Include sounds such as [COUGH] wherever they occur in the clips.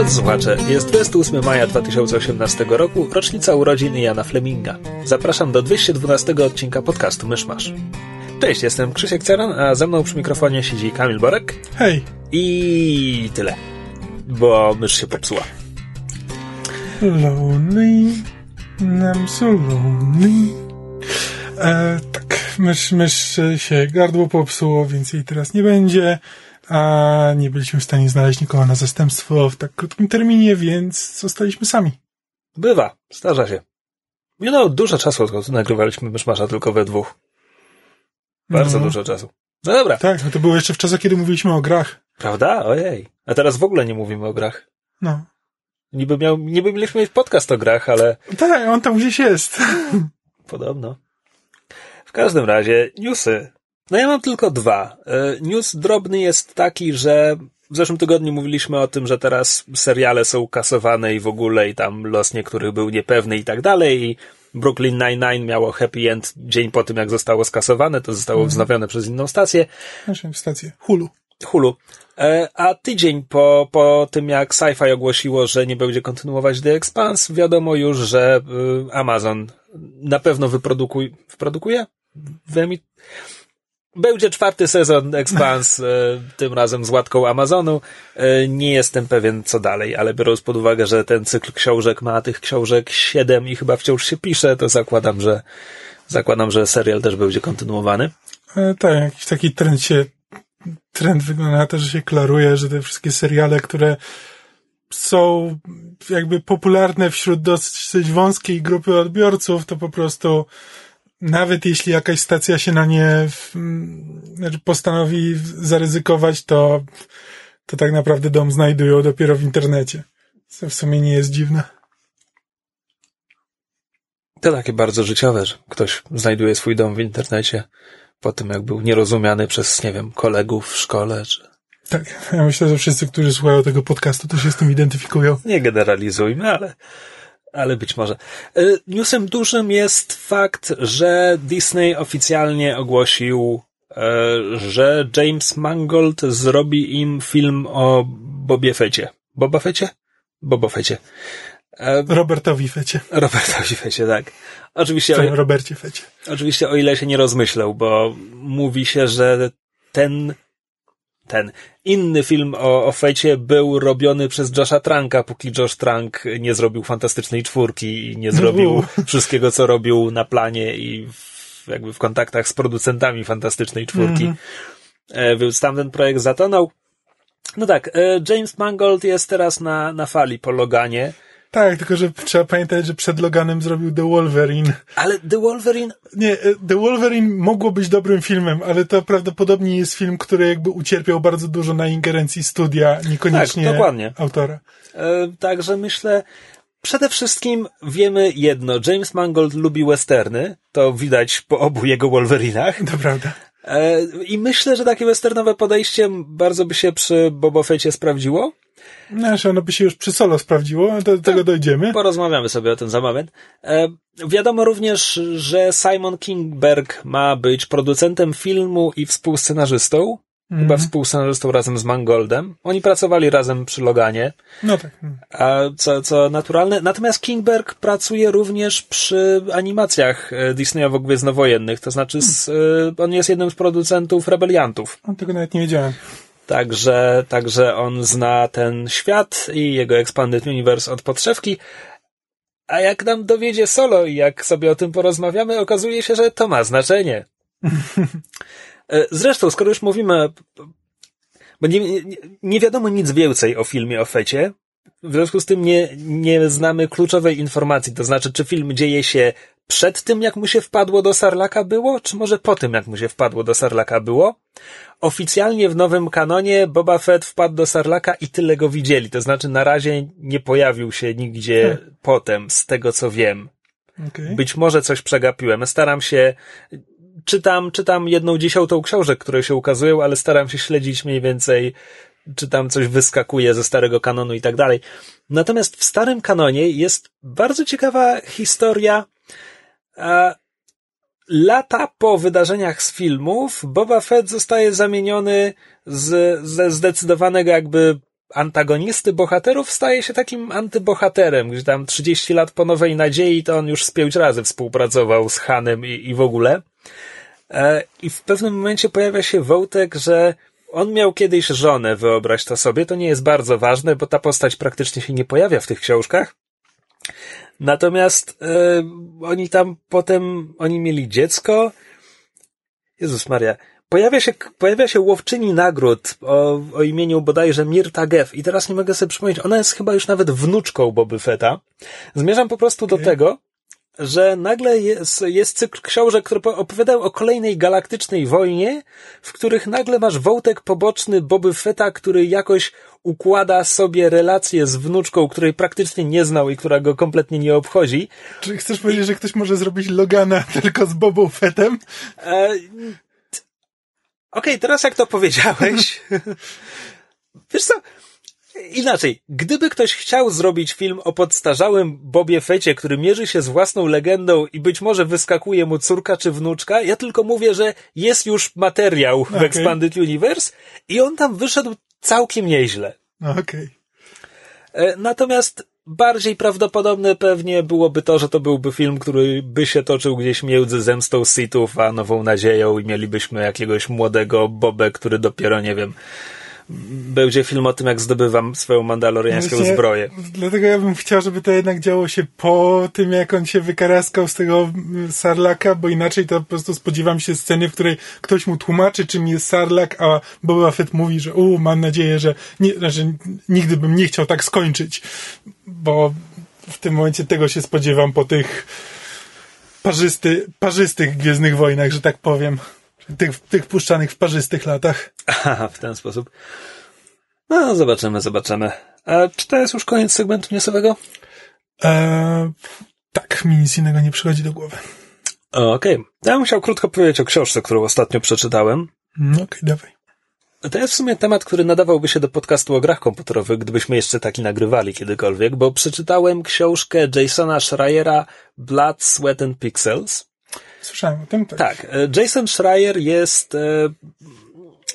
Drodzy słuchacze, jest 28 maja 2018 roku, rocznica urodzin Jana Fleminga. Zapraszam do 212 odcinka podcastu Myszmasz. Cześć, jestem Krzysiek Ceran, a ze mną przy mikrofonie siedzi Kamil Borek. Hej. I tyle. Bo mysz się popsuła. Lonely, I'm so lonely. E, tak, mysz, mysz się gardło popsuło, więc jej teraz nie będzie a nie byliśmy w stanie znaleźć nikogo na zastępstwo w tak krótkim terminie, więc zostaliśmy sami. Bywa, zdarza się. Minęło dużo czasu, odkąd nagrywaliśmy Myszmasza tylko we dwóch. Bardzo no. dużo czasu. No dobra. Tak, no to było jeszcze w czasach, kiedy mówiliśmy o grach. Prawda? Ojej. A teraz w ogóle nie mówimy o grach. No. Niby, miał, niby mieliśmy mieć podcast o grach, ale... Tak, on tam gdzieś jest. Podobno. W każdym razie, newsy. No ja mam tylko dwa. E, news drobny jest taki, że w zeszłym tygodniu mówiliśmy o tym, że teraz seriale są kasowane i w ogóle i tam los niektórych był niepewny i tak dalej i Brooklyn Nine-Nine miało happy end dzień po tym, jak zostało skasowane, to zostało mhm. wznowione przez inną stację. Naszą stację. Hulu. Hulu. E, a tydzień po, po tym, jak Sci-Fi ogłosiło, że nie będzie kontynuować The Expanse, wiadomo już, że y, Amazon na pewno wyprodukuje, wyprodukuje? Wyemit będzie czwarty sezon Expans, e, tym razem z łatką Amazonu. E, nie jestem pewien, co dalej, ale biorąc pod uwagę, że ten cykl książek ma tych książek siedem i chyba wciąż się pisze, to zakładam, że zakładam, że serial też będzie kontynuowany. E, tak, jakiś taki trend się, trend wygląda na to, że się klaruje, że te wszystkie seriale, które są jakby popularne wśród dosyć wąskiej grupy odbiorców, to po prostu nawet jeśli jakaś stacja się na nie znaczy postanowi zaryzykować, to, to tak naprawdę dom znajdują dopiero w internecie. Co w sumie nie jest dziwne. To takie bardzo życiowe, że ktoś znajduje swój dom w internecie po tym, jak był nierozumiany przez, nie wiem, kolegów w szkole, czy... Tak, ja myślę, że wszyscy, którzy słuchają tego podcastu, to się z tym identyfikują. Nie generalizujmy, ale ale być może. E, newsem dużym jest fakt, że Disney oficjalnie ogłosił, e, że James Mangold zrobi im film o Bobie Fecie. Boba Fecie? Boba Fecie. E, Robertowi Fecie. Robertowi Fecie, tak. Oczywiście. o, Robercie Fecie. Oczywiście o ile się nie rozmyślał, bo mówi się, że ten ten inny film o, o fejcie był robiony przez Josha Tranka, póki Josh Trank nie zrobił fantastycznej czwórki i nie zrobił [LAUGHS] wszystkiego, co robił na planie i w, jakby w kontaktach z producentami fantastycznej czwórki. Mm. Więc tamten projekt zatonął. No tak, e, James Mangold jest teraz na, na fali po Loganie. Tak, tylko że trzeba pamiętać, że przed Loganem zrobił The Wolverine. Ale The Wolverine... Nie, e, The Wolverine mogło być dobrym filmem, ale to prawdopodobnie jest film, który jakby ucierpiał bardzo dużo na ingerencji studia, niekoniecznie tak, dokładnie. autora. E, także myślę, Przede wszystkim wiemy jedno. James Mangold lubi westerny. To widać po obu jego Wolverinach. To prawda. E, I myślę, że takie westernowe podejście bardzo by się przy Boba Fecie sprawdziło. Znaczy, ono by się już przy solo sprawdziło, do tego dojdziemy. Porozmawiamy sobie o tym za moment. E, wiadomo również, że Simon Kingberg ma być producentem filmu i współscenarzystą. Mm. Chyba współscenarzystą razem z Mangoldem. Oni pracowali razem przy Loganie. No tak. A co, co naturalne. Natomiast Kingberg pracuje również przy animacjach e, Disneyowo Gwiezdnowojennych. To znaczy, z, mm. on jest jednym z producentów Rebeliantów. On tego nawet nie wiedziałem. Także, także on zna ten świat i jego Expanded Universe od podszewki. A jak nam dowiedzie solo i jak sobie o tym porozmawiamy, okazuje się, że to ma znaczenie. [LAUGHS] E, zresztą, skoro już mówimy, bo nie, nie, nie wiadomo nic więcej o filmie o Fecie, w związku z tym nie, nie znamy kluczowej informacji, to znaczy, czy film dzieje się przed tym, jak mu się wpadło do Sarlaka było, czy może po tym, jak mu się wpadło do Sarlaka było? Oficjalnie w nowym kanonie Boba Fett wpadł do Sarlaka i tyle go widzieli. To znaczy na razie nie pojawił się nigdzie Hmm. potem, z tego co wiem. Okej. Być może coś przegapiłem. Staram się, czytam, czytam jedną dziesiątą książek, które się ukazują, ale staram się śledzić mniej więcej, czy tam coś wyskakuje ze starego kanonu i tak dalej. Natomiast w starym kanonie jest bardzo ciekawa historia, lata po wydarzeniach z filmów Boba Fett zostaje zamieniony z, ze zdecydowanego jakby antagonisty bohaterów staje się takim antybohaterem, gdzie tam 30 lat po Nowej Nadziei to on już z pięć razy współpracował z Hanem i, i w ogóle. E, I w pewnym momencie pojawia się wątek, że on miał kiedyś żonę, wyobraź to sobie. To nie jest bardzo ważne, bo ta postać praktycznie się nie pojawia w tych książkach. Natomiast e, oni tam potem, oni mieli dziecko. Jezus Maria. Pojawia się, pojawia się łowczyni nagród o, o imieniu bodajże Mirta Geff i teraz nie mogę sobie przypomnieć, ona jest chyba już nawet wnuczką Boby Fetta. Zmierzam po prostu do tego, że nagle jest, jest cykl książek, które po- opowiadają o kolejnej galaktycznej wojnie, w których nagle masz wątek poboczny Boby Fetta, który jakoś układa sobie relacje z wnuczką, której praktycznie nie znał i która go kompletnie nie obchodzi. Czy chcesz powiedzieć, że ktoś może zrobić Logana [LAUGHS] tylko z Bobą Fettem? E, Okej, teraz jak to powiedziałeś. [LAUGHS] Wiesz co? Inaczej, gdyby ktoś chciał zrobić film o podstarzałym Bobie Fecie, który mierzy się z własną legendą i być może wyskakuje mu córka czy wnuczka, ja tylko mówię, że jest już materiał w Okej. Expanded Universe i on tam wyszedł całkiem nieźle. Okej. E, Natomiast bardziej prawdopodobne pewnie byłoby to, że to byłby film, który by się toczył gdzieś między Zemstą Sithów a Nową Nadzieją i mielibyśmy jakiegoś młodego Bobę, który dopiero, nie wiem, będzie film o tym, jak zdobywam swoją mandaloriańską Właśnie zbroję. Dlatego ja bym chciał, żeby to jednak działo się po tym, jak on się wykaraskał z tego sarlaka, bo inaczej to po prostu spodziewam się sceny, w której ktoś mu tłumaczy, czym jest sarlak, a Boba Fett mówi, że u, mam nadzieję, że nie, znaczy, nigdy bym nie chciał tak skończyć, bo w tym momencie tego się spodziewam po tych parzysty, parzystych Gwiezdnych Wojnach, że tak powiem. Tych, tych puszczanych w parzystych latach. Aha, w ten sposób. No, zobaczymy, zobaczymy. A czy to jest już koniec segmentu newsowego? Eee, tak, mi nic innego nie przychodzi do głowy. Okej. Ja bym chciał krótko powiedzieć o książce, którą ostatnio przeczytałem. No okej, dawaj. To jest w sumie temat, który nadawałby się do podcastu o grach komputerowych, gdybyśmy jeszcze taki nagrywali kiedykolwiek, bo przeczytałem książkę Jasona Schreiera Blood, Sweat and Pixels. Słyszałem o tym, tak. Tak, e, Jason Schreier jest e,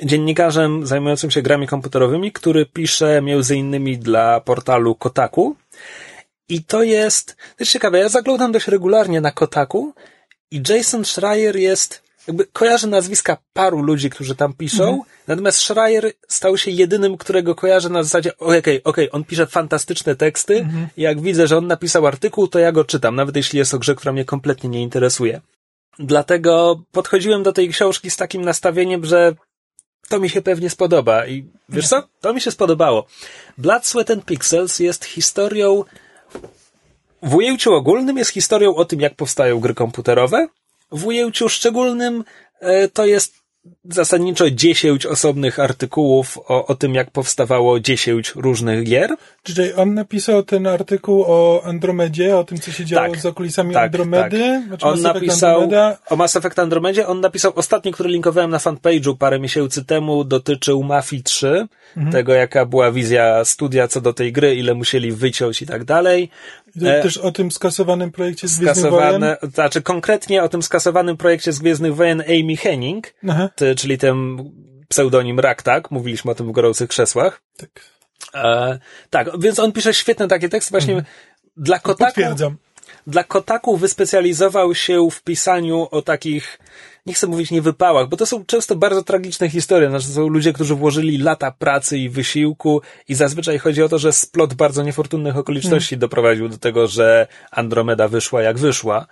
dziennikarzem zajmującym się grami komputerowymi, który pisze między innymi dla portalu Kotaku. I to jest, to jest ciekawe, ja zaglądam dość regularnie na Kotaku i Jason Schreier jest, jakby kojarzę nazwiska paru ludzi, którzy tam piszą, natomiast Schreier stał się jedynym, którego kojarzę na zasadzie, okej, okej, okay, on pisze fantastyczne teksty i jak widzę, że on napisał artykuł, to ja go czytam, nawet jeśli jest o grze, która mnie kompletnie nie interesuje. Dlatego podchodziłem do tej książki z takim nastawieniem, że to mi się pewnie spodoba. I wiesz co? To mi się spodobało. Blood, Sweat and Pixels jest historią. W ujęciu ogólnym jest historią o tym, jak powstają gry komputerowe. W ujęciu szczególnym e, to jest zasadniczo 10 osobnych artykułów o, o tym, jak powstawało 10 różnych gier. Czyli on napisał ten artykuł o Andromedzie, o tym, co się działo Tak. za kulisami Tak, Andromedy. tak. Znaczy On napisał Andromeda. o Mass Effect Andromedzie, on napisał ostatni, który linkowałem na fanpage'u parę miesięcy temu, dotyczył Mafii 3, Mhm. tego jaka była wizja studia co do tej gry, ile musieli wyciąć i tak dalej. E, Też o tym skasowanym projekcie z Gwiezdnych Wojen. Znaczy konkretnie o tym skasowanym projekcie z Gwiezdnych Wojen Amy Henning, ty, czyli ten pseudonim Raktak, mówiliśmy o tym w gorących krzesłach. tak. E, tak, więc on pisze świetne takie teksty właśnie dla Kotaku. Potwierdzam. Dla Kotaku wyspecjalizował się w pisaniu o takich, nie chcę mówić niewypałach, bo to są często bardzo tragiczne historie. Znaczy, to są ludzie, którzy włożyli lata pracy i wysiłku i zazwyczaj chodzi o to, że splot bardzo niefortunnych okoliczności doprowadził do tego, że Andromeda wyszła jak wyszła.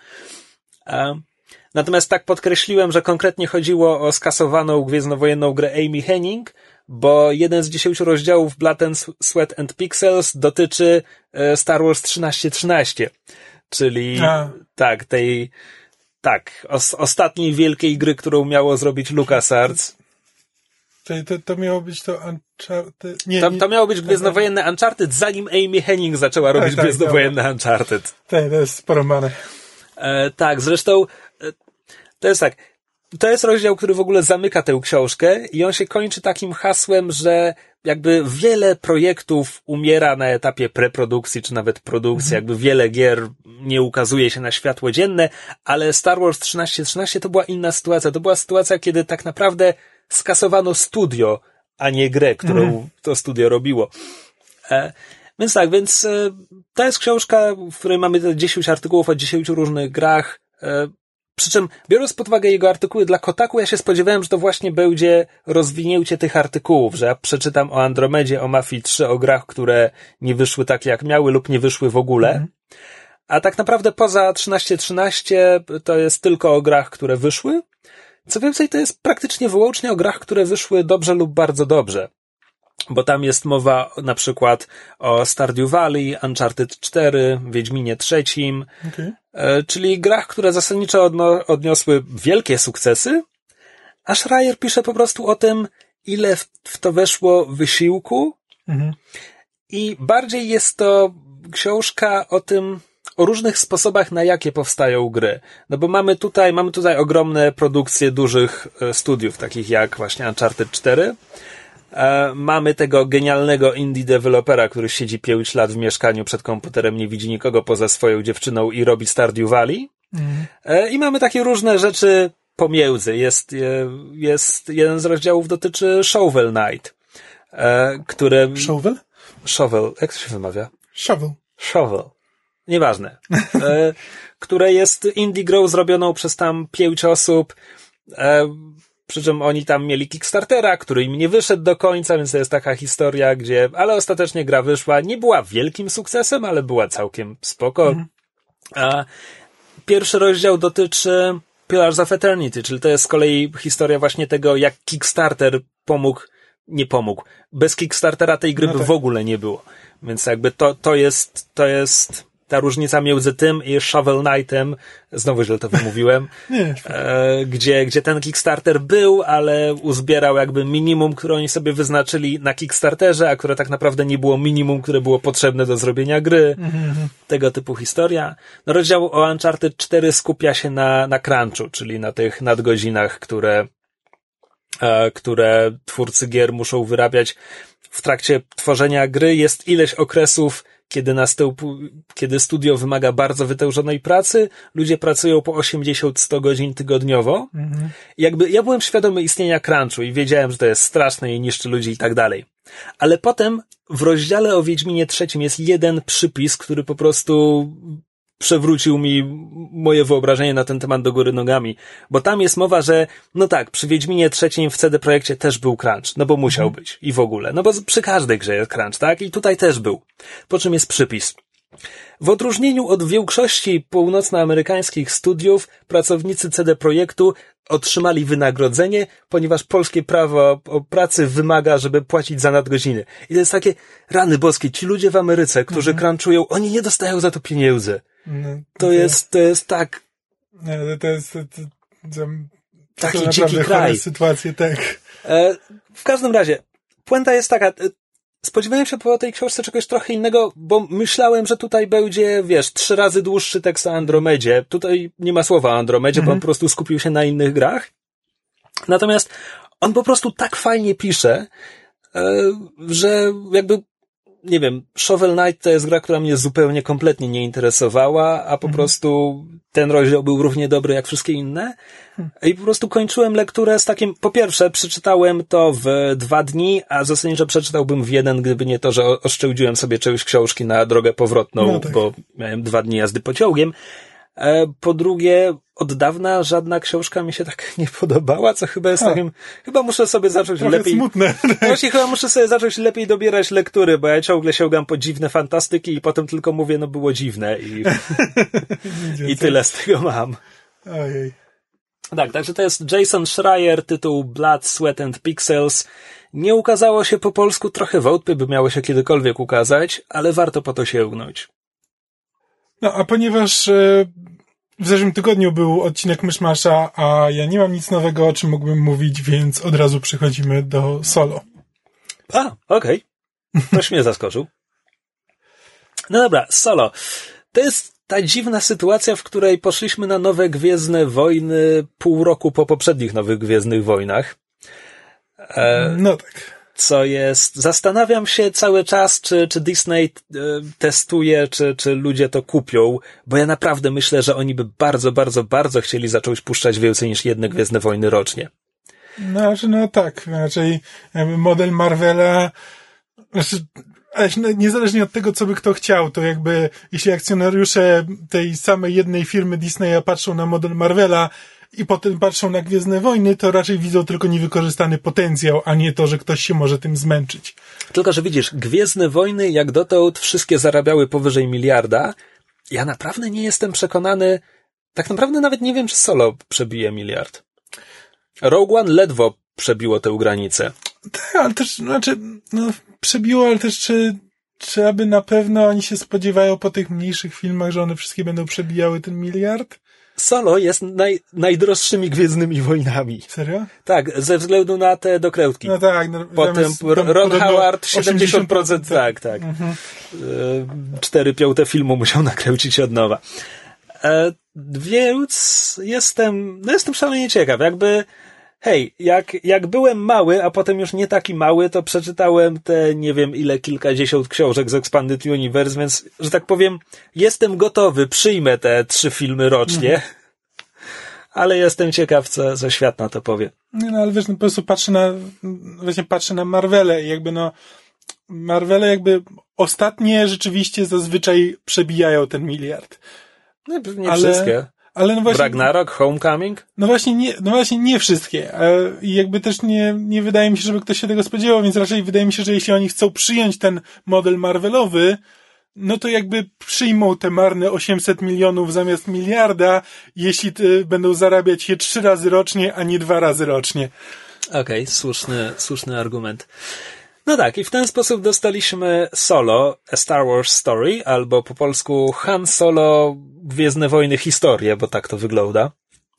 Natomiast tak podkreśliłem, że konkretnie chodziło o skasowaną gwiezdnowojenną grę Amy Henning, bo jeden z dziesięciu rozdziałów Blood and Sweat and Pixels dotyczy e, Star Wars 1313, czyli A. tak, tej tak, os, ostatniej wielkiej gry, którą miało zrobić LucasArts. To, to, to miało być to Uncharted. Nie, to, nie, to miało być Gwiezdnowojenne Uncharted, zanim Amy Henning zaczęła robić tak, tak, Gwiezdnowojenne Uncharted. Tak, to jest poromane. E, tak, zresztą e, to jest tak. To jest rozdział, który w ogóle zamyka tę książkę i on się kończy takim hasłem, że jakby wiele projektów umiera na etapie preprodukcji, czy nawet produkcji, mhm. jakby wiele gier nie ukazuje się na światło dzienne, ale Star Wars 1313 to była inna sytuacja. To była sytuacja, kiedy tak naprawdę skasowano studio, a nie grę, którą mhm. to studio robiło. E, więc tak, więc e, to jest książka, w której mamy 10 artykułów o 10 różnych grach. E, przy czym, biorąc pod uwagę jego artykuły dla Kotaku, ja się spodziewałem, że to właśnie będzie rozwinięcie tych artykułów, że ja przeczytam o Andromedzie, o Mafii 3, o grach, które nie wyszły tak jak miały lub nie wyszły w ogóle. Mhm. A tak naprawdę poza 1313 to jest tylko o grach, które wyszły. Co więcej, to jest praktycznie wyłącznie o grach, które wyszły dobrze lub bardzo dobrze. Bo tam jest mowa na przykład o Stardew Valley, Uncharted 4, Wiedźminie III, okay. E, czyli grach, które zasadniczo odniosły wielkie sukcesy, a Schreier pisze po prostu o tym, ile w, w to weszło wysiłku mhm. i bardziej jest to książka o tym, o różnych sposobach, na jakie powstają gry. No bo mamy tutaj, mamy tutaj ogromne produkcje dużych e, studiów, takich jak właśnie Uncharted 4. E, mamy tego genialnego indie dewelopera, który siedzi 5 lat w mieszkaniu przed komputerem, nie widzi nikogo poza swoją dziewczyną i robi Stardew Valley. Mm. I mamy takie różne rzeczy pomiędzy. Jest, jest jeden z rozdziałów dotyczy Shovel Knight, które... Shovel? Shovel. Jak to się wymawia? Shovel. Shovel nieważne, e, które jest indie grow zrobioną przez tam pięć osób, e, przy czym oni tam mieli Kickstartera, który im nie wyszedł do końca, więc to jest taka historia, gdzie, ale ostatecznie gra wyszła, nie była wielkim sukcesem, ale była całkiem spoko. Mhm. A pierwszy rozdział dotyczy Pillars of Eternity, czyli to jest z kolei historia właśnie tego, jak Kickstarter pomógł, nie pomógł. Bez Kickstartera tej gry no tak. by w ogóle nie było. Więc jakby to, to jest, to jest ta różnica między tym i Shovel Knightem, znowu źle to wymówiłem, [LAUGHS] e, gdzie, gdzie ten Kickstarter był, ale uzbierał jakby minimum, które oni sobie wyznaczyli na Kickstarterze, a które tak naprawdę nie było minimum, które było potrzebne do zrobienia gry. Mm-hmm. Tego typu historia. No rozdział o Uncharted 4 skupia się na, na crunchu, czyli na tych nadgodzinach, które, e, które twórcy gier muszą wyrabiać w trakcie tworzenia gry. Jest ileś okresów kiedy następu, kiedy studio wymaga bardzo wytężonej pracy, ludzie pracują po 80-100 godzin tygodniowo. Mhm. Jakby ja byłem świadomy istnienia crunchu i wiedziałem, że to jest straszne i niszczy ludzi i tak dalej. Ale potem w rozdziale o Wiedźminie trzecim jest jeden przypis, który po prostu przewrócił mi moje wyobrażenie na ten temat do góry nogami. Bo tam jest mowa, że no tak, przy Wiedźminie trzecim w CD Projekcie też był crunch, no bo musiał mhm. być i w ogóle. No bo przy każdej grze jest crunch, tak? I tutaj też był. Po czym jest przypis. W odróżnieniu od większości północnoamerykańskich studiów, pracownicy CD Projektu otrzymali wynagrodzenie, ponieważ polskie prawo o pracy wymaga, żeby płacić za nadgodziny. I to jest takie, rany boskie, ci ludzie w Ameryce, którzy mhm. crunchują, oni nie dostają za to pieniędzy. No, to, to jest, to jest tak. Nie, to jest, to, to, to, taki dziki kraj. sytuacje, tak. E, w każdym razie, puenta jest taka, e, spodziewałem się po tej książce czegoś trochę innego, bo myślałem, że tutaj będzie, wiesz, trzy razy dłuższy tekst o Andromedzie. Tutaj nie ma słowa o Andromedzie, mhm. bo on mhm. po prostu skupił się na innych grach. Natomiast on po prostu tak fajnie pisze, e, że jakby nie wiem, Shovel Knight to jest gra, która mnie zupełnie, kompletnie nie interesowała, a po mhm. prostu ten rozdział był równie dobry jak wszystkie inne. I po prostu kończyłem lekturę z takim, po pierwsze, przeczytałem to w dwa dni, a zasadniczo przeczytałbym w jeden, gdyby nie to, że oszczędziłem sobie czegoś książki na drogę powrotną, no tak. bo miałem dwa dni jazdy pociągiem. E, po drugie, od dawna żadna książka mi się tak [LAUGHS] nie podobała, co chyba jest takim, chyba muszę sobie zacząć Trochę lepiej. smutne. [LAUGHS] Właśnie chyba muszę sobie zacząć lepiej dobierać lektury, bo ja ciągle sięgam po dziwne fantastyki i potem tylko mówię, no było dziwne i, [LAUGHS] i tyle z tego mam. Ojej. Tak, także to jest Jason Schreier, tytuł Blood, Sweat and Pixels. Nie ukazało się po polsku, trochę wątpię, by miało się kiedykolwiek ukazać, ale warto po to sięgnąć. No, a ponieważ e, w zeszłym tygodniu był odcinek Myszmasza, a ja nie mam nic nowego, o czym mógłbym mówić, więc od razu przechodzimy do solo. A, okej. Okay. Ktoś mnie zaskoczył. No dobra, solo. To jest ta dziwna sytuacja, w której poszliśmy na nowe Gwiezdne Wojny pół roku po poprzednich nowych Gwiezdnych Wojnach. E, no tak co jest, zastanawiam się cały czas, czy, czy Disney e, testuje, czy, czy ludzie to kupią, bo ja naprawdę myślę, że oni by bardzo, bardzo, bardzo chcieli zacząć puszczać więcej niż jedne Gwiezdne Wojny rocznie. No, no tak, raczej model Marvela, znaczy, niezależnie od tego, co by kto chciał, to jakby, jeśli akcjonariusze tej samej jednej firmy Disneya patrzą na model Marvela, i potem patrzą na Gwiezdne Wojny, to raczej widzą tylko niewykorzystany potencjał, a nie to, że ktoś się może tym zmęczyć. Tylko, że widzisz, Gwiezdne Wojny jak dotąd wszystkie zarabiały powyżej miliarda. Ja naprawdę nie jestem przekonany, tak naprawdę nawet nie wiem, czy Solo przebije miliard. Rogue One ledwo przebiło tę granicę. Tak, ale też, znaczy, no, przebiło, ale też czy, czy aby na pewno oni się spodziewają po tych mniejszych filmach, że one wszystkie będą przebijały ten miliard? Solo jest naj, najdroższymi Gwiezdnymi Wojnami. Serio? Tak, ze względu na te dokrętki. No tak. No, Potem Ron Howard 70%, 80%, tak, tak. Mhm. E, cztery piąte filmu musiał nakręcić od nowa. E, więc jestem, no jestem szalenie ciekaw, jakby hej, jak, jak byłem mały, a potem już nie taki mały, to przeczytałem te, nie wiem ile, kilkadziesiąt książek z Expanded Universe, więc, że tak powiem, jestem gotowy, przyjmę te trzy filmy rocznie. Mhm. [LAUGHS] Ale jestem ciekaw, co, co świat na to powie. Nie, no ale wiesz, no, po prostu patrzę na, właśnie patrzę na Marvele i jakby no, Marvele jakby ostatnie rzeczywiście zazwyczaj przebijają ten miliard. No, nie ale, wszystkie. Ale no właśnie, Ragnarok, Homecoming? No właśnie nie, no właśnie nie wszystkie. I jakby też nie, nie wydaje mi się, żeby ktoś się tego spodziewał, więc raczej wydaje mi się, że jeśli oni chcą przyjąć ten model Marvelowy, no to jakby przyjmą te marne 800 milionów zamiast miliarda, jeśli będą zarabiać je trzy razy rocznie, a nie dwa razy rocznie. Okej, okay, słuszny, słuszny argument. No tak, i w ten sposób dostaliśmy Solo, A Star Wars Story, albo po polsku Han Solo, Gwiezdne Wojny Historie, bo tak to wygląda.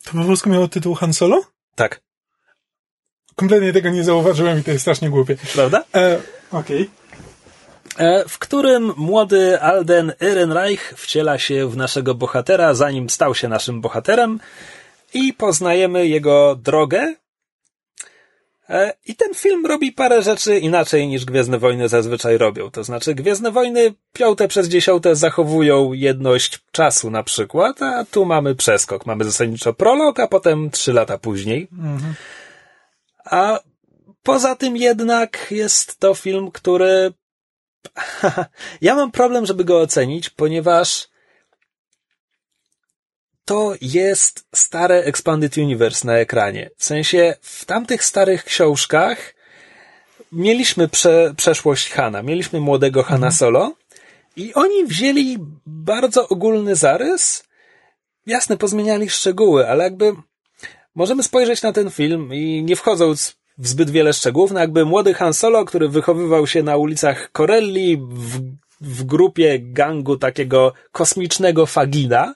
To po polsku miało tytuł Han Solo? Tak. Kompletnie tego nie zauważyłem i to jest strasznie głupie. Prawda? E, Okej. Okay. E, w którym młody Alden Ehrenreich wciela się w naszego bohatera, zanim stał się naszym bohaterem i poznajemy jego drogę, I ten film robi parę rzeczy inaczej niż Gwiezdne Wojny zazwyczaj robią. To znaczy, Gwiezdne Wojny piąte przez dziesiąte zachowują jedność czasu na przykład, a tu mamy przeskok. Mamy zasadniczo prolog, a potem trzy lata później. Mhm. A poza tym jednak jest to film, który [LAUGHS] ja mam problem, żeby go ocenić, ponieważ to jest stare Expanded Universe na ekranie. W sensie, w tamtych starych książkach mieliśmy prze, przeszłość Hana, mieliśmy młodego Hana mhm. Solo i oni wzięli bardzo ogólny zarys. Jasne, pozmieniali szczegóły, ale jakby możemy spojrzeć na ten film i nie wchodząc w zbyt wiele szczegółów, no jakby młody Han Solo, który wychowywał się na ulicach Corelli w, w grupie gangu takiego kosmicznego Fagina,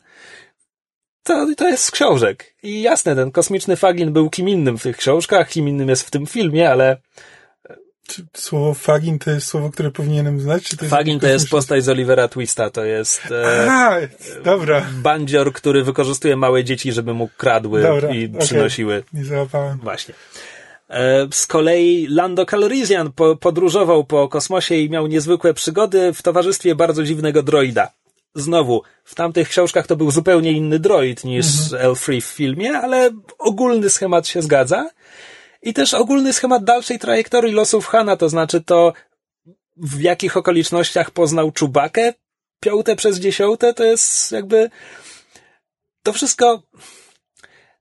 to, to jest z książek. I jasne, ten kosmiczny Fagin był kim innym w tych książkach, kim innym jest w tym filmie, ale... Czy słowo Fagin to jest słowo, które powinienem znać? Czy to jest Fagin to jest postać z Olivera Twista, to jest... E, Aha, dobra. Bandzior, który wykorzystuje małe dzieci, żeby mu kradły dobra, i okay. przynosiły. Nie załapałem. Właśnie. E, z kolei Lando Calrissian podróżował po kosmosie i miał niezwykłe przygody w towarzystwie bardzo dziwnego droida znowu, w tamtych książkach to był zupełnie inny droid niż mhm. L3 w filmie, ale ogólny schemat się zgadza. I też ogólny schemat dalszej trajektorii losów Hana, to znaczy to, w jakich okolicznościach poznał Czubakę, piąte przez dziesiąte, to jest jakby, to wszystko,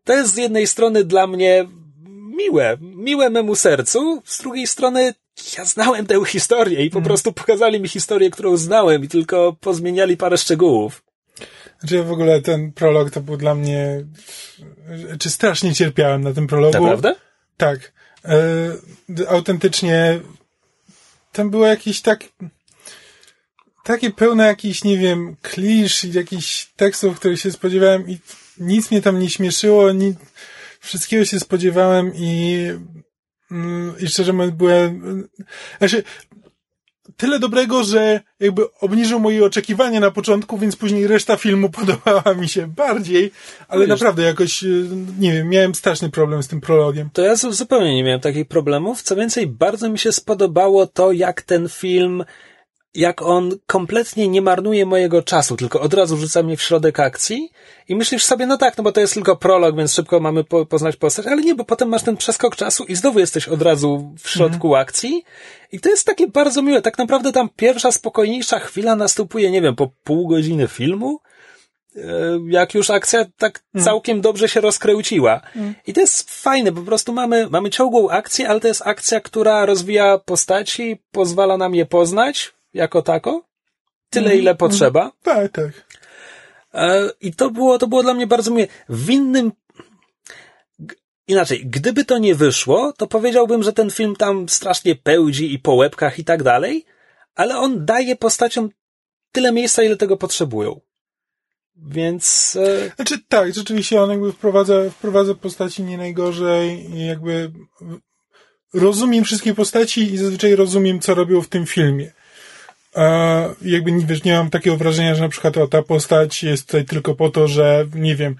to jest z jednej strony dla mnie miłe, miłe memu sercu, z drugiej strony ja znałem tę historię i po hmm. prostu pokazali mi historię, którą znałem i tylko pozmieniali parę szczegółów. Znaczy w ogóle ten prolog to był dla mnie, czy strasznie cierpiałem na tym prologu. Naprawdę? Tak. E, autentycznie tam było jakiś tak, takie pełne jakichś, nie wiem, klisz i jakichś tekstów, których się spodziewałem i nic mnie tam nie śmieszyło, ni, wszystkiego się spodziewałem i, mm, i szczerze mówiąc byłem, znaczy, tyle dobrego, że jakby obniżył moje oczekiwania na początku, więc później reszta filmu [LAUGHS] podobała mi się bardziej, ale Wiesz, naprawdę jakoś, y, nie wiem, miałem straszny problem z tym prologiem. To ja zupełnie nie miałem takich problemów. Co więcej, bardzo mi się spodobało to, jak ten film jak on kompletnie nie marnuje mojego czasu, tylko od razu rzuca mnie w środek akcji i myślisz sobie, no tak, no bo to jest tylko prolog, więc szybko mamy po, poznać postać, ale nie, bo potem masz ten przeskok czasu i znowu jesteś od razu w środku mm. akcji i to jest takie bardzo miłe. Tak naprawdę tam pierwsza spokojniejsza chwila następuje, nie wiem, po pół godziny filmu, e, jak już akcja tak mm. całkiem dobrze się rozkręciła. Mm. I to jest fajne, po prostu mamy, mamy ciągłą akcję, ale to jest akcja, która rozwija postaci, pozwala nam je poznać, jako tako. Tyle, mm, ile potrzeba. Mm, tak, tak. E, I to było, to było dla mnie bardzo miłe. W innym, inaczej, gdyby to nie wyszło, to powiedziałbym, że ten film tam strasznie pełdzi i po łebkach i tak dalej, ale on daje postaciom tyle miejsca, ile tego potrzebują. Więc. E... Znaczy, tak, rzeczywiście on jakby wprowadza, wprowadza postaci nie najgorzej i jakby rozumiem wszystkie postaci i zazwyczaj rozumiem, co robią w tym filmie. A jakby wiesz, nie mam takiego wrażenia, że na przykład o, ta postać jest tutaj tylko po to, że nie wiem,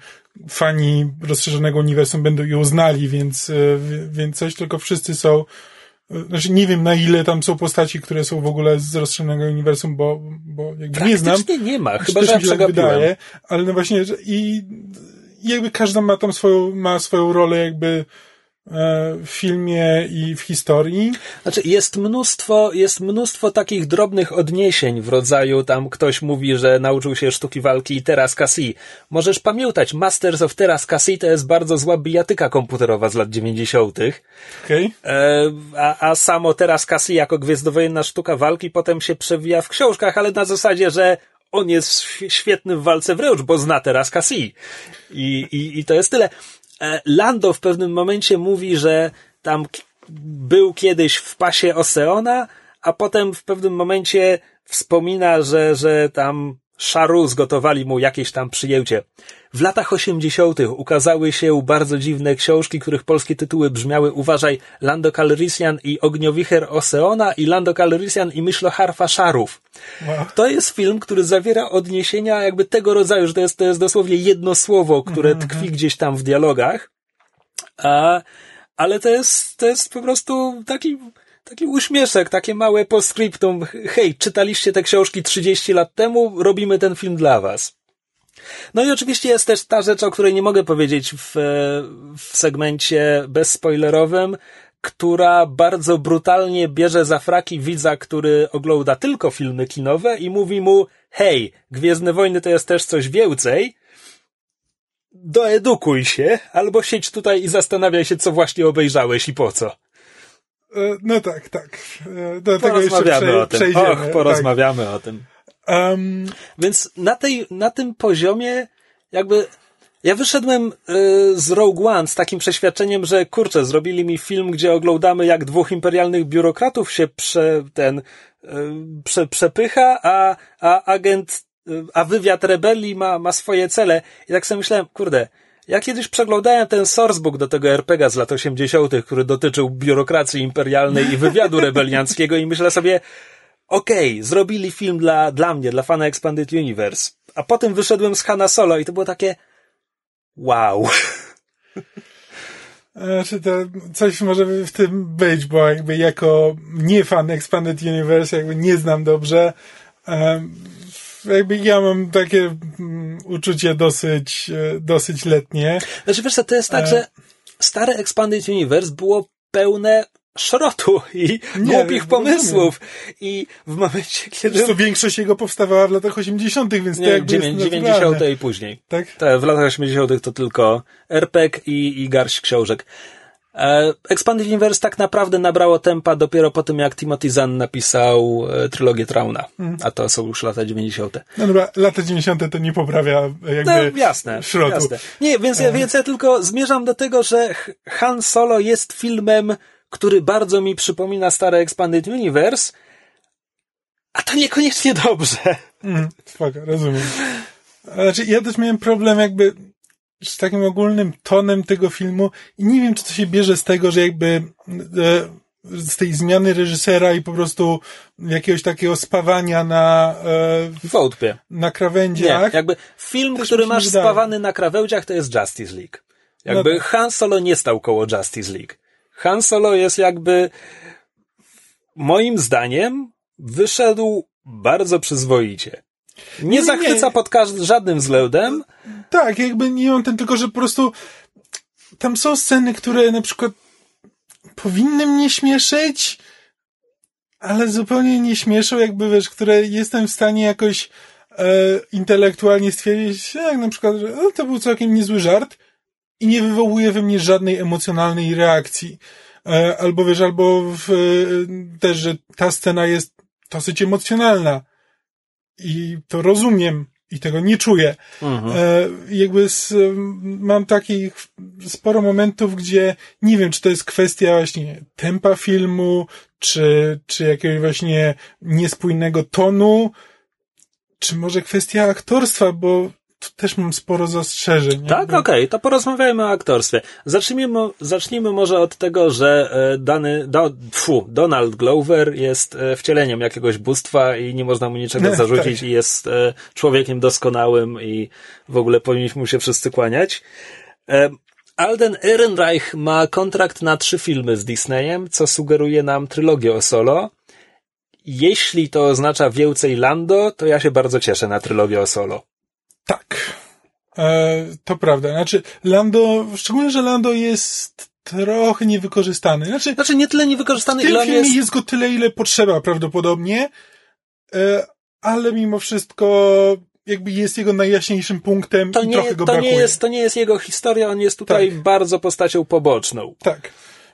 fani rozszerzonego uniwersum będą ją znali, więc, e, więc coś, tylko wszyscy są, e, znaczy nie wiem na ile tam są postaci, które są w ogóle z rozszerzonego uniwersum, bo, bo jakby nie znam. nie ma, chyba że ja tak wydaje, ale no właśnie i, i jakby każda ma tam swoją, ma swoją rolę jakby w filmie i w historii. Znaczy, jest mnóstwo, jest mnóstwo takich drobnych odniesień w rodzaju tam ktoś mówi, że nauczył się sztuki walki i teraz Cassie. Możesz pamiętać, Masters of Teraz Cassie to jest bardzo zła bijatyka komputerowa z lat 90. Okay. E, a, a samo teraz Cassie jako gwiezdnowojenna sztuka walki potem się przewija w książkach, ale na zasadzie, że on jest świetny w walce wręcz, bo zna teraz Cassie. I, i, i to jest tyle. E, Lando w pewnym momencie mówi, że tam był kiedyś w pasie Oseona, a potem w pewnym momencie wspomina, że, że tam Szaru zgotowali mu jakieś tam przyjęcie. W latach osiemdziesiątych ukazały się bardzo dziwne książki, których polskie tytuły brzmiały Uważaj, Lando Calrissian i Ogniowicher Oseona i Lando Calrissian i Myśloharfa Szarów. Wow. To jest film, który zawiera odniesienia jakby tego rodzaju, że to jest, to jest dosłownie jedno słowo, które mm -hmm. tkwi gdzieś tam w dialogach. A, ale to jest, to jest po prostu taki taki uśmieszek, takie małe postscriptum. Hej, czytaliście te książki 30 lat temu, robimy ten film dla was. No i oczywiście jest też ta rzecz, o której nie mogę powiedzieć w, w segmencie bezspoilerowym, która bardzo brutalnie bierze za fraki widza, który ogląda tylko filmy kinowe i mówi mu, hej, Gwiezdne Wojny to jest też coś więcej, doedukuj się, albo siedź tutaj i zastanawiaj się, co właśnie obejrzałeś i po co. E, no tak, tak. E, do tego jeszcze prze, o tym. przejdziemy. Och, porozmawiamy tak. o tym. Um, Więc na, tej, na tym poziomie jakby ja wyszedłem y, z Rogue One z takim przeświadczeniem, że kurczę, zrobili mi film, gdzie oglądamy jak dwóch imperialnych biurokratów się prze, ten, y, prze, przepycha, a, a agent, y, a wywiad rebelii ma, ma swoje cele. I tak sobie myślałem, kurde, ja kiedyś przeglądałem ten sourcebook do tego RPGa z lat 80., który dotyczył biurokracji imperialnej i wywiadu [LAUGHS] rebelianckiego i myślę sobie, okej, okay, zrobili film dla, dla mnie, dla fana Expanded Universe. A potem wyszedłem z Hanna Solo i to było takie wow. [LAUGHS] Znaczy to coś może w tym być, bo jakby jako nie fan Expanded Universe jakby nie znam dobrze. Um, jakby ja mam takie um, uczucie dosyć, e, dosyć letnie. Znaczy wiesz co, to jest tak, e... że stare Expanded Universe było pełne szrotu i nie, głupich pomysłów. I w momencie, kiedy... Zresztą większość jego powstawała w latach 80., więc nie, to jakby 90. i później. Tak? tak? W latach 80. to tylko RPG i, i garść książek. E, Expanded Universe tak naprawdę nabrało tempa dopiero po tym, jak Timothy Zahn napisał e, trylogię Trauna. Mm. A to są już lata 90. No dobra, lata 90. to nie poprawia jakby no, jasne. Jasne. Nie, więc ja, e. więc ja tylko zmierzam do tego, że Han Solo jest filmem który bardzo mi przypomina stare Expanded Universe, a to niekoniecznie dobrze. Mm, spoko, rozumiem. Znaczy, ja też miałem problem jakby z takim ogólnym tonem tego filmu i nie wiem, czy to się bierze z tego, że jakby e, z tej zmiany reżysera i po prostu jakiegoś takiego spawania na e, na krawędziach. Nie, jakby film, Też który masz spawany na krawędziach, to jest Justice League. Jakby No tak. Han Solo nie stał koło Justice League. Han Solo jest jakby moim zdaniem wyszedł bardzo przyzwoicie. Nie, Nie, nie, zachwyca nie. pod każdym, żadnym względem. Tak, jakby nie mam ten, tylko że po prostu tam są sceny, które na przykład powinny mnie śmieszyć, ale zupełnie nie śmieszą, jakby wiesz, które jestem w stanie jakoś e, intelektualnie stwierdzić, jak na przykład, że no, to był całkiem niezły żart i nie wywołuje we mnie żadnej emocjonalnej reakcji. E, albo wiesz, albo w, e, też, że ta scena jest dosyć emocjonalna i to rozumiem i tego nie czuję. Mhm. E, jakby z, mam takich sporo momentów, gdzie nie wiem, czy to jest kwestia właśnie tempa filmu, czy, czy jakiegoś właśnie niespójnego tonu, czy może kwestia aktorstwa, bo tu też mam sporo zastrzeżeń. Tak, jakby. okej, to porozmawiajmy o aktorstwie. Zacznijmy, zacznijmy może od tego, że e, dany, do, tfu, Donald Glover jest e, wcieleniem jakiegoś bóstwa i nie można mu niczego [LAUGHS] Tak. zarzucić i jest e, człowiekiem doskonałym i w ogóle powinniśmy mu się wszyscy kłaniać. Alden Ehrenreich ma kontrakt na trzy filmy z Disneyem, co sugeruje nam trylogię o Solo. Jeśli to oznacza więcej Lando, to ja się bardzo cieszę na trylogię o Solo. Tak. E, to prawda. Znaczy, Lando, szczególnie, że Lando jest trochę niewykorzystany. Znaczy, Znaczy nie tyle w niewykorzystany, tym ile filmie jest... jest... go tyle, ile potrzeba prawdopodobnie, e, ale mimo wszystko jakby jest jego najjaśniejszym punktem to i nie, trochę go to, brakuje. nie jest, to nie jest jego historia, on jest tutaj Tak. bardzo postacią poboczną. Tak.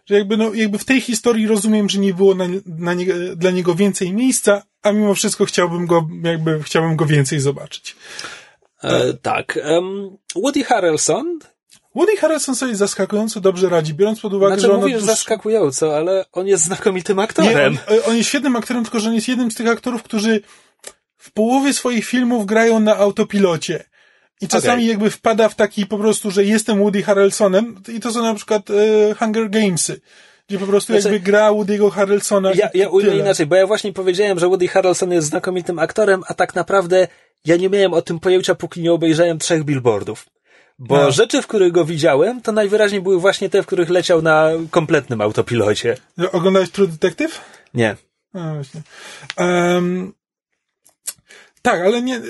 Że jakby, no, jakby w tej historii rozumiem, że nie było na, na nie, dla niego więcej miejsca, a mimo wszystko chciałbym go, jakby chciałbym go więcej zobaczyć. E, tak. Em, Woody Harrelson, Woody Harrelson sobie zaskakująco dobrze radzi, biorąc pod uwagę, znaczy że on mówisz zaskakująco, ale on jest znakomitym Nie, aktorem. on, on jest świetnym aktorem, tylko że on jest jednym z tych aktorów, którzy w połowie swoich filmów grają na autopilocie. I czasami Okej. jakby wpada w taki po prostu, że jestem Woody Harrelsonem i to są na przykład e, Hunger Gamesy, gdzie po prostu Znaczy- jakby gra Woody'ego Harrelsona Ja, ja ujmę inaczej, bo ja właśnie powiedziałem, że Woody Harrelson jest znakomitym aktorem, a tak naprawdę ja nie miałem o tym pojęcia, póki nie obejrzałem trzech billboardów. Bo No. rzeczy, w których go widziałem, to najwyraźniej były właśnie te, w których leciał na kompletnym autopilocie. Oglądałeś True Detective? Nie. A, właśnie. Em, tak, ale nie, e,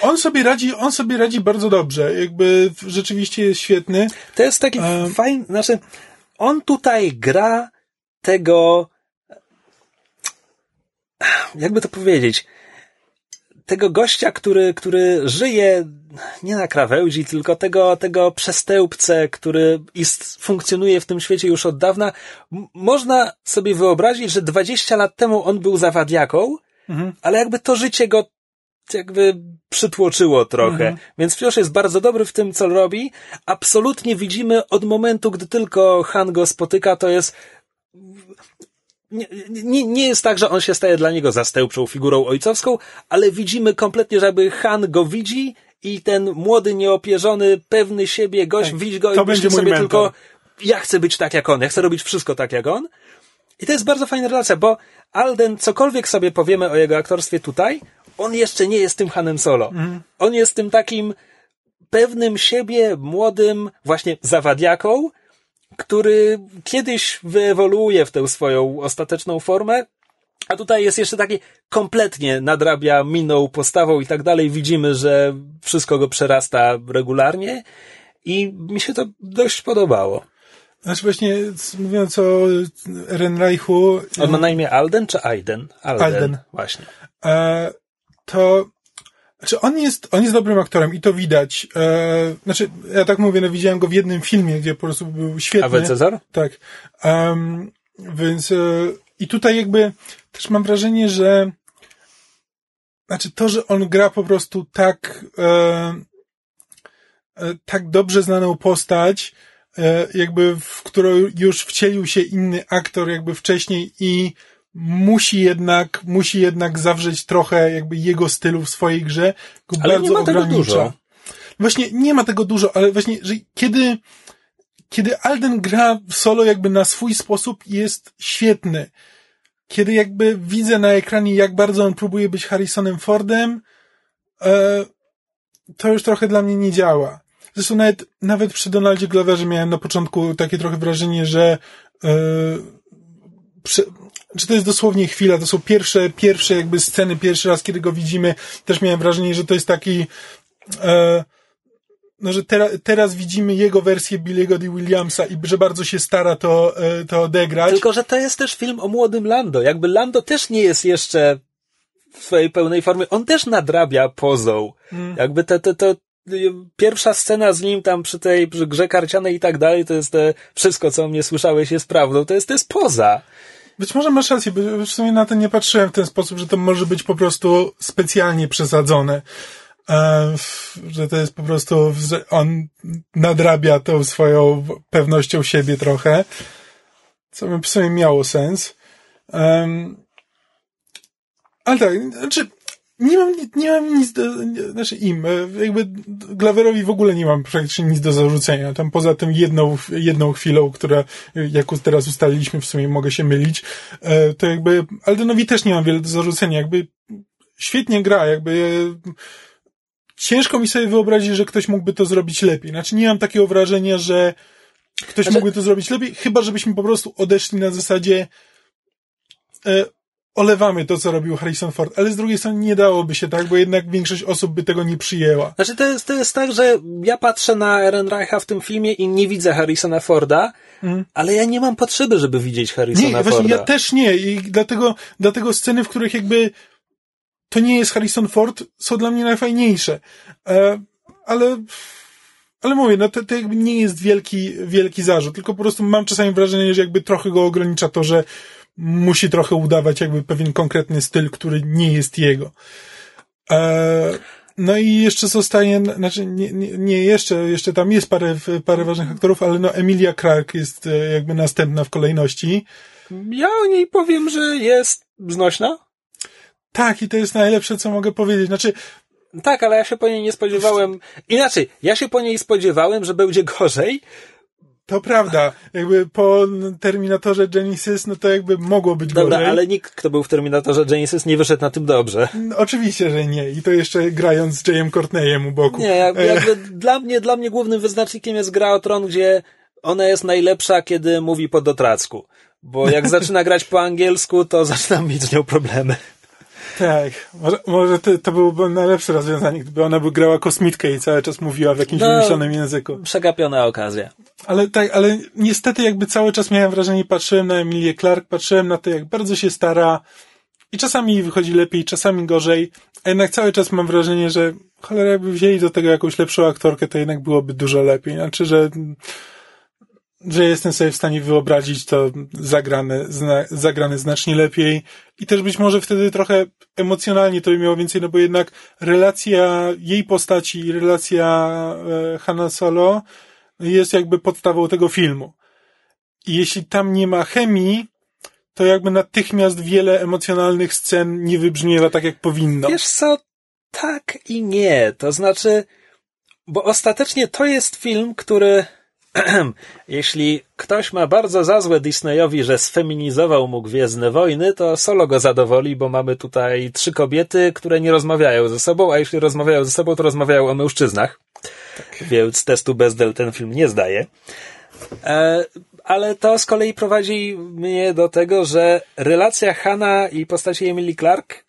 on sobie radzi, on sobie radzi bardzo dobrze, jakby rzeczywiście jest świetny. To jest taki Em. fajny, znaczy, on tutaj gra tego, jakby to powiedzieć, tego gościa, który, który żyje nie na krawędzi, tylko tego, tego przestępcę, który ist, funkcjonuje w tym świecie już od dawna. M- można sobie wyobrazić, że 20 lat temu on był zawadiaką, Mhm. ale jakby to życie go jakby przytłoczyło trochę. Mhm. Więc wciąż jest bardzo dobry w tym, co robi. Absolutnie widzimy od momentu, gdy tylko Han go spotyka, to jest nie, nie, nie jest tak, że on się staje dla niego zastępczą figurą ojcowską, ale widzimy kompletnie, że jakby Han go widzi i ten młody, nieopierzony, pewny siebie gość Tak, widzi go i myśli sobie mentor. tylko ja chcę być tak jak on, ja chcę robić wszystko tak jak on. I to jest bardzo fajna relacja, bo Alden, cokolwiek sobie powiemy o jego aktorstwie tutaj, on jeszcze nie jest tym Hanem Solo. On jest tym takim pewnym siebie, młodym, właśnie zawadiaką, który kiedyś wyewoluuje w tę swoją ostateczną formę, a tutaj jest jeszcze taki kompletnie nadrabia miną, postawą i tak dalej. Widzimy, że wszystko go przerasta regularnie i mi się to dość podobało. Znaczy właśnie, mówiąc o Ehrenreichu, On ma na imię Alden czy Aiden? Alden. Alden. Właśnie. e, to znaczy on jest, on jest dobrym aktorem i to widać. E, znaczy, ja tak mówię, no widziałem go w jednym filmie, gdzie po prostu był świetny. A Cezar? Tak. Um, więc e, i tutaj jakby też mam wrażenie, że znaczy to, że on gra po prostu tak e, e, tak dobrze znaną postać, e, jakby w którą już wcielił się inny aktor jakby wcześniej i musi jednak, musi jednak zawrzeć trochę jakby jego stylu w swojej grze, go Ale bardzo nie ma tego ogranicza. dużo. Właśnie nie ma tego dużo, ale właśnie, że kiedy, kiedy Alden gra w solo jakby na swój sposób jest świetny. Kiedy jakby widzę na ekranie, jak bardzo on próbuje być Harrisonem Fordem, e, to już trochę dla mnie nie działa. Zresztą nawet, nawet przy Donaldzie Gloverze miałem na początku takie trochę wrażenie, że e, przy, czy to jest dosłownie chwila, to są pierwsze, pierwsze jakby sceny, pierwszy raz, kiedy go widzimy, też miałem wrażenie, że to jest taki e, no, że tera, teraz widzimy jego wersję Billy'ego D. Williamsa i że bardzo się stara to, e, to odegrać. Tylko, że to jest też film o młodym Lando. Jakby Lando też nie jest jeszcze w swojej pełnej formie. On też nadrabia pozą. Mm. Jakby te, te, to pierwsza scena z nim tam przy tej przy grze karcianej i tak dalej, to jest te, wszystko, co mnie słyszałeś jest prawdą. To jest, to jest poza. Być może masz rację, bo w sumie na to nie patrzyłem w ten sposób, że to może być po prostu specjalnie przesadzone. E, że to jest po prostu, że on nadrabia tą swoją pewnością siebie trochę, co by w sumie miało sens. Ale tak, znaczy, nie mam, nie mam nic do, nie, znaczy im, e, jakby Glaverowi w ogóle nie mam praktycznie nic do zarzucenia. Tam poza tym jedną, jedną chwilą, która, jak teraz ustaliliśmy, w sumie mogę się mylić, e, to jakby Aldenowi też nie mam wiele do zarzucenia. Jakby świetnie gra, jakby ciężko mi sobie wyobrazić, że ktoś mógłby to zrobić lepiej. Znaczy nie mam takiego wrażenia, że ktoś Znaczy- mógłby to zrobić lepiej, chyba żebyśmy po prostu odeszli na zasadzie e, olewamy to, co robił Harrison Ford, ale z drugiej strony nie dałoby się tak, bo jednak większość osób by tego nie przyjęła. Znaczy to jest, to jest tak, że ja patrzę na Ehrenreicha w tym filmie i nie widzę Harrisona Forda, ale ja nie mam potrzeby, żeby widzieć Harrisona Mhm. Nie, Forda. właśnie ja też nie i dlatego, dlatego sceny, w których jakby to nie jest Harrison Ford, są dla mnie najfajniejsze. E, ale, ale mówię, no to, to jakby nie jest wielki, wielki zarzut, tylko po prostu mam czasami wrażenie, że jakby trochę go ogranicza to, że musi trochę udawać jakby pewien konkretny styl, który nie jest jego. E, no i jeszcze zostaje, znaczy nie, nie, nie jeszcze, jeszcze tam jest parę, parę ważnych aktorów, ale no Emilia Clarke jest e, jakby następna w kolejności. Ja o niej powiem, że jest znośna. Tak, i to jest najlepsze, co mogę powiedzieć. Znaczy, Tak, ale ja się po niej nie spodziewałem. Inaczej, ja się po niej spodziewałem, że będzie gorzej. To prawda, jakby po Terminatorze Genesis, no to jakby mogło być Dobra, gorzej. ale nikt, kto był w Terminatorze Genesis, nie wyszedł na tym dobrze. No, Oczywiście, że nie. I to jeszcze grając z Jayem Courtneyem u boku. Nie, jakby, E, jakby dla mnie, dla mnie głównym wyznacznikiem jest gra o tron, gdzie ona jest najlepsza, kiedy mówi po dotracku. Bo jak [LAUGHS] zaczyna grać po angielsku, to zaczynam mieć z nią problemy. Tak, może, może to, to byłoby najlepsze rozwiązanie, gdyby ona by grała kosmitkę i cały czas mówiła w jakimś No. wymyślonym języku. Przegapiona okazja. Ale tak, ale niestety jakby cały czas miałem wrażenie, patrzyłem na Emilię Clark, patrzyłem na to, jak bardzo się stara i czasami wychodzi lepiej, czasami gorzej, a jednak cały czas mam wrażenie, że cholera, jakby wzięli do tego jakąś lepszą aktorkę, to jednak byłoby dużo lepiej. Znaczy, że że jestem sobie w stanie wyobrazić to zagrane, zna, zagrane znacznie lepiej i też być może wtedy trochę emocjonalnie to by miało więcej, no bo jednak relacja jej postaci i relacja e, Hanna Solo jest jakby podstawą tego filmu. I jeśli tam nie ma chemii, to jakby natychmiast wiele emocjonalnych scen nie wybrzmiewa tak, jak powinno. Wiesz co? Tak i nie. To znaczy, bo ostatecznie to jest film, który [CLEARS THROAT] jeśli ktoś ma bardzo za złe Disneyowi, że sfeminizował mu Gwiezdne Wojny, to solo go zadowoli, bo mamy tutaj trzy kobiety, które nie rozmawiają ze sobą, a jeśli rozmawiają ze sobą, to rozmawiają o mężczyznach. Więc testu Bezdel ten film nie zdaje. E, ale to z kolei prowadzi mnie do tego, że relacja Hanna i postaci Emily Clark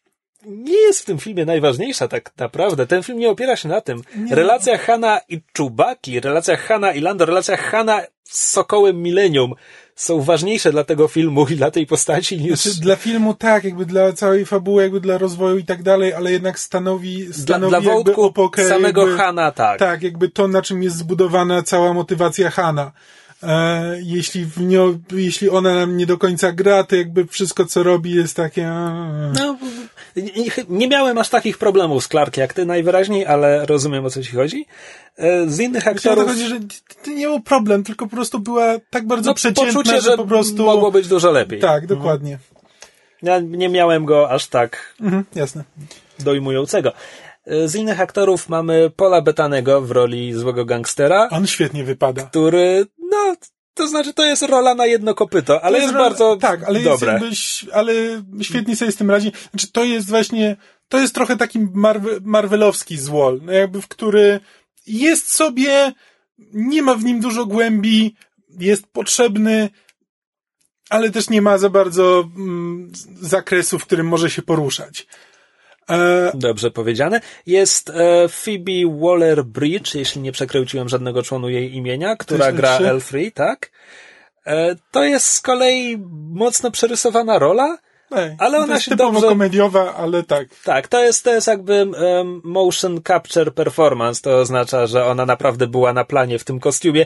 nie jest w tym filmie najważniejsza tak naprawdę. Ten film nie opiera się na tym. Relacja Hanna i Czubaki, relacja Hanna i Lando, relacja Hanna z Sokołem Millennium są ważniejsze dla tego filmu i dla tej postaci niż... Znaczy, dla filmu tak, jakby dla całej fabuły, jakby dla rozwoju i tak dalej, ale jednak stanowi, Dla, stanowi dla jakby wątku opokę, samego jakby, Hanna, tak. Tak, jakby to, na czym jest zbudowana cała motywacja Hana. E, jeśli w jeśli ona nam nie do końca gra, to jakby wszystko, co robi, jest takie... No, nie, nie miałem aż takich problemów z Clark jak ty najwyraźniej, ale rozumiem o co ci chodzi. E, Z innych aktorów... chodzi, że nie był problem, tylko po prostu była tak bardzo No, przeciętna, poczucie, że że po prostu... mogło być dużo lepiej. Tak, dokładnie. Ja nie miałem go aż tak Mhm, jasne. dojmującego. E, Z innych aktorów mamy Paula Bettanego w roli złego gangstera, On świetnie wypada. który, no, to znaczy to jest rola na jedno kopyto, ale jest, rola- bardzo tak, ale dobre. Jest jakby, ale świetnie sobie z tym radzi. Znaczy, to jest właśnie, to jest trochę taki Marve, marvelowski złol, no jakby w który jest sobie, nie ma w nim dużo głębi, jest potrzebny, ale też nie ma za bardzo mm, zakresu, w którym może się poruszać. E, Dobrze powiedziane. Jest e, Phoebe Waller-Bridge, jeśli nie przekręciłem żadnego członu jej imienia, która gra trzy. L3, tak? E, to jest z kolei mocno przerysowana rola, ej, Ale ona to jest się typowo dobrze- komediowa, ale tak. Tak, to jest, to jest jakby em, motion capture performance. To oznacza, że ona naprawdę była na planie w tym kostiumie.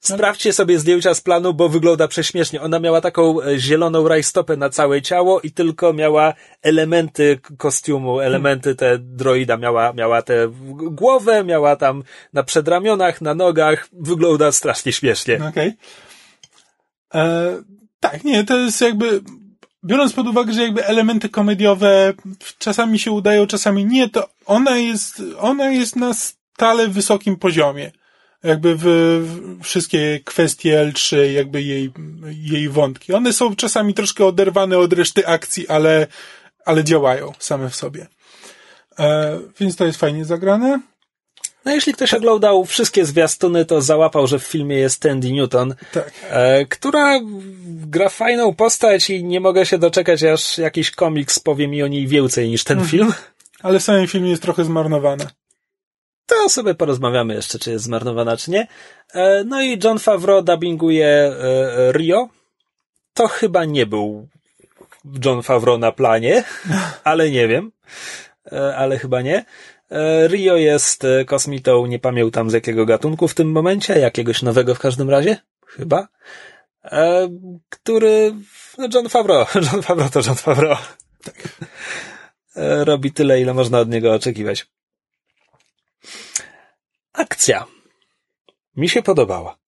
Sprawdźcie sobie zdjęcia z planu, bo wygląda prześmiesznie. Ona miała taką e, zieloną rajstopę na całe ciało i tylko miała elementy kostiumu, elementy te droida. Miała, miała tę głowę, miała tam na przedramionach, na nogach. Wygląda strasznie śmiesznie. Okej. E, Tak, nie, to jest jakby, biorąc pod uwagę, że jakby elementy komediowe czasami się udają, czasami nie, to ona jest, ona jest na stale wysokim poziomie. Jakby w, w wszystkie kwestie L3, jakby jej, jej wątki. One są czasami troszkę oderwane od reszty akcji, ale, ale działają same w sobie. E, więc to jest fajnie zagrane. No jeśli ktoś oglądał wszystkie zwiastuny, to załapał, że w filmie jest Tandy Newton. Tak. e, która gra fajną postać i nie mogę się doczekać, aż jakiś komiks powie mi o niej więcej niż ten film. Ale w samym filmie jest trochę zmarnowane. To sobie porozmawiamy jeszcze, czy jest zmarnowana, czy nie. E, no i John Favreau dubbinguje e, Rio. To chyba nie był John Favreau na planie, [LAUGHS] ale nie wiem. E, ale chyba nie. Rio jest kosmitą, nie pamiętam z jakiego gatunku w tym momencie, jakiegoś nowego w każdym razie, chyba. Który, no John Favreau, [LAUGHS] John Favreau to John Favreau. E, Robi tyle, ile można od niego oczekiwać. Akcja. Mi się podobała.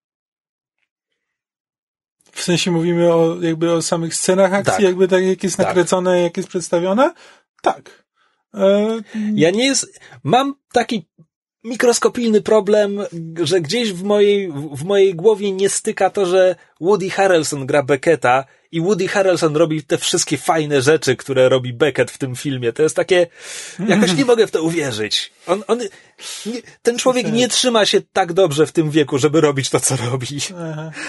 W sensie mówimy o, jakby o samych scenach akcji, Tak. jakby tak jak jest Tak. nakręcone, jak jest przedstawione? Tak. E, Ja nie jest, mam taki mikroskopijny problem, że gdzieś w mojej, w mojej głowie nie styka to, że Woody Harrelson gra Becketa i Woody Harrelson robi te wszystkie fajne rzeczy, które robi Beckett w tym filmie. To jest takie, jakoś nie mogę w to uwierzyć. On, on, nie, ten człowiek nie trzyma się tak dobrze w tym wieku, żeby robić to, co robi.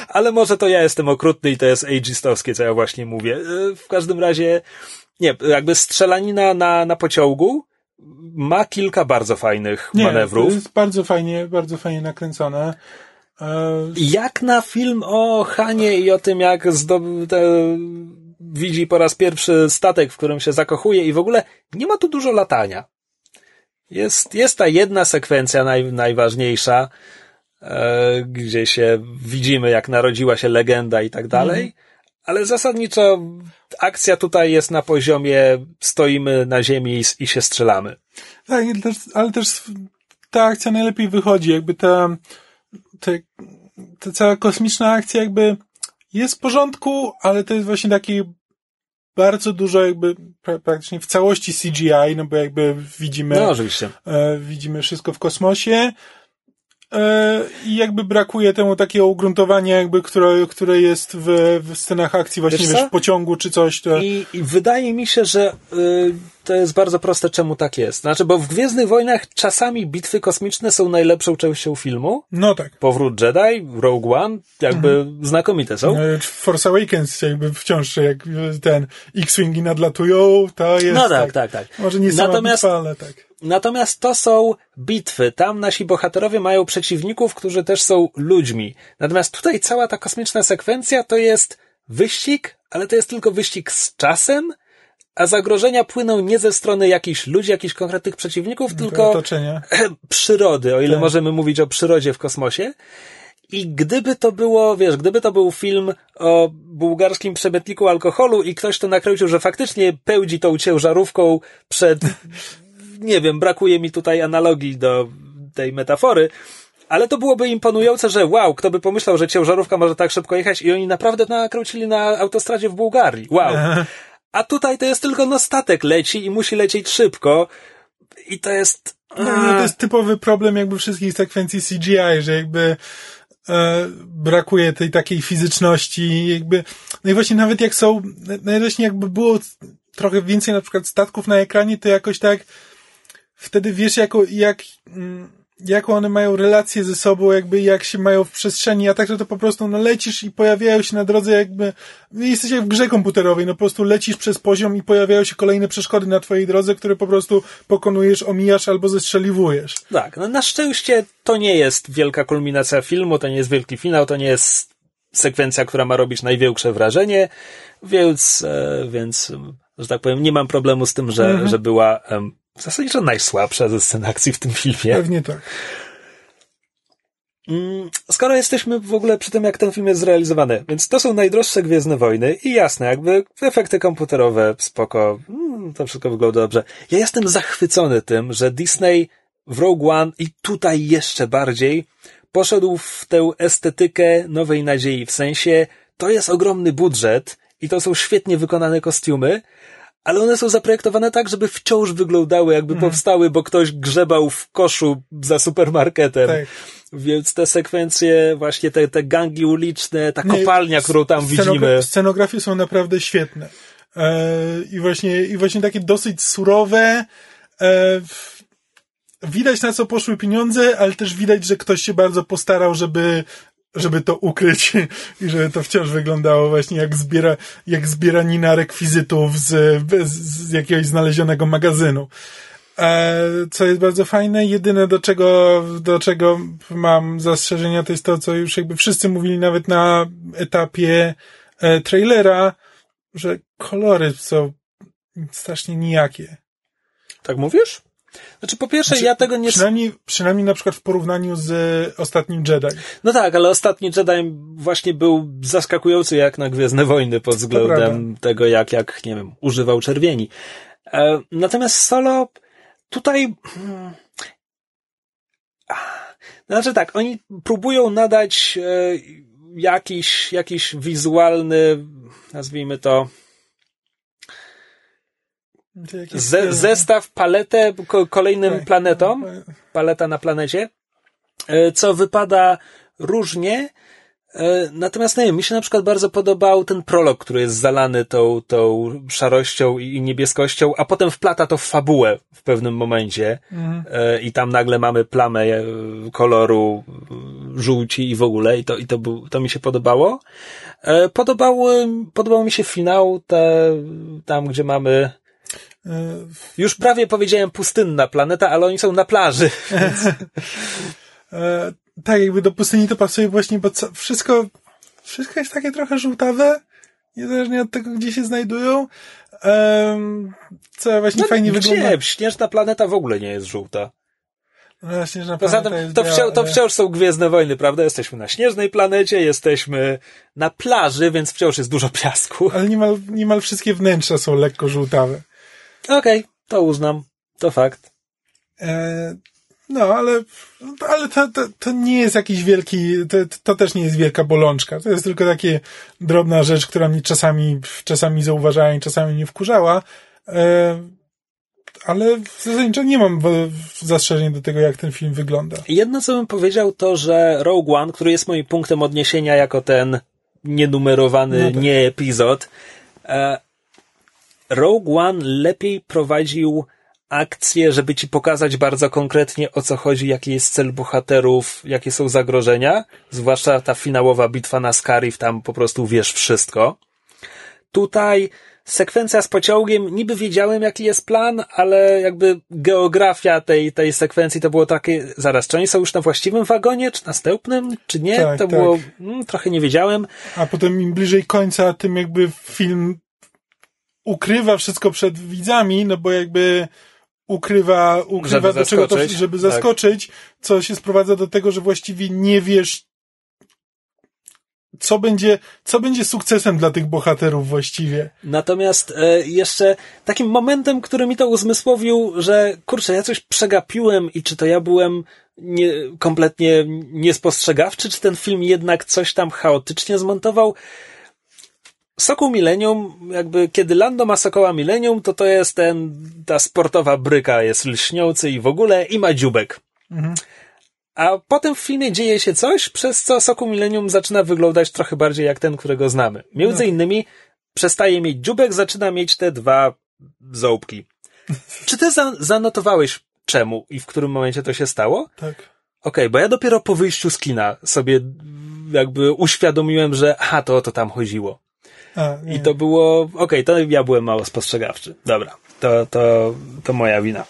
Ale może to ja jestem okrutny i to jest ageistowskie, co ja właśnie mówię. E, W każdym razie, nie, jakby strzelanina na, na pociągu ma kilka bardzo fajnych Nie, manewrów. to jest bardzo fajnie, bardzo fajnie nakręcone. E, Jak na film o Hanie i o tym, jak widzi po raz pierwszy statek, w którym się zakochuje i w ogóle nie ma tu dużo latania. Jest, jest ta jedna sekwencja naj, najważniejsza, e, gdzie się widzimy, jak narodziła się legenda i tak dalej, ale zasadniczo akcja tutaj jest na poziomie stoimy na ziemi i, i się strzelamy. tak, ale też ta akcja najlepiej wychodzi, jakby ta, te, ta cała kosmiczna akcja jakby jest w porządku, ale to jest właśnie taki bardzo dużo jakby pra, praktycznie w całości CGI, no bo jakby widzimy No oczywiście. e, widzimy wszystko w kosmosie i jakby brakuje temu takiego ugruntowania jakby, które, które jest w, w scenach akcji właśnie Wiesz wiesz, w pociągu czy coś. To... I, I wydaje mi się, że y, to jest bardzo proste, czemu tak jest. Znaczy, bo w Gwiezdnych Wojnach czasami bitwy kosmiczne są najlepszą częścią filmu. No tak. Powrót Jedi, Rogue One, jakby znakomite są. E, Force Awakens jakby wciąż jak ten X-Wingi nadlatują, to jest No tak, tak, tak. Może nie sama Natomiast- bitwa, ale tak. Natomiast to są bitwy. Tam nasi bohaterowie mają przeciwników, którzy też są ludźmi. Natomiast tutaj cała ta kosmiczna sekwencja to jest wyścig, ale to jest tylko wyścig z czasem, a zagrożenia płyną nie ze strony jakichś ludzi, jakichś konkretnych przeciwników, tylko otoczenie. [CLEARS THROAT] przyrody, o ile Tak. możemy mówić o przyrodzie w kosmosie. I gdyby to było, wiesz, gdyby to był film o bułgarskim przemytniku alkoholu i ktoś to nakręcił, że faktycznie pełdzi tą ciężarówką przed, [LAUGHS] nie wiem, brakuje mi tutaj analogii do tej metafory, ale to byłoby imponujące, że wow, kto by pomyślał, że ciężarówka może tak szybko jechać i oni naprawdę nakręcili na autostradzie w Bułgarii. Wow. [LAUGHS] A tutaj to jest tylko no statek leci i musi lecieć szybko. I to jest... No, no, to jest typowy problem jakby wszystkich sekwencji CGI, że jakby e, brakuje tej takiej fizyczności, jakby, no i właśnie nawet jak są, najlepiej jakby było trochę więcej na przykład statków na ekranie, to jakoś tak wtedy wiesz jako, jak, mm, jaką one mają relację ze sobą, jakby jak się mają w przestrzeni, a także to po prostu no lecisz i pojawiają się na drodze jakby, no jesteś jak w grze komputerowej, no po prostu lecisz przez poziom i pojawiają się kolejne przeszkody na twojej drodze, które po prostu pokonujesz, omijasz albo zestrzeliwujesz. Tak, no na szczęście to nie jest wielka kulminacja filmu, to nie jest wielki finał, to nie jest sekwencja, która ma robić największe wrażenie, więc, e, więc, że tak powiem, nie mam problemu z tym, że, mhm. że była w zasadzie najsłabsza ze scen akcji w tym filmie. Pewnie tak. Mm, skoro jesteśmy w ogóle przy tym, jak ten film jest zrealizowany, więc to są najdroższe Gwiezdne Wojny i jasne, jakby efekty komputerowe, spoko, mm, to wszystko wygląda dobrze. Ja jestem zachwycony tym, że Disney w Rogue One i tutaj jeszcze bardziej poszedł w tę estetykę nowej nadziei, w sensie to jest ogromny budżet i to są świetnie wykonane kostiumy, ale one są zaprojektowane tak, żeby wciąż wyglądały, jakby mhm. powstały, bo ktoś grzebał w koszu za supermarketem. Tak. Więc te sekwencje, właśnie te, te gangi uliczne, ta kopalnia, Nie, którą tam scenogra widzimy. Scenografie są naprawdę świetne. E, I właśnie, i właśnie takie dosyć surowe. E, widać na co poszły pieniądze, ale też widać, że ktoś się bardzo postarał, żeby żeby to ukryć i żeby to wciąż wyglądało właśnie jak zbiera, jak zbieranina rekwizytów z, z jakiegoś znalezionego magazynu. E, co jest bardzo fajne. Jedyne do czego, do czego mam zastrzeżenia to jest to, co już jakby wszyscy mówili nawet na etapie e, trailera, że kolory są strasznie nijakie. Tak mówisz? Znaczy, po pierwsze, znaczy, ja tego nie... Przynajmniej, przynajmniej na przykład w porównaniu z ostatnim Jedi. No tak, ale ostatni Jedi właśnie był zaskakujący jak na Gwiezdne Wojny pod względem tego, jak, jak, nie wiem, używał czerwieni. E, natomiast Solo tutaj... Hmm, znaczy tak, oni próbują nadać e, jakiś, jakiś wizualny, nazwijmy to, ze, zestaw, paletę kolejnym tak. planetom, paleta na planecie, e, co wypada różnie. E, natomiast nie wiem, mi się na przykład bardzo podobał ten prolog, który jest zalany tą, tą szarością i niebieskością, a potem wplata to w fabułę w pewnym momencie mhm. E, i tam nagle mamy plamę koloru żółci i w ogóle i to, i to, był, to mi się podobało. Podobało, podobał mi się finał, te, tam gdzie mamy już prawie powiedziałem pustynna planeta, ale oni są na plaży. [LAUGHS] Więc... E, tak, jakby do pustyni to pasuje właśnie, bo co, wszystko, wszystko jest takie trochę żółtawe, niezależnie od tego, gdzie się znajdują. Um, co właśnie no, fajnie gdzie? wygląda. Śnieżna planeta w ogóle nie jest żółta. No, śnieżna Poza tym, to, wciąż, to wciąż są Gwiezdne Wojny, prawda? Jesteśmy na śnieżnej planecie, jesteśmy na plaży, więc wciąż jest dużo piasku. Ale niemal, niemal wszystkie wnętrza są lekko żółtawe. Okej, okay, to uznam. To fakt. E, no, ale, ale to, to, to, nie jest jakiś wielki, to, to też nie jest wielka bolączka. To jest tylko takie drobna rzecz, która mnie czasami, czasami zauważała i czasami nie wkurzała. E, ale zasadniczo nie mam zastrzeżeń do tego, jak ten film wygląda. Jedno, co bym powiedział, to, że Rogue One, który jest moim punktem odniesienia jako ten nienumerowany no tak. nie epizod, e, Rogue One lepiej prowadził akcję, żeby ci pokazać bardzo konkretnie o co chodzi, jaki jest cel bohaterów, jakie są zagrożenia, zwłaszcza ta finałowa bitwa na Scarif, tam po prostu wiesz wszystko. Tutaj sekwencja z pociągiem, niby wiedziałem jaki jest plan, ale jakby geografia tej, tej sekwencji to było takie, zaraz, czy oni są już na właściwym wagonie, czy następnym, czy nie? Tak, to tak. było, mm, trochę nie wiedziałem. A potem im bliżej końca, tym jakby film ukrywa wszystko przed widzami, no bo jakby ukrywa, ukrywa żeby do czego to, żeby tak. zaskoczyć, tak. co się sprowadza do tego, że właściwie nie wiesz, co będzie, co będzie sukcesem dla tych bohaterów właściwie. Natomiast e, jeszcze takim momentem, który mi to uzmysłowił, że kurczę, ja coś przegapiłem i czy to ja byłem nie, kompletnie niespostrzegawczy, czy ten film jednak coś tam chaotycznie zmontował, Sokół Millennium, jakby kiedy Lando ma Sokoła Millennium, to to jest ten, ta sportowa bryka, jest lśniący i w ogóle i ma dziubek. A potem w filmie dzieje się coś, przez co Sokół Millennium zaczyna wyglądać trochę bardziej jak ten, którego znamy. Między innymi przestaje mieć dziubek, zaczyna mieć te dwa ząbki. [LAUGHS] Czy ty za- zanotowałeś czemu i w którym momencie to się stało? Tak. Okej, bo ja dopiero po wyjściu z kina sobie jakby uświadomiłem, że aha, to o to tam chodziło. A. I to było, okej, to ja byłem mało spostrzegawczy. Dobra, to, to, to moja wina.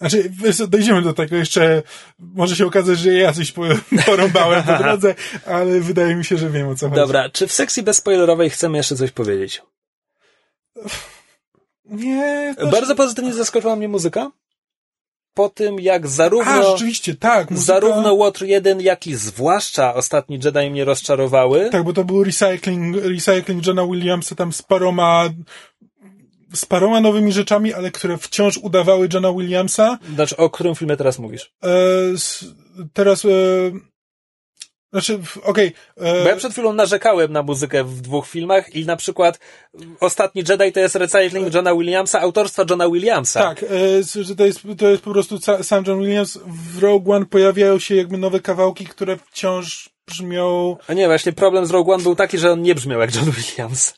Znaczy, dojdziemy do tego jeszcze, może się okazać, że ja coś po- porąbałem po [LAUGHS] drodze, ale wydaje mi się, że wiem o co chodzi. Dobra, czy w sekcji bezspoilerowej chcemy jeszcze coś powiedzieć? Nie. Bardzo pozytywnie zaskoczyła mnie muzyka. Po tym, jak A, zarówno, rzeczywiście, tak. muzyka- zarówno Water 1, jak i zwłaszcza ostatni Jedi mnie rozczarowały. Tak, bo to był recycling, recycling Johna Williamsa tam z paroma, z paroma nowymi rzeczami, ale które wciąż udawały Johna Williamsa. Znaczy, o którym filmie teraz mówisz? E, teraz, e, znaczy, okej, e, Bo ja przed chwilą narzekałem na muzykę w dwóch filmach i na przykład ostatni Jedi to jest recycling Johna Williamsa, autorstwa Johna Williamsa. Tak, e, to jest, to jest po prostu sam John Williams. W Rogue One pojawiają się jakby nowe kawałki, które wciąż brzmią... A nie, właśnie problem z Rogue One był taki, że on nie brzmiał jak John Williams.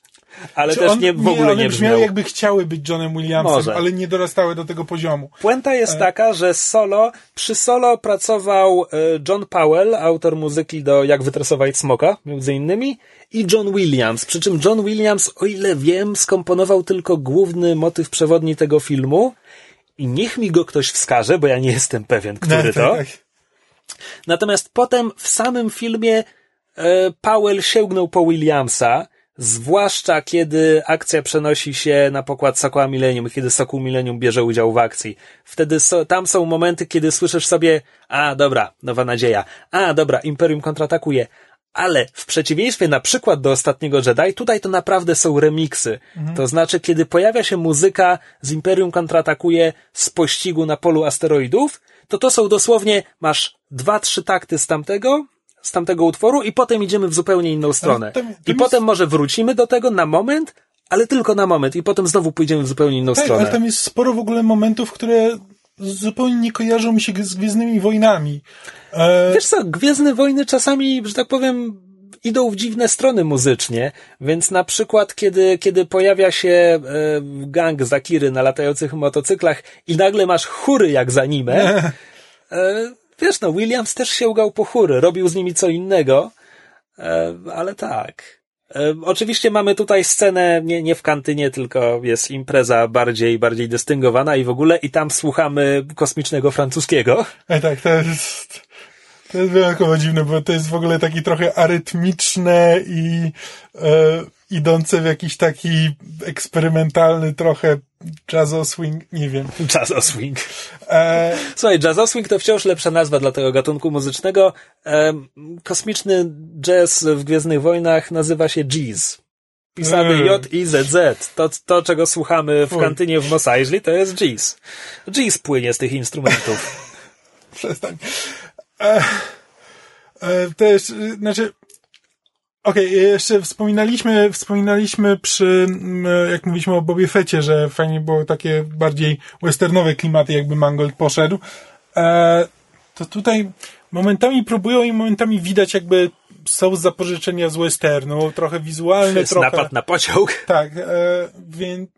Ale Czy też on- nie, w ogóle one nie brzmiały brzmiał. jakby chciały być Johnem Williamsem, Może. ale nie dorastały do tego poziomu. Puenta jest taka, że solo, przy solo pracował e, John Powell, autor muzyki do Jak wytresować smoka, między innymi, i John Williams. Przy czym John Williams, o ile wiem, skomponował tylko główny motyw przewodni tego filmu i niech mi go ktoś wskaże, bo ja nie jestem pewien, [LAUGHS] który Tak, to. tak. Natomiast potem w samym filmie e, Powell sięgnął po Williamsa, zwłaszcza kiedy akcja przenosi się na pokład Sokoła Millennium, kiedy Sokół Millennium bierze udział w akcji. Wtedy so, tam są momenty, kiedy słyszysz sobie, a dobra, nowa nadzieja, a dobra, Imperium kontratakuje. Ale w przeciwieństwie na przykład do ostatniego Jedi, tutaj to naprawdę są remiksy. To znaczy, kiedy pojawia się muzyka z Imperium kontratakuje z pościgu na polu asteroidów, to to są dosłownie, masz dwa, trzy takty z tamtego, z tamtego utworu i potem idziemy w zupełnie inną stronę. tam- tam I jest- potem może wrócimy do tego na moment, ale tylko na moment i potem znowu pójdziemy w zupełnie inną Tak, stronę. ale tam jest sporo w ogóle momentów, które zupełnie nie kojarzą mi się z Gwiezdnymi Wojnami. E, Wiesz co, Gwiezdne Wojny czasami, że tak powiem, idą w dziwne strony muzycznie, więc na przykład, kiedy, kiedy pojawia się e, gang Zakiry na latających motocyklach i nagle masz chóry jak z anime, [LAUGHS] e, wiesz no, Williams też sięgał po chóry, robił z nimi co innego, e, ale tak. E, oczywiście mamy tutaj scenę nie, nie w kantynie, tylko jest impreza bardziej, bardziej dystyngowana i w ogóle i tam słuchamy kosmicznego francuskiego. e, tak, to jest, to jest wyjątkowo dziwne, bo to jest w ogóle taki trochę arytmiczne i e, idące w jakiś taki eksperymentalny trochę jazzo swing, nie wiem. Jazz swing. E, Słuchaj, jazz swing to wciąż lepsza nazwa dla tego gatunku muzycznego. Em, kosmiczny jazz w Gwiezdnych Wojnach nazywa się Jizz. Pisany Mm. J-I-Z-Z. To, to, czego słuchamy w kantynie w Mos Eisley, to jest Jizz. Jizz płynie z tych instrumentów. [LAUGHS] przestań. E, e, to jest, y, znaczy, okej, jeszcze wspominaliśmy, wspominaliśmy przy, mm, jak mówiliśmy o Bobie Fecie, że fajnie było takie bardziej westernowe klimaty, jakby Mangold poszedł. E, to tutaj momentami próbują i momentami widać jakby są zapożyczenia z westernu, trochę wizualne, jest trochę... napad na pociąg. Tak, e, więc.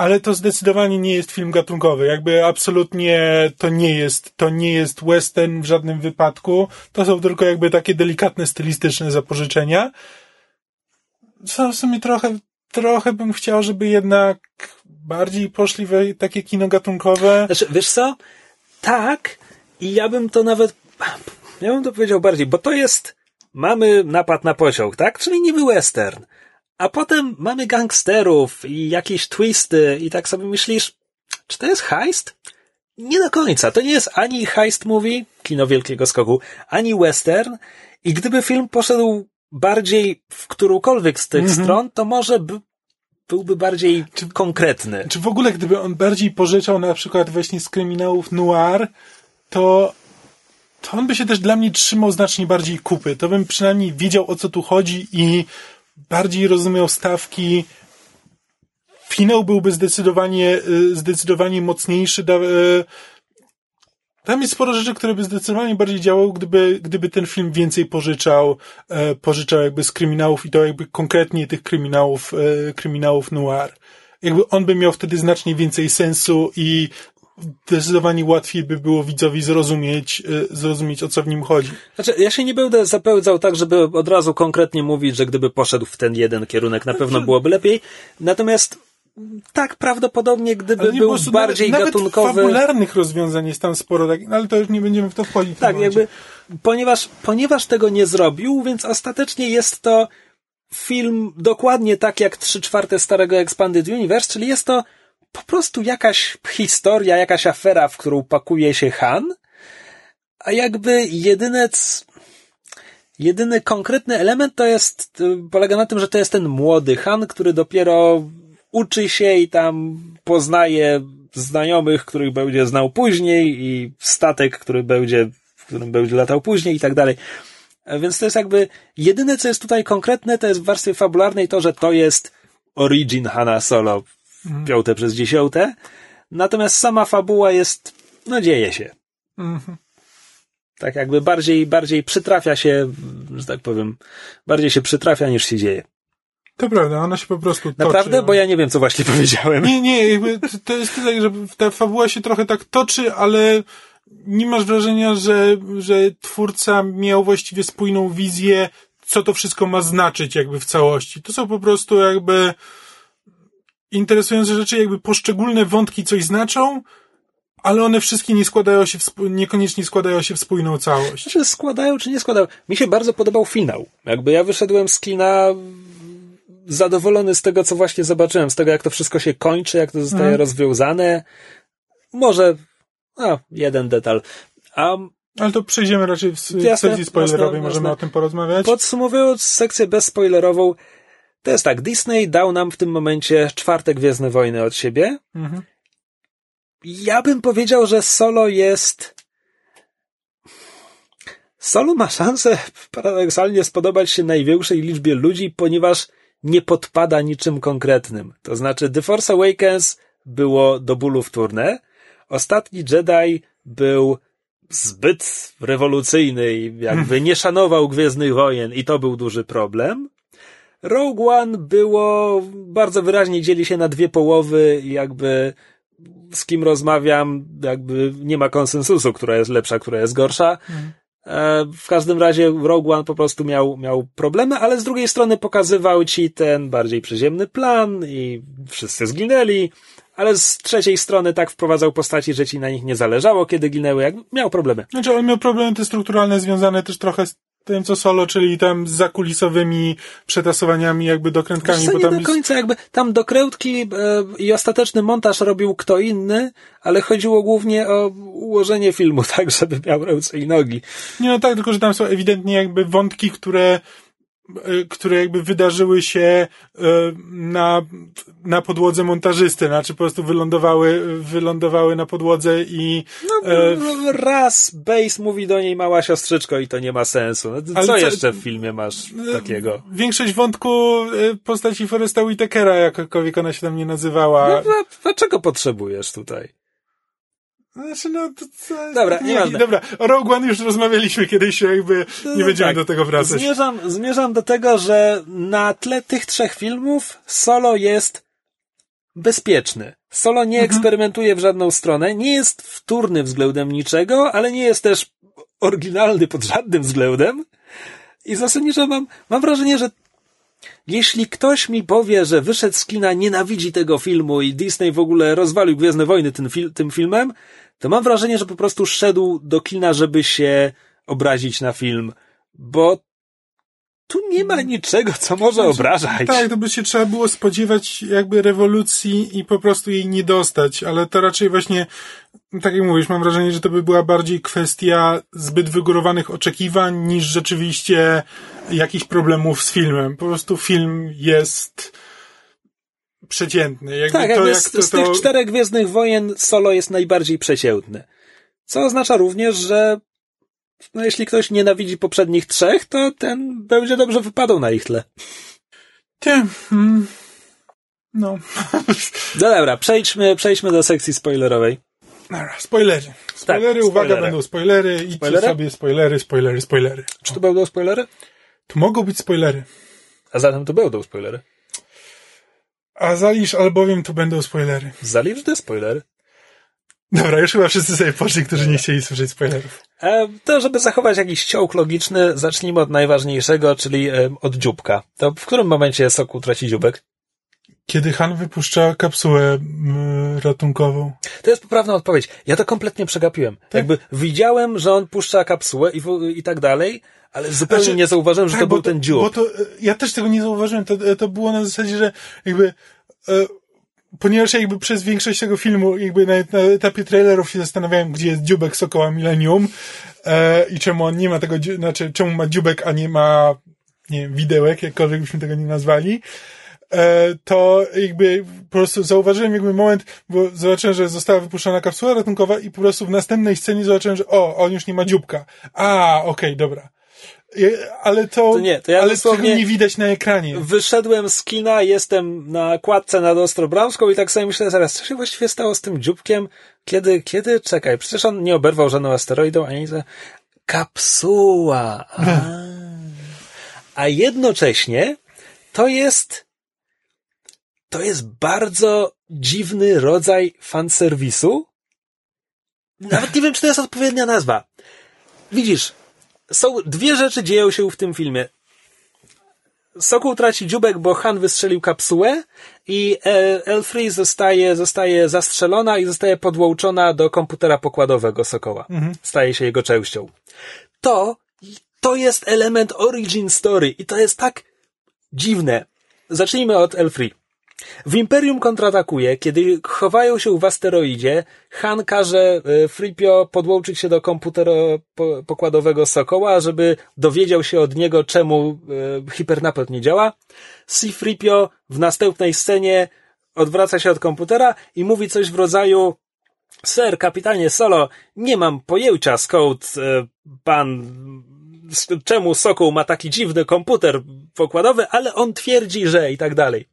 Ale to zdecydowanie nie jest film gatunkowy. Jakby absolutnie to nie jest, to nie jest western w żadnym wypadku. To są tylko jakby takie delikatne, stylistyczne zapożyczenia. Co w sumie trochę, trochę bym chciał, żeby jednak bardziej poszli w takie kino gatunkowe. Znaczy, wiesz co? Tak, i ja bym to nawet, ja bym to powiedział bardziej, bo to jest, mamy napad na pociąg, tak? Czyli niby western. A potem mamy gangsterów i jakieś twisty i tak sobie myślisz, czy to jest heist? Nie do końca. To nie jest ani heist movie, kino wielkiego skoku, ani western. I gdyby film poszedł bardziej w którąkolwiek z tych stron, to może by, byłby bardziej konkretny. Czy w ogóle gdyby on bardziej pożyczał na przykład właśnie z kryminałów noir, to, to on by się też dla mnie trzymał znacznie bardziej kupy. To bym przynajmniej wiedział o co tu chodzi i bardziej rozumiał stawki. Finał byłby zdecydowanie, y, zdecydowanie mocniejszy. Y, tam jest sporo rzeczy, które by zdecydowanie bardziej działały, gdyby, gdyby ten film więcej pożyczał, e, pożyczał jakby z kryminałów i to jakby konkretnie tych kryminałów, e, kryminałów noir. Jakby on by miał wtedy znacznie więcej sensu i zdecydowanie łatwiej by było widzowi zrozumieć, e, zrozumieć o co w nim chodzi. Znaczy, ja się nie będę zapełdzał tak, żeby od razu konkretnie mówić, że gdyby poszedł w ten jeden kierunek, na pewno byłoby lepiej. Natomiast tak prawdopodobnie, gdyby był bardziej nawet gatunkowy. fabularnych rozwiązań jest tam sporo, tak, ale to już nie będziemy w to wchodzić. Tak, jakby, ponieważ, ponieważ tego nie zrobił, więc ostatecznie jest to film dokładnie tak jak trzy czwarte starego Expanded Universe, czyli jest to po prostu jakaś historia, jakaś afera, w którą pakuje się Han, a jakby jedyne, jedyny konkretny element to jest, polega na tym, że to jest ten młody Han, który dopiero uczy się i tam poznaje znajomych, których będzie znał później i statek, który będzie, w którym będzie latał później i tak dalej. Więc to jest jakby jedyne, co jest tutaj konkretne, to jest w warstwie fabularnej to, że to jest origin Hanna Solo mhm. piąte przez dziesiąte. Natomiast sama fabuła jest, no dzieje się. Mhm. Tak jakby bardziej, bardziej przytrafia się, że tak powiem, bardziej się przytrafia niż się dzieje. To prawda, ona się po prostu toczy. Naprawdę? Bo ja nie wiem, co właśnie [LAUGHS] powiedziałem. Nie, nie, to jest tak, że ta fabuła się trochę tak toczy, ale nie masz wrażenia, że, że twórca miał właściwie spójną wizję, co to wszystko ma znaczyć jakby w całości. To są po prostu jakby interesujące rzeczy, jakby poszczególne wątki coś znaczą, ale one wszystkie nie składają się, w, niekoniecznie składają się w spójną całość. Czy składają, czy nie składają? Mi się bardzo podobał finał. Jakby ja wyszedłem z kina zadowolony z tego, co właśnie zobaczyłem, z tego, jak to wszystko się kończy, jak to zostaje mhm. rozwiązane. Może, no, jeden detal. Um, ale to przejdziemy raczej w, w sekcji spoilerowej, możemy można. o tym porozmawiać. Podsumowując sekcję bezspoilerową, to jest tak, Disney dał nam w tym momencie czwarte Gwiezdne Wojny od siebie. Mhm. Ja bym powiedział, że Solo jest... Solo ma szansę paradoksalnie spodobać się największej liczbie ludzi, ponieważ nie podpada niczym konkretnym. To znaczy, The Force Awakens było do bólu wtórne, Ostatni Jedi był zbyt rewolucyjny i jakby [LAUGHS] nie szanował Gwiezdnych Wojen i to był duży problem. Rogue One było, bardzo wyraźnie dzieli się na dwie połowy i jakby z kim rozmawiam, jakby nie ma konsensusu, która jest lepsza, która jest gorsza. Mhm. E, w każdym razie Rogue One po prostu miał, miał problemy, ale z drugiej strony pokazywał ci ten bardziej przyziemny plan i wszyscy zginęli, ale z trzeciej strony tak wprowadzał postaci, że ci na nich nie zależało, kiedy ginęły, jak miał problemy. Znaczy on miał problemy te strukturalne związane też trochę z tym, co solo, czyli tam z zakulisowymi przetasowaniami, jakby dokrętkami. Bo tam nie do końca, jakby tam dokrętki e, i ostateczny montaż robił kto inny, ale chodziło głównie o ułożenie filmu [LAUGHS] tak, żeby miał ręce i nogi. Nie, no tak, tylko że tam są ewidentnie jakby wątki, które które jakby wydarzyły się e, na, na podłodze montażysty, znaczy po prostu wylądowały, wylądowały na podłodze i... No, e, raz Base mówi do niej mała siostrzyczko i to nie ma sensu. No, co, co jeszcze w filmie masz takiego? Większość wątku postaci Foresta Whitakera, jakkolwiek ona się tam nie nazywała. No, dlaczego potrzebujesz tutaj? Znaczy, no, to co, Dobra, nie, nie Dobra, o Rogue One już rozmawialiśmy kiedyś, jakby nie no, będziemy tak. do tego wracać. Zmierzam, zmierzam do tego, że na tle tych trzech filmów Solo jest bezpieczny. Solo nie mhm. eksperymentuje w żadną stronę, nie jest wtórny względem niczego, ale nie jest też oryginalny pod żadnym względem. I zasadniczo mam, mam wrażenie, że jeśli ktoś mi powie, że wyszedł z kina, nienawidzi tego filmu i Disney w ogóle rozwalił Gwiezdne Wojny tym, fil tym filmem, to mam wrażenie, że po prostu szedł do kina, żeby się obrazić na film, bo tu nie ma niczego, co może znaczy, obrażać. Tak, to by się trzeba było spodziewać jakby rewolucji i po prostu jej nie dostać, ale to raczej właśnie, tak jak mówisz, mam wrażenie, że to by była bardziej kwestia zbyt wygórowanych oczekiwań niż rzeczywiście jakichś problemów z filmem. Po prostu film jest przeciętny. Jakby tak, to, jak z, to, z tych czterech Gwiezdnych Wojen solo jest najbardziej przeciętny. Co oznacza również, że no jeśli ktoś nienawidzi poprzednich trzech, to ten będzie dobrze wypadał na ich tle. Ty, mm, no. No dobra, przejdźmy, przejdźmy do sekcji spoilerowej. Dobra, spoilery. Spoilery, Tak, uwaga, spoilery. będą spoilery. Idźcie Spoilery? sobie spoilery, spoilery, spoilery. Czy to będą spoilery? Tu mogą być spoilery. A zatem to będą spoilery. A zalisz albowiem tu będą spoilery. Zalicz te spoilery. Dobra, już chyba wszyscy sobie poszli, którzy nie chcieli słyszeć spoilerów. E, to, żeby zachować jakiś ciąg logiczny, zacznijmy od najważniejszego, czyli e, od dzióbka. To w którym momencie Sokół traci dzióbek? Kiedy Han wypuszcza kapsułę ratunkową. To jest poprawna odpowiedź. Ja to kompletnie przegapiłem. Jakby widziałem, że on puszcza kapsułę i, i tak dalej, ale zupełnie Znaczy, nie zauważyłem, że tak, to był ten dziób. Bo to, e, ja też tego nie zauważyłem. To, e, to było na zasadzie, że jakby, e, ponieważ jakby przez większość tego filmu, jakby na, na etapie trailerów się zastanawiałem, gdzie jest dziubek Sokoła Millennium e, i czemu on nie ma tego, znaczy czemu ma dziubek, a nie ma, nie wiem, widełek, jakkolwiek byśmy tego nie nazwali. E, to jakby po prostu zauważyłem jakby moment, bo zobaczyłem, że została wypuszczona kapsuła ratunkowa i po prostu w następnej scenie zobaczyłem, że o, on już nie ma dzióbka. A, okej, dobra. Ale to, To nie, to ja ale tego nie widać na ekranie. Wyszedłem z kina, jestem na kładce nad Ostrobramską i tak sobie myślę zaraz, co się właściwie stało z tym dzióbkiem? Kiedy, kiedy? Czekaj, przecież on nie oberwał żadną asteroidą, ani nic. Kapsuła. A. A jednocześnie to jest, to jest bardzo dziwny rodzaj fanserwisu. Nawet nie wiem, czy to jest odpowiednia nazwa. Widzisz, są dwie rzeczy dzieją się w tym filmie. Sokół traci dziubek, bo Han wystrzelił kapsułę i e, Elfrey zostaje, zostaje zastrzelona i zostaje podłączona do komputera pokładowego Sokoła. Staje się jego częścią. To, to jest element origin story i to jest tak dziwne. Zacznijmy od Elfrey. W Imperium kontratakuje, kiedy chowają się w asteroidzie, Han każe e, Fripio podłączyć się do komputera po- pokładowego Sokoła, żeby dowiedział się od niego, czemu e, hipernapęd nie działa. C-Fripio w następnej scenie odwraca się od komputera i mówi coś w rodzaju Sir, kapitanie Solo, nie mam pojęcia skąd e, pan czemu Sokół ma taki dziwny komputer pokładowy, ale on twierdzi, że i tak dalej.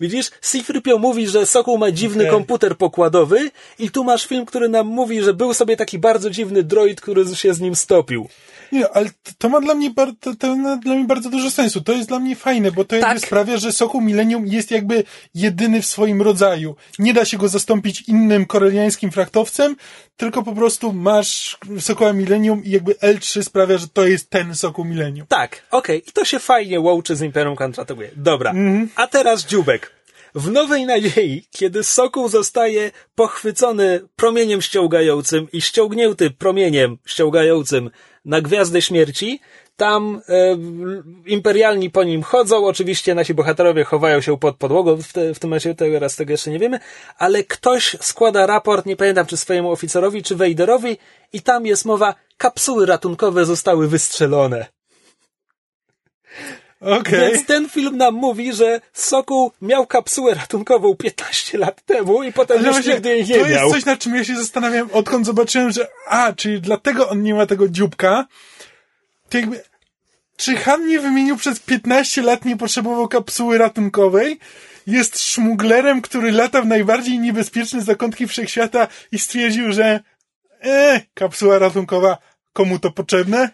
Widzisz? Sifrypio mówi, że Sokół ma dziwny Okej. komputer pokładowy i tu masz film, który nam mówi, że był sobie taki bardzo dziwny droid, który się z nim stopił. Nie, ale to- ma dla mnie, bar, to, ma dla mnie bardzo dużo sensu. To jest dla mnie fajne, bo to jakby Tak. sprawia, że Sokół Millennium jest jakby jedyny w swoim rodzaju. Nie da się go zastąpić innym koreliańskim frachtowcem, tylko po prostu masz Sokoła Millennium i jakby L3 sprawia, że to jest ten Sokół Millennium. Tak, okej, i to się fajnie łączy z Imperium Kontratakuje. Dobra, a teraz W Nowej Nadziei, kiedy Sokół zostaje pochwycony promieniem ściągającym i ściągnięty promieniem ściągającym na Gwiazdę Śmierci, tam e, imperialni po nim chodzą, oczywiście nasi bohaterowie chowają się pod podłogą, w, te, w tym momencie teraz tego jeszcze nie wiemy, ale ktoś składa raport, nie pamiętam czy swojemu oficerowi, czy Wejderowi i tam jest mowa, kapsuły ratunkowe zostały wystrzelone. Okej. Więc ten film nam mówi, że Sokół miał kapsułę ratunkową 15 lat temu i potem Ale już właśnie, nigdy jej to nie jest miał. coś, nad czym ja się zastanawiam, odkąd zobaczyłem, że a, czyli dlatego on nie ma tego dzióbka. To jakby, czy Han nie wymienił przez 15 lat, nie potrzebował kapsuły ratunkowej? Jest szmuglerem, który lata w najbardziej niebezpieczne zakątki wszechświata i stwierdził, że e, kapsuła ratunkowa, komu to potrzebne?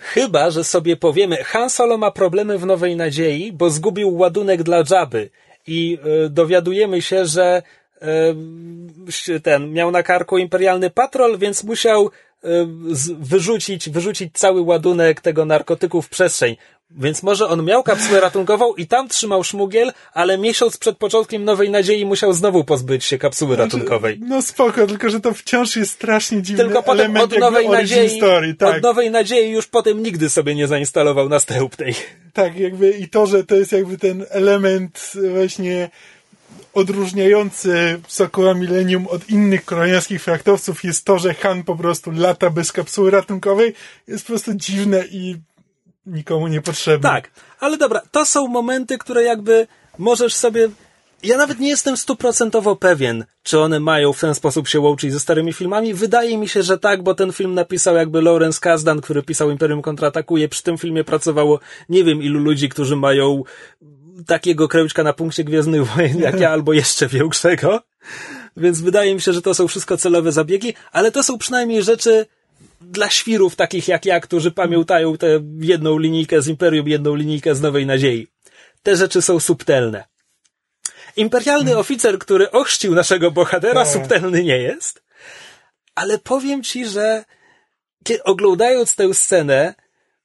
Chyba, że sobie powiemy, Han Solo ma problemy w Nowej Nadziei, bo zgubił ładunek dla Jabby i e, dowiadujemy się, że ten miał na karku imperialny patrol, więc musiał wyrzucić, wyrzucić cały ładunek tego narkotyku w przestrzeń. Więc może on miał kapsułę ratunkową i tam trzymał szmugiel, ale miesiąc przed początkiem Nowej Nadziei musiał znowu pozbyć się kapsuły ratunkowej. No spoko, tylko że to wciąż jest strasznie dziwny Tylko potem element od nowej, nadziei, story, tak. od nowej nadziei już potem nigdy sobie nie zainstalował następnej. Tak, jakby i to, że to jest jakby ten element właśnie odróżniający Sokoła Millennium od innych koreańskich fraktowców jest to, że Han po prostu lata bez kapsuły ratunkowej, jest po prostu dziwne i nikomu niepotrzebne. Tak, ale dobra, to są momenty, które jakby możesz sobie. Ja nawet nie jestem stuprocentowo pewien, czy one mają w ten sposób się łączyć ze starymi filmami. Wydaje mi się, że tak, bo ten film napisał jakby Lawrence Kasdan, który pisał Imperium Kontratakuje. Przy tym filmie pracowało nie wiem ilu ludzi, którzy mają takiego kręczka na punkcie Gwiezdnych Wojen jak ja, albo jeszcze większego. Więc wydaje mi się, że to są wszystko celowe zabiegi, ale to są przynajmniej rzeczy dla świrów takich jak ja, którzy pamiętają tę jedną linijkę z Imperium, jedną linijkę z Nowej Nadziei. Te rzeczy są subtelne. Imperialny oficer, który ochrzcił naszego bohatera, Tak. subtelny nie jest. Ale powiem ci, że oglądając tę scenę,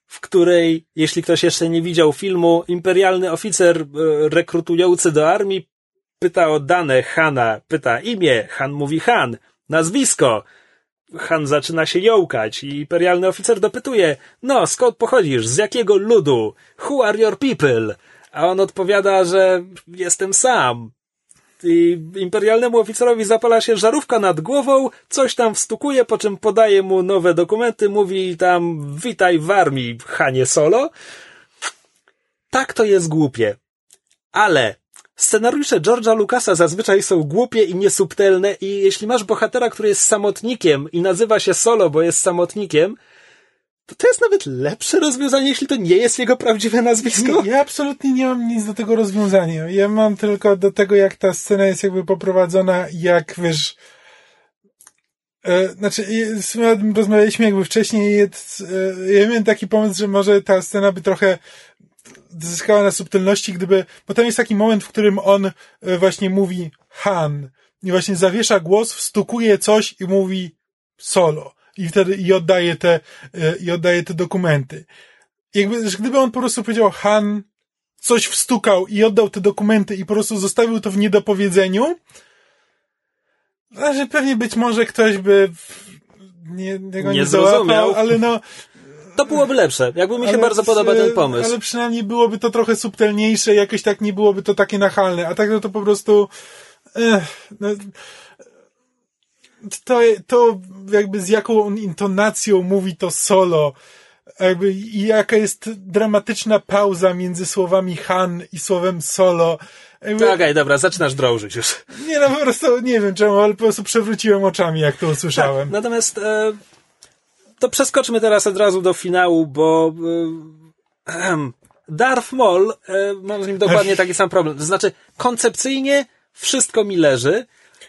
w której, jeśli ktoś jeszcze nie widział filmu, imperialny oficer e, rekrutujący do armii pyta o dane Hana, pyta imię, Han mówi Han, nazwisko. Han zaczyna się jąkać i imperialny oficer dopytuje, no, skąd pochodzisz, z jakiego ludu, who are your people? A on odpowiada, że jestem sam. I imperialnemu oficerowi zapala się żarówka nad głową, coś tam wstukuje, po czym podaje mu nowe dokumenty, mówi tam witaj w armii, Hanie Solo. Tak to jest głupie. Ale scenariusze George'a Lucasa zazwyczaj są głupie i niesubtelne i jeśli masz bohatera, który jest samotnikiem i nazywa się Solo, bo jest samotnikiem, to to jest nawet lepsze rozwiązanie, jeśli to nie jest jego prawdziwe nazwisko. Nie, ja absolutnie nie mam nic do tego rozwiązania. Ja mam tylko do tego, jak ta scena jest jakby poprowadzona, jak wiesz. E, znaczy, rozmawialiśmy jakby wcześniej. E, ja miałem taki pomysł, że może ta scena by trochę zyskała na subtelności, gdyby. Bo tam jest taki moment, w którym on e, właśnie mówi Han i właśnie zawiesza głos, wstukuje coś i mówi solo. I wtedy i oddaje te, e, i oddaje te dokumenty jakby, że gdyby on po prostu powiedział Han, coś wstukał i oddał te dokumenty i po prostu zostawił to w niedopowiedzeniu, że pewnie być może ktoś by nie, tego nie, Nie załapał, ale no... To byłoby lepsze. Jakby mi się ale bardzo podoba ten pomysł. Ale przynajmniej byłoby to trochę subtelniejsze, jakoś tak nie byłoby to takie nachalne, a tak to, to po prostu... Ech, no, to, to jakby z jaką on intonacją mówi to solo, jakby i jaka jest dramatyczna pauza między słowami Han i słowem solo. Jakby, Okej, dobra, zaczynasz drążyć już. Nie no, po prostu nie wiem czemu, ale po prostu przewróciłem oczami, jak to usłyszałem. Natomiast e, to przeskoczmy teraz od razu do finału, bo e, [CLEARS THROAT] Darth Maul, e, mam z nim dokładnie [LAUGHS] taki sam problem. To znaczy, koncepcyjnie wszystko mi leży.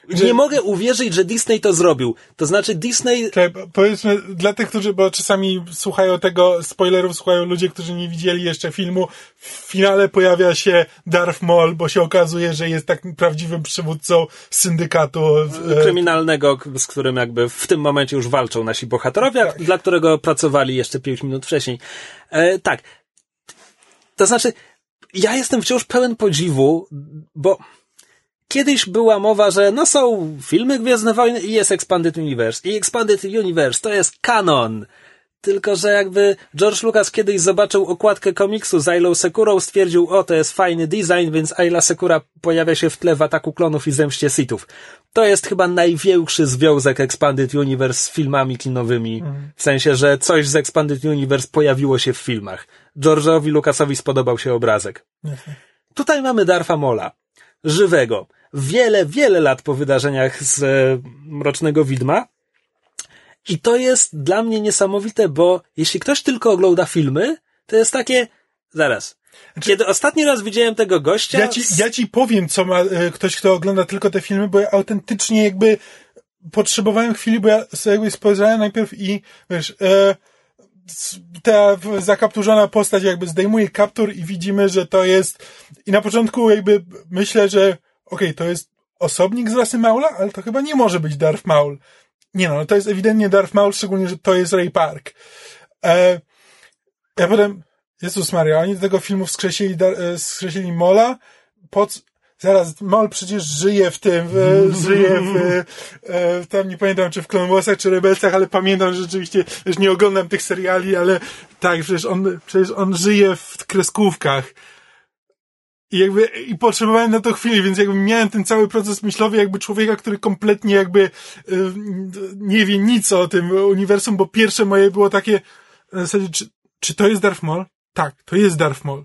Nie mogę uwierzyć, że Disney to zrobił. To znaczy, Disney Czekaj, po- powiedzmy, dla tych, którzy, bo czasami słuchają tego, spoilerów słuchają ludzie, którzy nie widzieli jeszcze filmu, w finale pojawia się Darth Maul, bo się okazuje, że jest takim prawdziwym przywódcą syndykatu. e, kryminalnego, z którym jakby w tym momencie już walczą nasi bohaterowie, Tak. dla którego pracowali jeszcze pięć minut wcześniej. E, tak. To znaczy, ja jestem wciąż pełen podziwu, bo kiedyś była mowa, że no są filmy Gwiezdne Wojny i jest Expanded Universe. I Expanded Universe to jest kanon. Tylko, że jakby George Lucas kiedyś zobaczył okładkę komiksu z Ailą Sekurą, stwierdził, o, to jest fajny design, więc Ayla Sekura pojawia się w tle w Ataku Klonów i Zemście Sithów. To jest chyba największy związek Expanded Universe z filmami kinowymi. W sensie, że coś z Expanded Universe pojawiło się w filmach. George'owi Lucasowi spodobał się obrazek. Tutaj mamy Darfa Mola. Żywego. Wiele, wiele lat po wydarzeniach z e, Mrocznego Widma. I to jest dla mnie niesamowite, bo jeśli ktoś tylko ogląda filmy, to jest takie, zaraz. Kiedy ostatni raz widziałem tego gościa, Ja ci, ja ci powiem, co ma e, ktoś, kto ogląda tylko te filmy, bo ja autentycznie jakby potrzebowałem chwili, bo ja sobie spojrzałem najpierw i wiesz, e, ta zakapturzona postać jakby zdejmuje kaptur i widzimy, że to jest i na początku jakby myślę, że okej, to jest osobnik z rasy Maula, ale to chyba nie może być Darth Maul. Nie no, to jest ewidentnie Darth Maul, szczególnie, że to jest Ray Park. E, ja potem, Jezus Maria, oni do tego filmu wskrzesili, e, wskrzesili Mola, po c- zaraz, Mol przecież żyje w tym, w, żyje w, e, tam nie pamiętam, czy w Clone Warsach, czy Rebelsach, ale pamiętam, że rzeczywiście, już nie oglądam tych seriali, ale tak, przecież on, przecież on żyje w kreskówkach. I jakby, i potrzebowałem na to chwili, więc jakby miałem ten cały proces myślowy jakby człowieka, który kompletnie jakby y, nie wie nic o tym uniwersum, bo pierwsze moje było takie, na zasadzie, czy, czy to jest Darth Maul? Tak, to jest Darth Maul.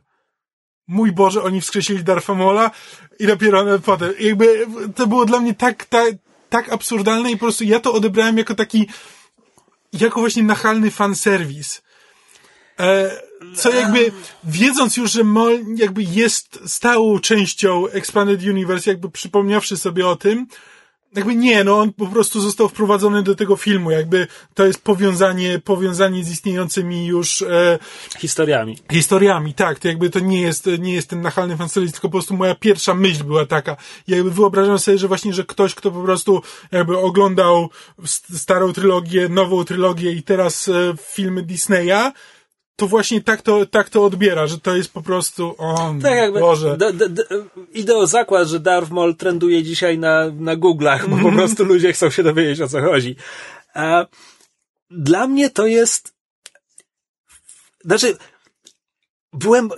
Mój Boże, oni wskrzesili Dartha Maula i dopiero potem. I jakby to było dla mnie tak, tak, tak absurdalne i po prostu ja to odebrałem jako taki, jako właśnie nachalny fanserwis. E, co jakby, wiedząc już, że MOL jakby jest stałą częścią Expanded Universe, jakby przypomniawszy sobie o tym, jakby nie, no on po prostu został wprowadzony do tego filmu, jakby to jest powiązanie, powiązanie z istniejącymi już e, historiami. Historiami, tak, to jakby to nie jest, nie jest ten nachalny fanserwis, tylko po prostu moja pierwsza myśl była taka. Jakby wyobrażam sobie, że właśnie, że ktoś, kto po prostu jakby oglądał starą trylogię, nową trylogię i teraz e, filmy Disneya, to właśnie tak to, tak to odbiera, że to jest po prostu, o tak jakby, Boże. D, d, d, idę o zakład, że Darth Maul trenduje dzisiaj na, na Google'ach, bo po mhm. prostu ludzie chcą się dowiedzieć o co chodzi. A dla mnie to jest, znaczy, byłem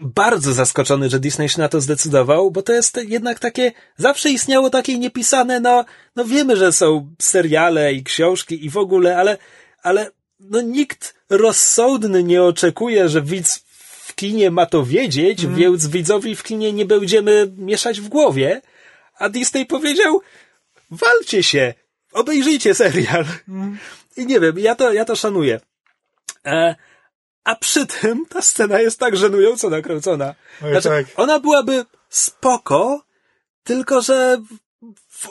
bardzo zaskoczony, że Disney się na to zdecydował, bo to jest jednak takie, zawsze istniało takie niepisane, no, no wiemy, że są seriale i książki i w ogóle, ale, ale no nikt rozsądny nie oczekuje, że widz w kinie ma to wiedzieć, mm. więc widzowi w kinie nie będziemy mieszać w głowie. A Disney powiedział, walcie się, obejrzyjcie serial. Mm. I nie wiem, ja to, ja to szanuję. E, a przy tym ta scena jest tak żenująco nakręcona. Znaczy, tak. Ona byłaby spoko, tylko że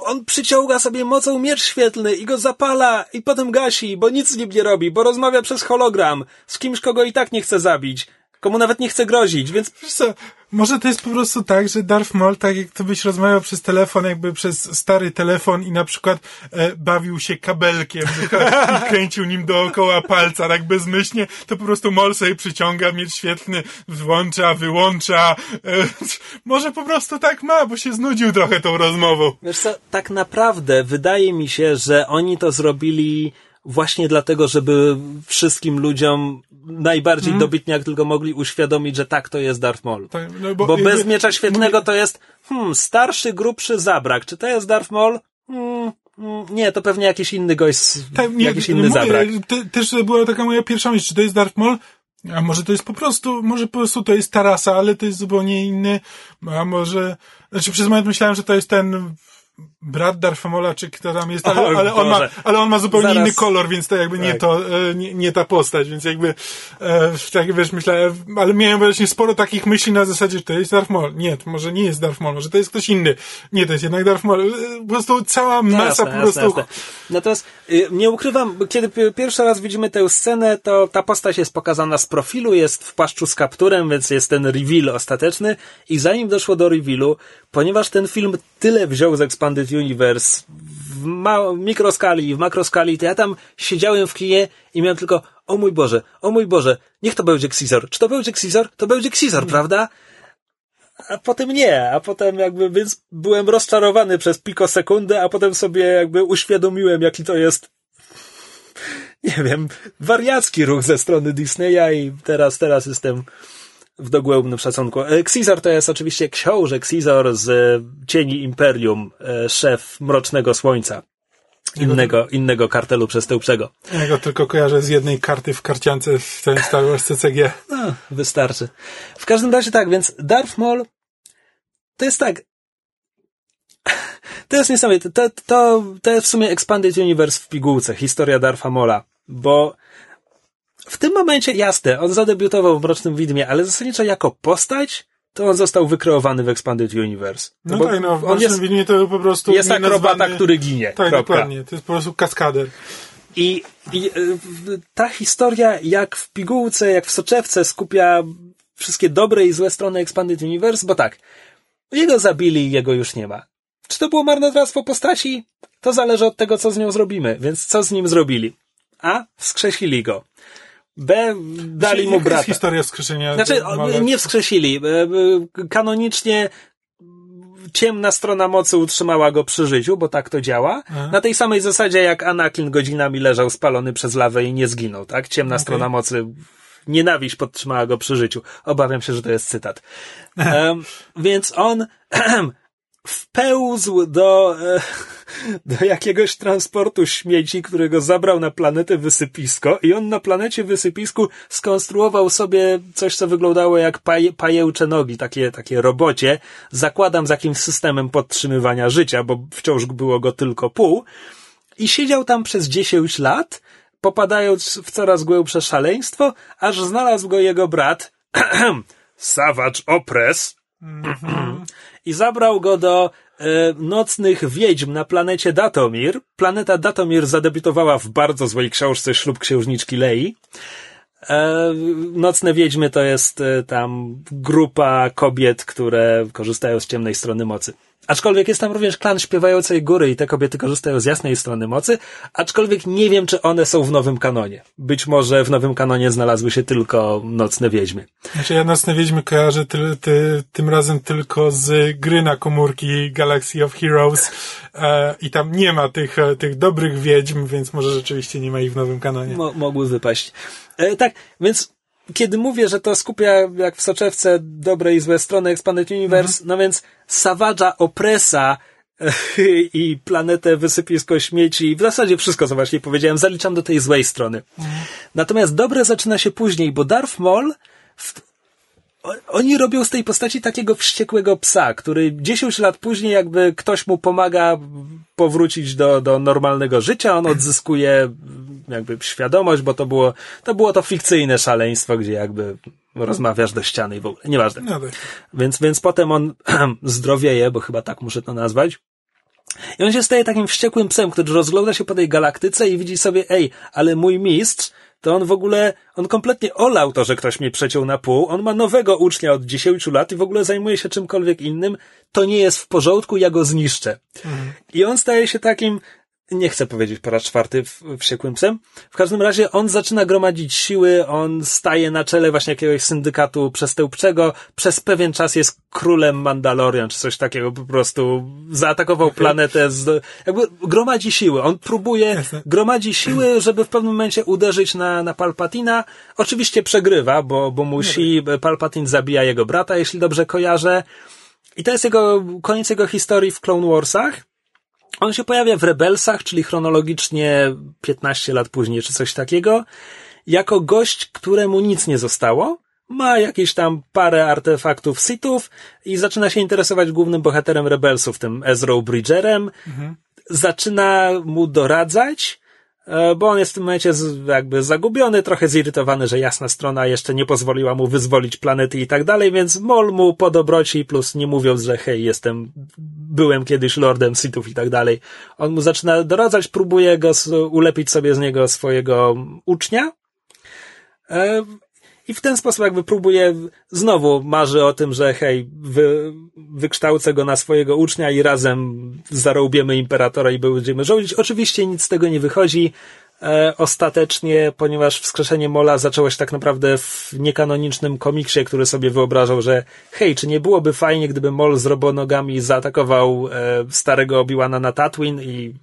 on przyciąga sobie mocą miecz świetlny i go zapala i potem gasi, bo nic z nim nie robi, bo rozmawia przez hologram. Z kimś, kogo i tak nie chce zabić komu nawet nie chce grozić, więc... Wiesz co, może to jest po prostu tak, że Darth Maul, tak jak to byś rozmawiał przez telefon, jakby przez stary telefon i na przykład e, bawił się kabelkiem i [LAUGHS] kręcił nim dookoła palca, tak bezmyślnie, to po prostu Maul sobie przyciąga miecz świetny, włącza, wyłącza. E, może po prostu tak ma, bo się znudził trochę tą rozmową. Wiesz co, tak naprawdę wydaje mi się, że oni to zrobili właśnie dlatego, żeby wszystkim ludziom najbardziej mm. dobitnie jak tylko mogli uświadomić, że tak to jest Darth Maul. Tak, no bo, bo bez miecza świetnego mówię... to jest hmm, starszy, grubszy zabrak. Czy to jest Darth Maul? Hmm, hmm, nie, to pewnie jakiś inny gość, tak, nie, jakiś inny mówię, zabrak. Te, też była taka moja pierwsza myśl, czy to jest Darth Maul? A może to jest po prostu, może po prostu to jest Tarasa, ale to jest zupełnie inny, a może, znaczy przez moment myślałem, że to jest ten brat Darfamola, czy kto tam jest, ale, ale, on, ma, ale on ma zupełnie Zaraz. inny kolor, więc to jakby nie tak. to, e, nie, nie, ta postać, więc jakby, e, tak wiesz, myślałem, ale miałem właśnie sporo takich myśli na zasadzie, że to jest Darth Maul. Nie, to może nie jest Darth Maul, może to jest ktoś inny. Nie, to jest jednak Darth Maul. E, po prostu cała masa jasne, po prostu. Jasne, jasne. Natomiast y, nie ukrywam, kiedy pierwszy raz widzimy tę scenę, to ta postać jest pokazana z profilu, jest w płaszczu z kapturem, więc jest ten reveal ostateczny i zanim doszło do revealu, ponieważ ten film tyle wziął z Expanded Universe w ma- mikroskali i w makroskali, to ja tam siedziałem w kinie i miałem tylko, o mój Boże, o mój Boże, niech to będzie Xizor. Czy to będzie Xizor? To będzie Xizor, prawda? A potem nie, a potem jakby, więc byłem rozczarowany przez pikosekundę, a potem sobie jakby uświadomiłem, jaki to jest [LAUGHS] nie wiem, wariacki ruch ze strony Disneya i teraz, teraz jestem w dogłębnym szacunku. E, Xizor to jest oczywiście książę Xizor z e, Cieni Imperium, e, szef Mrocznego Słońca. Innego, innego kartelu przestępczego. Ja go tylko kojarzę z jednej karty w karciance w tym Star Wars CCG. No, wystarczy. W każdym razie tak, więc Darth Maul to jest tak. To jest niesamowite. To, to, to jest w sumie Expanded Universe w pigułce, historia Dartha Mola, bo w tym momencie, jasne, on zadebiutował w Mrocznym Widmie, ale zasadniczo jako postać, to on został wykreowany w Expanded Universe. No, no tak, no, w jest, Widmie to po prostu... Jest akrobata, który ginie. Tak, kropka. dokładnie. To jest po prostu kaskader. I, I e, ta historia, jak w pigułce, jak w soczewce, skupia wszystkie dobre i złe strony Expanded Universe, bo tak, jego zabili, jego już nie ma. Czy to było marnotrawstwo postaci? To zależy od tego, co z nią zrobimy. Więc co z nim zrobili? A. Wskrzesili go. B. Dali mu brata. jest historia wskrzeszenia? Znaczy, nie wskrzesili. E, e, kanonicznie ciemna strona mocy utrzymała go przy życiu, bo tak to działa. Na tej samej zasadzie jak Anakin godzinami leżał spalony przez lawę i nie zginął, tak? Ciemna okay. strona mocy nienawiść podtrzymała go przy życiu. Obawiam się, że to jest cytat. [LAUGHS] Um, więc on [CLEARS THROAT] wpełzł do, e, do jakiegoś transportu śmieci, którego zabrał na planetę wysypisko i on na planecie wysypisku skonstruował sobie coś, co wyglądało jak paj, pajęcze nogi, takie, takie robocie. Zakładam z jakimś systemem podtrzymywania życia, bo wciąż było go tylko pół. I siedział tam przez 10 lat, popadając w coraz głębsze szaleństwo, aż znalazł go jego brat, [CLEARS THROAT] Savage Opress, i zabrał go do e, nocnych wiedźm na planecie Datomir. Planeta Datomir zadebiutowała w bardzo złej książce Ślub Księżniczki Lei. E, Nocne Wiedźmy to jest e, tam grupa kobiet, które korzystają z ciemnej strony mocy. Aczkolwiek jest tam również klan śpiewającej góry i te kobiety korzystają z jasnej strony mocy, aczkolwiek nie wiem, czy one są w nowym kanonie. Być może w nowym kanonie znalazły się tylko Nocne Wiedźmy. Znaczy ja Nocne Wiedźmy kojarzę ty, ty, tym razem tylko z gry na komórki Galaxy of Heroes e, i tam nie ma tych, e, tych dobrych wiedźm, więc może rzeczywiście nie ma ich w nowym kanonie. Mo mogły wypaść. E, tak, więc kiedy mówię, że to skupia jak w soczewce dobre i złe strony Expanded Universe, no więc Savage'a Opresa [LAUGHS] i planetę wysypisko śmieci, w zasadzie wszystko, co właśnie powiedziałem, zaliczam do tej złej strony. Natomiast dobre zaczyna się później, bo Darth Maul w, oni robią z tej postaci takiego wściekłego psa, który 10 lat później jakby ktoś mu pomaga powrócić do, do normalnego życia, on odzyskuje jakby świadomość, bo to było, to było to fikcyjne szaleństwo, gdzie jakby rozmawiasz do ściany i w ogóle, nieważne. No tak. Więc, więc potem on [CLEARS THROAT] zdrowieje, bo chyba tak muszę to nazwać. I on się staje takim wściekłym psem, który rozgląda się po tej galaktyce i widzi sobie, ej, ale mój mistrz, to on w ogóle, on kompletnie olał to, że ktoś mnie przeciął na pół. On ma nowego ucznia od 10 lat i w ogóle zajmuje się czymkolwiek innym. To nie jest w porządku, ja go zniszczę. I on staje się takim, nie chcę powiedzieć po raz czwarty w- wściekłym psem. W każdym razie on zaczyna gromadzić siły, on staje na czele właśnie jakiegoś syndykatu przestępczego, przez pewien czas jest królem Mandalorian, czy coś takiego, po prostu zaatakował [LAUGHS] planetę, z, jakby gromadzi siły. On próbuje, gromadzi siły, żeby w pewnym momencie uderzyć na, na Palpatina. Oczywiście przegrywa, bo, bo musi, Palpatine zabija jego brata, jeśli dobrze kojarzę. I to jest jego, koniec jego historii w Clone Warsach. On się pojawia w Rebelsach, czyli chronologicznie 15 lat później, czy coś takiego, jako gość, któremu nic nie zostało. Ma jakieś tam parę artefaktów Sithów i zaczyna się interesować głównym bohaterem Rebelsów, tym Ezra Bridgerem. Zaczyna mu doradzać, bo on jest w tym momencie jakby zagubiony, trochę zirytowany, że jasna strona jeszcze nie pozwoliła mu wyzwolić planety i tak dalej, więc mol mu po dobroci, plus nie mówiąc, że hej, jestem, byłem kiedyś lordem Sithów i tak dalej. On mu zaczyna doradzać, próbuje go ulepić sobie z niego swojego ucznia. I w ten sposób jakby próbuje, znowu marzy o tym, że hej, wy, wykształcę go na swojego ucznia i razem zarobiemy imperatora i będziemy rządzić. Oczywiście nic z tego nie wychodzi. E, ostatecznie, ponieważ wskrzeszenie Mola zaczęło się tak naprawdę w niekanonicznym komiksie, który sobie wyobrażał, że hej, czy nie byłoby fajnie, gdyby Mol z robonogami zaatakował e, starego Obi-Wana na Tatooine i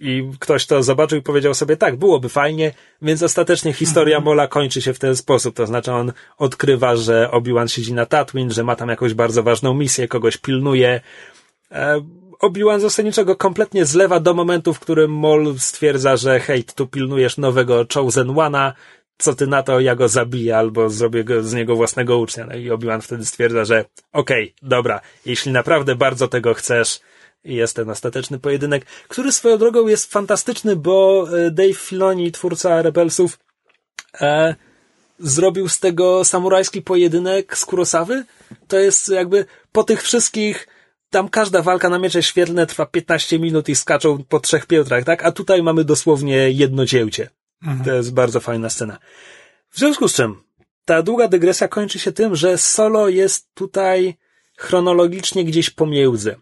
i ktoś to zobaczył i powiedział sobie, tak, byłoby fajnie, więc ostatecznie historia Mola kończy się w ten sposób. To znaczy on odkrywa, że Obi-Wan siedzi na Tatooine, że ma tam jakąś bardzo ważną misję, kogoś pilnuje. E, Obi-Wan zasadniczo kompletnie zlewa do momentu, w którym Mol stwierdza, że hej, tu pilnujesz nowego Chosen One'a, co ty na to, ja go zabiję albo zrobię go, z niego własnego ucznia. No i Obi-Wan wtedy stwierdza, że okej, dobra, jeśli naprawdę bardzo tego chcesz, i jest ten ostateczny pojedynek, który swoją drogą jest fantastyczny, bo e, Dave Filoni, twórca Rebelsów, e, zrobił z tego samurajski pojedynek z Kurosawy. To jest jakby po tych wszystkich tam każda walka na miecze świetlne trwa 15 minut i skaczą po trzech piętrach, tak? A tutaj mamy dosłownie jedno cięcie. To jest bardzo fajna scena. W związku z czym ta długa dygresja kończy się tym, że Solo jest tutaj chronologicznie gdzieś pomiędzy.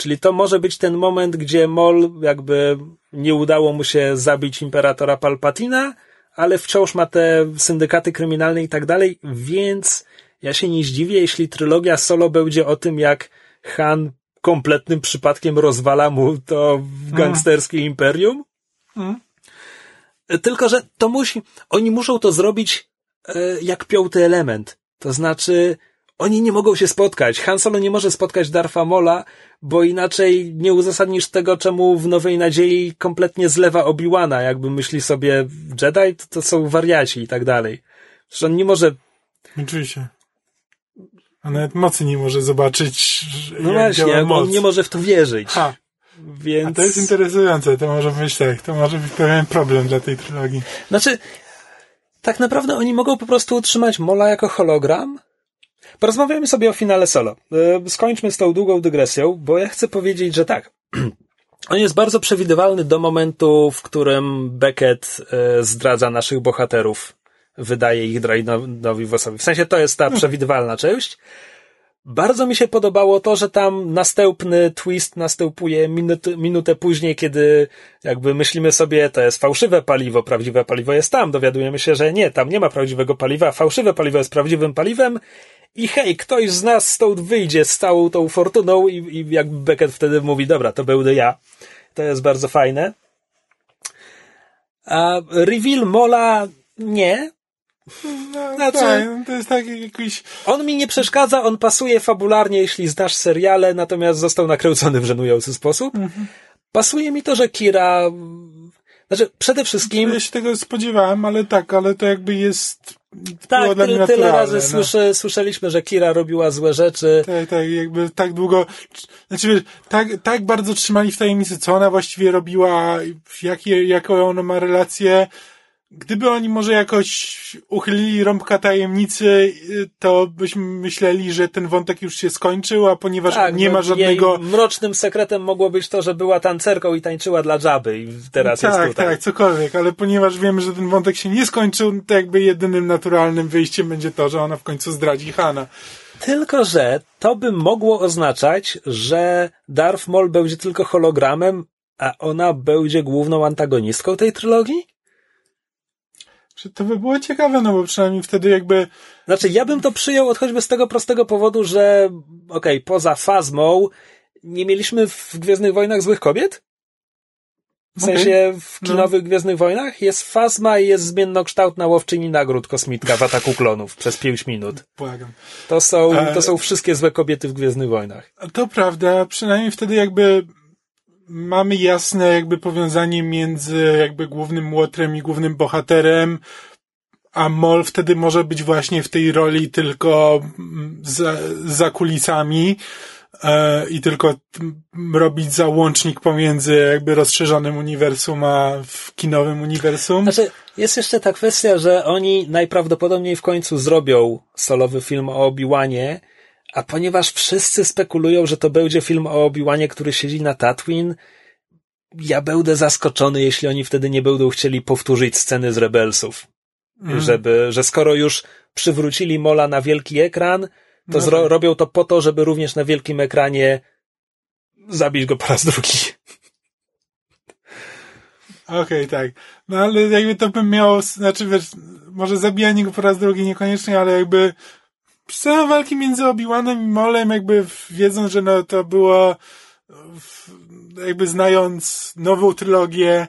Czyli to może być ten moment, gdzie Mol jakby nie udało mu się zabić imperatora Palpatina, ale wciąż ma te syndykaty kryminalne i tak dalej, więc ja się nie zdziwię, jeśli trylogia Solo będzie o tym, jak Han kompletnym przypadkiem rozwala mu to gangsterskie imperium. Tylko, że to musi, oni muszą to zrobić e, jak piąty element. To znaczy, oni nie mogą się spotkać. Han Solo nie może spotkać Darfa Mola, bo inaczej nie uzasadnisz tego, czemu w Nowej Nadziei kompletnie zlewa Obi-Wana. Jakby myśli sobie Jedi, to, to są wariaci i tak dalej. Że on nie może, Oczywiście. A nawet mocy nie może zobaczyć, no właśnie, on moc. nie może w to wierzyć. Ha. Więc... A to jest interesujące, to może być tak, to może być pewien problem dla tej trylogii. Znaczy, tak naprawdę oni mogą po prostu utrzymać Mola jako hologram. Porozmawiamy sobie o finale solo. E, skończmy z tą długą dygresją, bo ja chcę powiedzieć, że tak. [CLEARS THROAT] On jest bardzo przewidywalny do momentu, w którym Beckett e, zdradza naszych bohaterów. Wydaje ich Drainowi Wossowi. W sensie to jest ta przewidywalna część. Bardzo mi się podobało to, że tam następny twist następuje minut, minutę później, kiedy jakby myślimy sobie, to jest fałszywe paliwo, prawdziwe paliwo jest tam. Dowiadujemy się, że nie, tam nie ma prawdziwego paliwa, fałszywe paliwo jest prawdziwym paliwem. I hej, ktoś z nas stąd wyjdzie z całą tą fortuną i, i jakby Beckett wtedy mówi, dobra, to będę ja. To jest bardzo fajne. A reveal Mola nie, no, znaczy, tak, to jest taki jakiś... On mi nie przeszkadza, on pasuje fabularnie, jeśli znasz seriale, natomiast został nakręcony w żenujący sposób. Mhm. Pasuje mi to, że Kira... Znaczy, przede wszystkim... Ja się tego spodziewałem, ale tak, ale to jakby jest... Tak, tyle, tyle razy no. słyszy, słyszeliśmy, że Kira robiła złe rzeczy. Tak, tak, jakby tak długo, znaczy wiesz, tak, tak bardzo trzymali w tajemnicy, co ona właściwie robiła, jakie, jaką ona ma relacje, Gdyby oni może jakoś uchylili rąbka tajemnicy, to byśmy myśleli, że ten wątek już się skończył, a ponieważ tak, nie ma żadnego... Mrocznym sekretem mogło być to, że była tancerką i tańczyła dla Jabby i teraz tak, jest tutaj. Tak, tak, cokolwiek, ale ponieważ wiemy, że ten wątek się nie skończył, to jakby jedynym naturalnym wyjściem będzie to, że ona w końcu zdradzi Hana. Tylko, że to by mogło oznaczać, że Darth Maul będzie tylko hologramem, a ona będzie główną antagonistką tej trylogii? To by było ciekawe, no bo przynajmniej wtedy jakby... Znaczy, ja bym to przyjął od choćby z tego prostego powodu, że okej, okay, poza fazmą nie mieliśmy w Gwiezdnych Wojnach złych kobiet? W sensie w no. kinowych no. Gwiezdnych Wojnach jest fazma i jest zmiennokształtna łowczyni nagród kosmitka w ataku klonów przez pięć minut. Błagam. To są, to są wszystkie złe kobiety w Gwiezdnych Wojnach. To prawda, przynajmniej wtedy jakby mamy jasne jakby powiązanie między jakby głównym łotrem i głównym bohaterem, a Mol wtedy może być właśnie w tej roli tylko za, za kulisami e, i tylko robić załącznik pomiędzy jakby rozszerzonym uniwersum a w kinowym uniwersum. Znaczy, jest jeszcze ta kwestia, że oni najprawdopodobniej w końcu zrobią solowy film o Obi-Wanie, a ponieważ wszyscy spekulują, że to będzie film o Obi-Wanie, który siedzi na Tatooine, ja będę zaskoczony, jeśli oni wtedy nie będą chcieli powtórzyć sceny z Rebelsów. Mm. Żeby, że skoro już przywrócili Mola na wielki ekran, to no tak. robią to po to, żeby również na wielkim ekranie zabić go po raz drugi. Okej, okay, tak. No ale jakby to by miało, znaczy wiesz, może zabijanie go po raz drugi niekoniecznie, ale jakby scena walki między Obi-Wanem i Molem, jakby wiedząc, że no to było jakby znając nową trylogię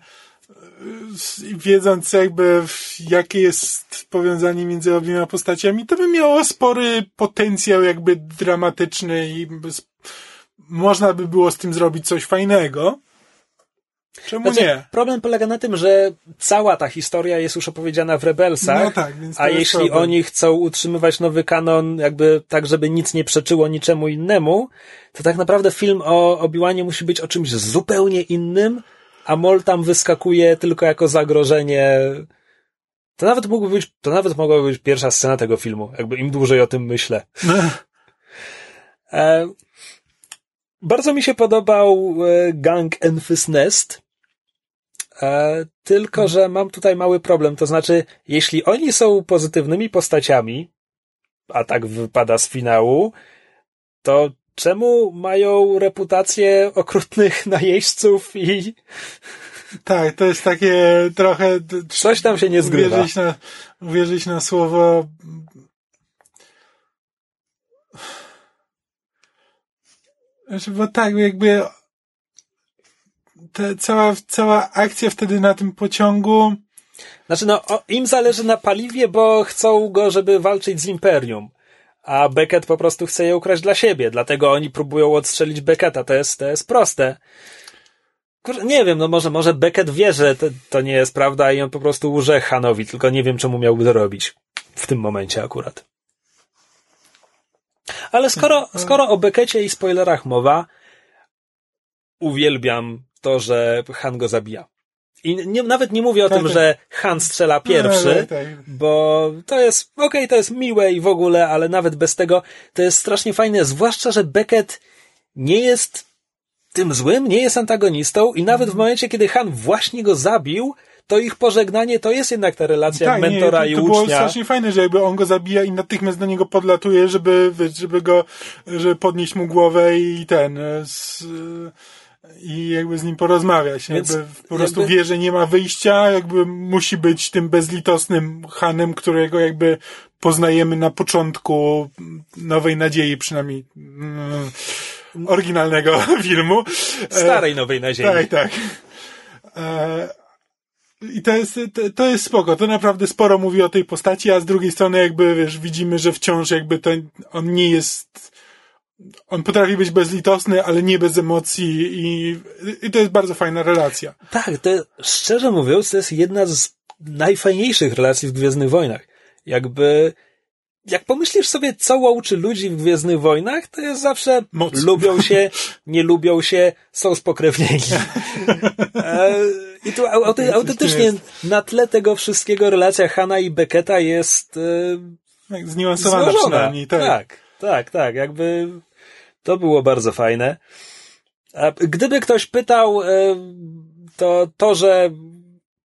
wiedząc jakby jakie jest powiązanie między obiema postaciami, to by miało spory potencjał jakby dramatyczny i można by było z tym zrobić coś fajnego. Czemu znaczy, nie? Problem polega na tym, że cała ta historia jest już opowiedziana w Rebelsach, no tak, a jeśli problem. oni chcą utrzymywać nowy kanon jakby tak, żeby nic nie przeczyło niczemu innemu, to tak naprawdę film o Obiłanie musi być o czymś zupełnie innym, a Mol tam wyskakuje tylko jako zagrożenie. To nawet mógłby być, to nawet mogłaby być pierwsza scena tego filmu, jakby im dłużej o tym myślę. [LAUGHS] e, bardzo mi się podobał e, Gang Enfys Nest, e, tylko że mam tutaj mały problem, to znaczy, jeśli oni są pozytywnymi postaciami, a tak wypada z finału, to czemu mają reputację okrutnych [LAUGHS] najeźdźców i... Tak, to jest takie trochę... Coś tam się nie zgrywa. Uwierzyć na, uwierzyć na słowo... Znaczy, bo tak, jakby te, cała, cała akcja wtedy na tym pociągu... Znaczy, no, im zależy na paliwie, bo chcą go, żeby walczyć z Imperium a Beckett po prostu chce je ukraść dla siebie, dlatego oni próbują odstrzelić Becketta, to jest, to jest proste. Nie wiem, no może, może Beckett wie, że to, to nie jest prawda i on po prostu łże Hanowi, tylko nie wiem, czemu miałby to robić. W tym momencie akurat. Ale skoro, skoro o Beckecie i spoilerach mowa, uwielbiam to, że Han go zabija. I nie, nawet nie mówię o Tak, tym, tak. że Han strzela pierwszy, Tak, tak. bo to jest, okej, to jest miłe i w ogóle, ale nawet bez tego to jest strasznie fajne, zwłaszcza, że Beckett nie jest tym złym, nie jest antagonistą i nawet w momencie, kiedy Han właśnie go zabił, to ich pożegnanie to jest jednak ta relacja Tak, mentora nie, i to, to było ucznia. strasznie fajne, że jakby on go zabija i natychmiast do niego podlatuje, żeby, żeby go, żeby podnieść mu głowę i ten, e, z, i jakby z nim porozmawiać. Więc jakby po prostu jakby- wie, że nie ma wyjścia, jakby musi być tym bezlitosnym Hanem, którego jakby poznajemy na początku Nowej Nadziei, przynajmniej mm, oryginalnego [LAUGHS] filmu. E, Starej Nowej Nadziei. tak, tak. I to jest, to, to jest spoko. To naprawdę sporo mówi o tej postaci, a z drugiej strony jakby, wiesz, widzimy, że wciąż jakby to, on nie jest, on potrafi być bezlitosny, ale nie bez emocji i, i to jest bardzo fajna relacja. Tak, to szczerze mówiąc, to jest jedna z najfajniejszych relacji w Gwiezdnych Wojnach. Jakby, jak pomyślisz sobie, co łączy ludzi w Gwiezdnych Wojnach, to jest zawsze Moc. lubią się, [LAUGHS] nie lubią się, są spokrewnieni. [LAUGHS] E, I tu autentycznie na tle tego wszystkiego relacja Hanna i Becketa jest e, Tak, Zniuansowana złożona. przynajmniej, tak. tak, tak, tak. Jakby to było bardzo fajne. A gdyby ktoś pytał, e, to to, że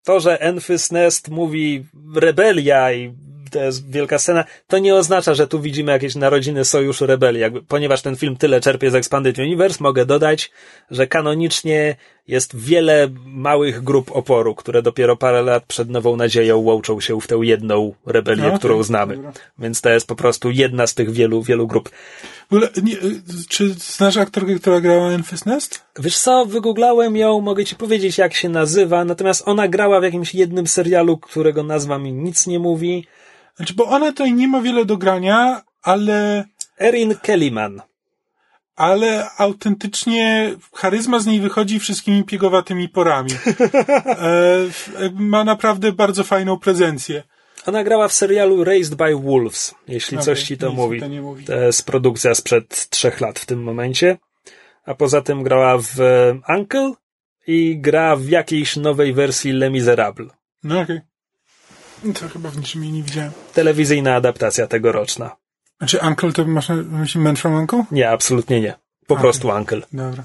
to, że Enfys Nest mówi rebelia i to jest wielka scena, to nie oznacza, że tu widzimy jakieś narodziny sojuszu rebelii. Jakby, ponieważ ten film tyle czerpie z Expanded Universe, mogę dodać, że kanonicznie jest wiele małych grup oporu, które dopiero parę lat przed Nową Nadzieją łączą się w tę jedną rebelię, No, którą znamy. dobra. Więc to jest po prostu jedna z tych wielu, wielu grup. Ogóle, nie, czy znasz aktorkę, która grała Enfys Nest? Wiesz co, wygooglałem ją, mogę ci powiedzieć jak się nazywa, natomiast ona grała w jakimś jednym serialu, którego nazwa mi nic nie mówi. Znaczy, bo ona tutaj nie ma wiele do grania, ale Erin Kellyman. ale autentycznie charyzma z niej wychodzi wszystkimi piegowatymi porami. [LAUGHS] E, ma naprawdę bardzo fajną prezencję. Ona grała w serialu Raised by Wolves, jeśli Okej, coś ci to mówi. to mówi. To jest produkcja sprzed trzech lat w tym momencie. A poza tym grała w e, Uncle i gra w jakiejś nowej wersji Les Miserables. No okej. No To chyba w niczym jej nie widziałem. Telewizyjna adaptacja tegoroczna. Znaczy Uncle to masz na myśli Man from Uncle? Nie, absolutnie nie. Po Okej. prostu Uncle. Dobra.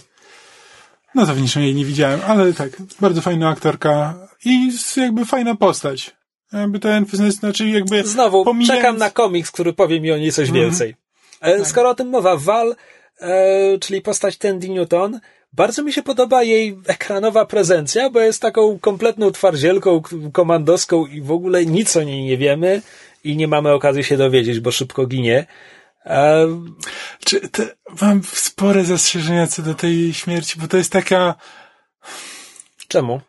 No to w niczym jej nie widziałem, ale tak, bardzo fajna aktorka i jakby fajna postać. Jakby Nest, znaczy jakby... Znowu, pomijając- czekam na komiks, który powie mi o niej coś Mhm. więcej. E, Skoro o tym mowa, Val, e, czyli postać Tandy Newton, bardzo mi się podoba jej ekranowa prezencja, bo jest taką kompletną twardzielką, k- komandoską i w ogóle nic o niej nie wiemy i nie mamy okazji się dowiedzieć, bo szybko ginie. Czy te, mam spore zastrzeżenia co do tej śmierci, bo to jest taka... czemu?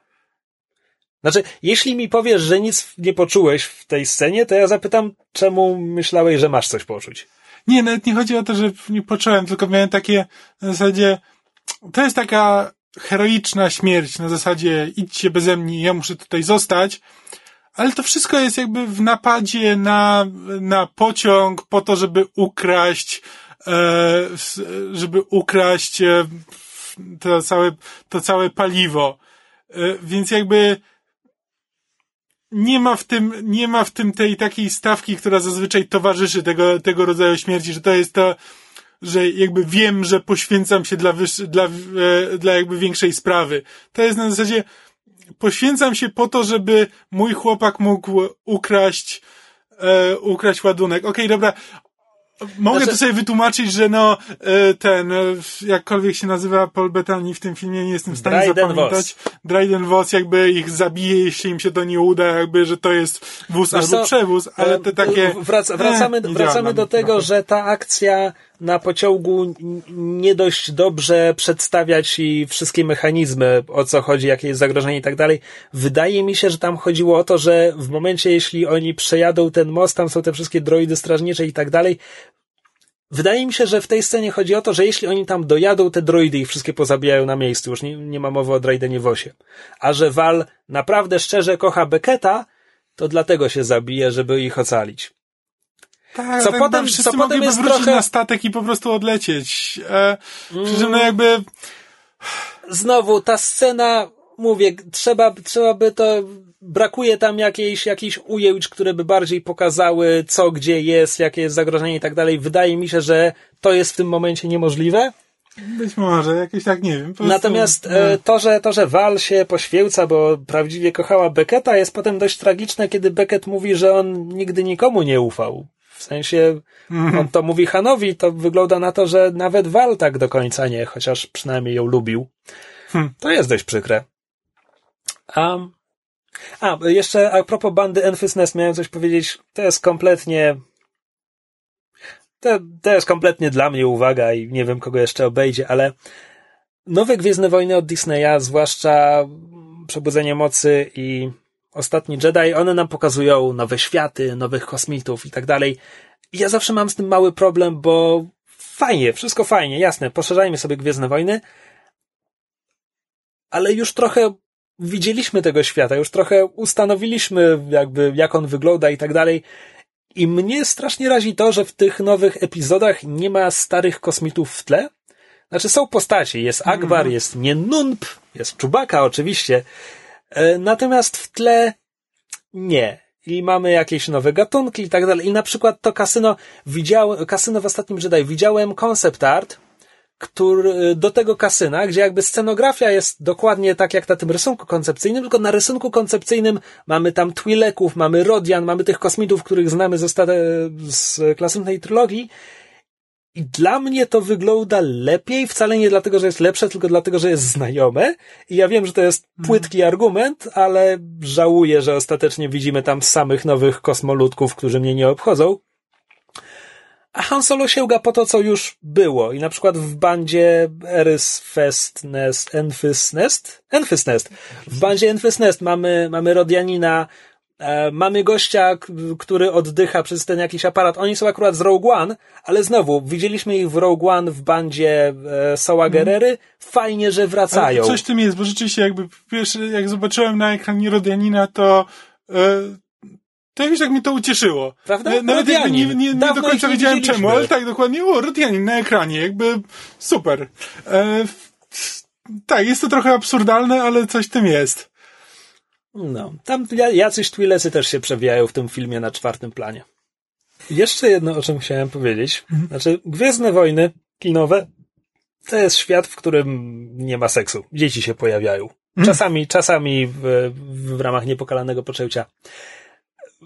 Znaczy, jeśli mi powiesz, że nic nie poczułeś w tej scenie, to ja zapytam, czemu myślałeś, że masz coś poczuć? Nie, nawet nie chodzi o to, że nie poczułem, tylko miałem takie na zasadzie, to jest taka heroiczna śmierć, na zasadzie idźcie beze mnie, ja muszę tutaj zostać, ale to wszystko jest jakby w napadzie na, na pociąg po to, żeby ukraść, e, żeby ukraść e, to całe, to całe paliwo. E, więc jakby nie ma w tym, nie ma w tym tej takiej stawki, która zazwyczaj towarzyszy tego, tego rodzaju śmierci, że to jest to, że jakby wiem, że poświęcam się dla, wyższy, dla, e, dla jakby większej sprawy. To jest na zasadzie, poświęcam się po to, żeby mój chłopak mógł ukraść, e, ukraść ładunek. Okej, dobra. Mogę Znaczy- to sobie wytłumaczyć, że no, e, ten, e, jakkolwiek się nazywa Paul Bettany w tym filmie, nie jestem w stanie Dryden zapamiętać. Dryden Voss jakby ich zabije, jeśli im się to nie uda, jakby, że to jest wóz Wiesz albo co, przewóz, ale E, te takie... Wrac, wracamy e, [LAUGHS] wracamy do tego, że ta akcja na pociągu nie dość dobrze przedstawia ci wszystkie mechanizmy, o co chodzi, jakie jest zagrożenie i tak dalej. Wydaje mi się, że tam chodziło o to, że w momencie, jeśli oni przejadą ten most, tam są te wszystkie droidy strażnicze i tak dalej. Wydaje mi się, że w tej scenie chodzi o to, że jeśli oni tam dojadą, te droidy ich wszystkie pozabijają na miejscu. Już nie, nie ma mowy o Draidenie Wosie. A że Val naprawdę szczerze kocha Becketa, to dlatego się zabije, żeby ich ocalić. Tak, Co tak, potem- wszyscy co potem jest wrócić trochę- na statek i po prostu odlecieć. E, Przy czym no jakby Znowu ta scena, mówię, trzeba, trzeba by to, brakuje tam jakiejś, jakichś ujęć, które by bardziej pokazały, co gdzie jest, jakie jest zagrożenie i tak dalej. Wydaje mi się, że to jest w tym momencie niemożliwe. Być może, jakieś tak, nie wiem. Prostu, Natomiast e, to, że, to, że Val się poświęca, bo prawdziwie kochała Becketa, jest potem dość tragiczne, kiedy Beckett mówi, że on nigdy nikomu nie ufał. W sensie, on to mówi Hanowi, to wygląda na to, że nawet Val tak do końca nie, chociaż przynajmniej ją lubił. Hmm. To jest dość przykre. A, a, jeszcze a propos bandy Enfys Nest miałem coś powiedzieć. To jest kompletnie to, to jest kompletnie dla mnie uwaga i nie wiem, kogo jeszcze obejdzie, ale nowe Gwiezdne Wojny od Disneya, zwłaszcza Przebudzenie Mocy i Ostatni Jedi, one nam pokazują nowe światy, nowych kosmitów i tak dalej. Ja zawsze mam z tym mały problem, bo fajnie, wszystko fajnie, jasne, poszerzajmy sobie Gwiezdne Wojny, ale już trochę widzieliśmy tego świata, już trochę ustanowiliśmy jakby, jak on wygląda i tak dalej. I mnie strasznie razi to, że w tych nowych epizodach nie ma starych kosmitów w tle. Znaczy są postacie, jest Akbar, jest Nienunp, jest Czubaka oczywiście, natomiast w tle nie. I mamy jakieś nowe gatunki i tak dalej. I na przykład to kasyno, widziałem, kasyno w ostatnim Jedi, widziałem concept art, który, do tego kasyna, gdzie jakby scenografia jest dokładnie tak jak na tym rysunku koncepcyjnym, tylko na rysunku koncepcyjnym mamy tam Twi'leków, mamy Rodian, mamy tych kosmitów, których znamy z, z klasycznej trylogii. I dla mnie to wygląda lepiej, wcale nie dlatego, że jest lepsze, tylko dlatego, że jest znajome. I ja wiem, że to jest płytki argument, ale żałuję, że ostatecznie widzimy tam samych nowych kosmoludków, którzy mnie nie obchodzą. A Han Solo sięga po to, co już było. I na przykład w bandzie Eris Fest Nest, Enfys Nest? Enfys Nest. W bandzie Enfys Nest mamy, mamy Rodianina, mamy gościa, który oddycha przez ten jakiś aparat. Oni są akurat z Rogue One, ale znowu, widzieliśmy ich w Rogue One w bandzie e, Soła Gerery. Fajnie, że wracają. Ale coś w tym jest, bo rzeczywiście jakby pierwszy, jak zobaczyłem na ekranie Rodianina, to e, to jakoś tak mnie to ucieszyło. Prawda? E, Nawet jakby nie, nie, nie do końca wiedziałem czemu, ale tak dokładnie, o, Rodianin na ekranie, jakby super. E, tak, jest to trochę absurdalne, ale coś w tym jest. No, tam ja- jacyś Twilecy też się przewijają w tym filmie na czwartym planie. Jeszcze jedno, o czym chciałem powiedzieć. Znaczy, Gwiezdne Wojny kinowe to jest świat, w którym nie ma seksu. Dzieci się pojawiają. Czasami, czasami w, w ramach niepokalanego poczęcia.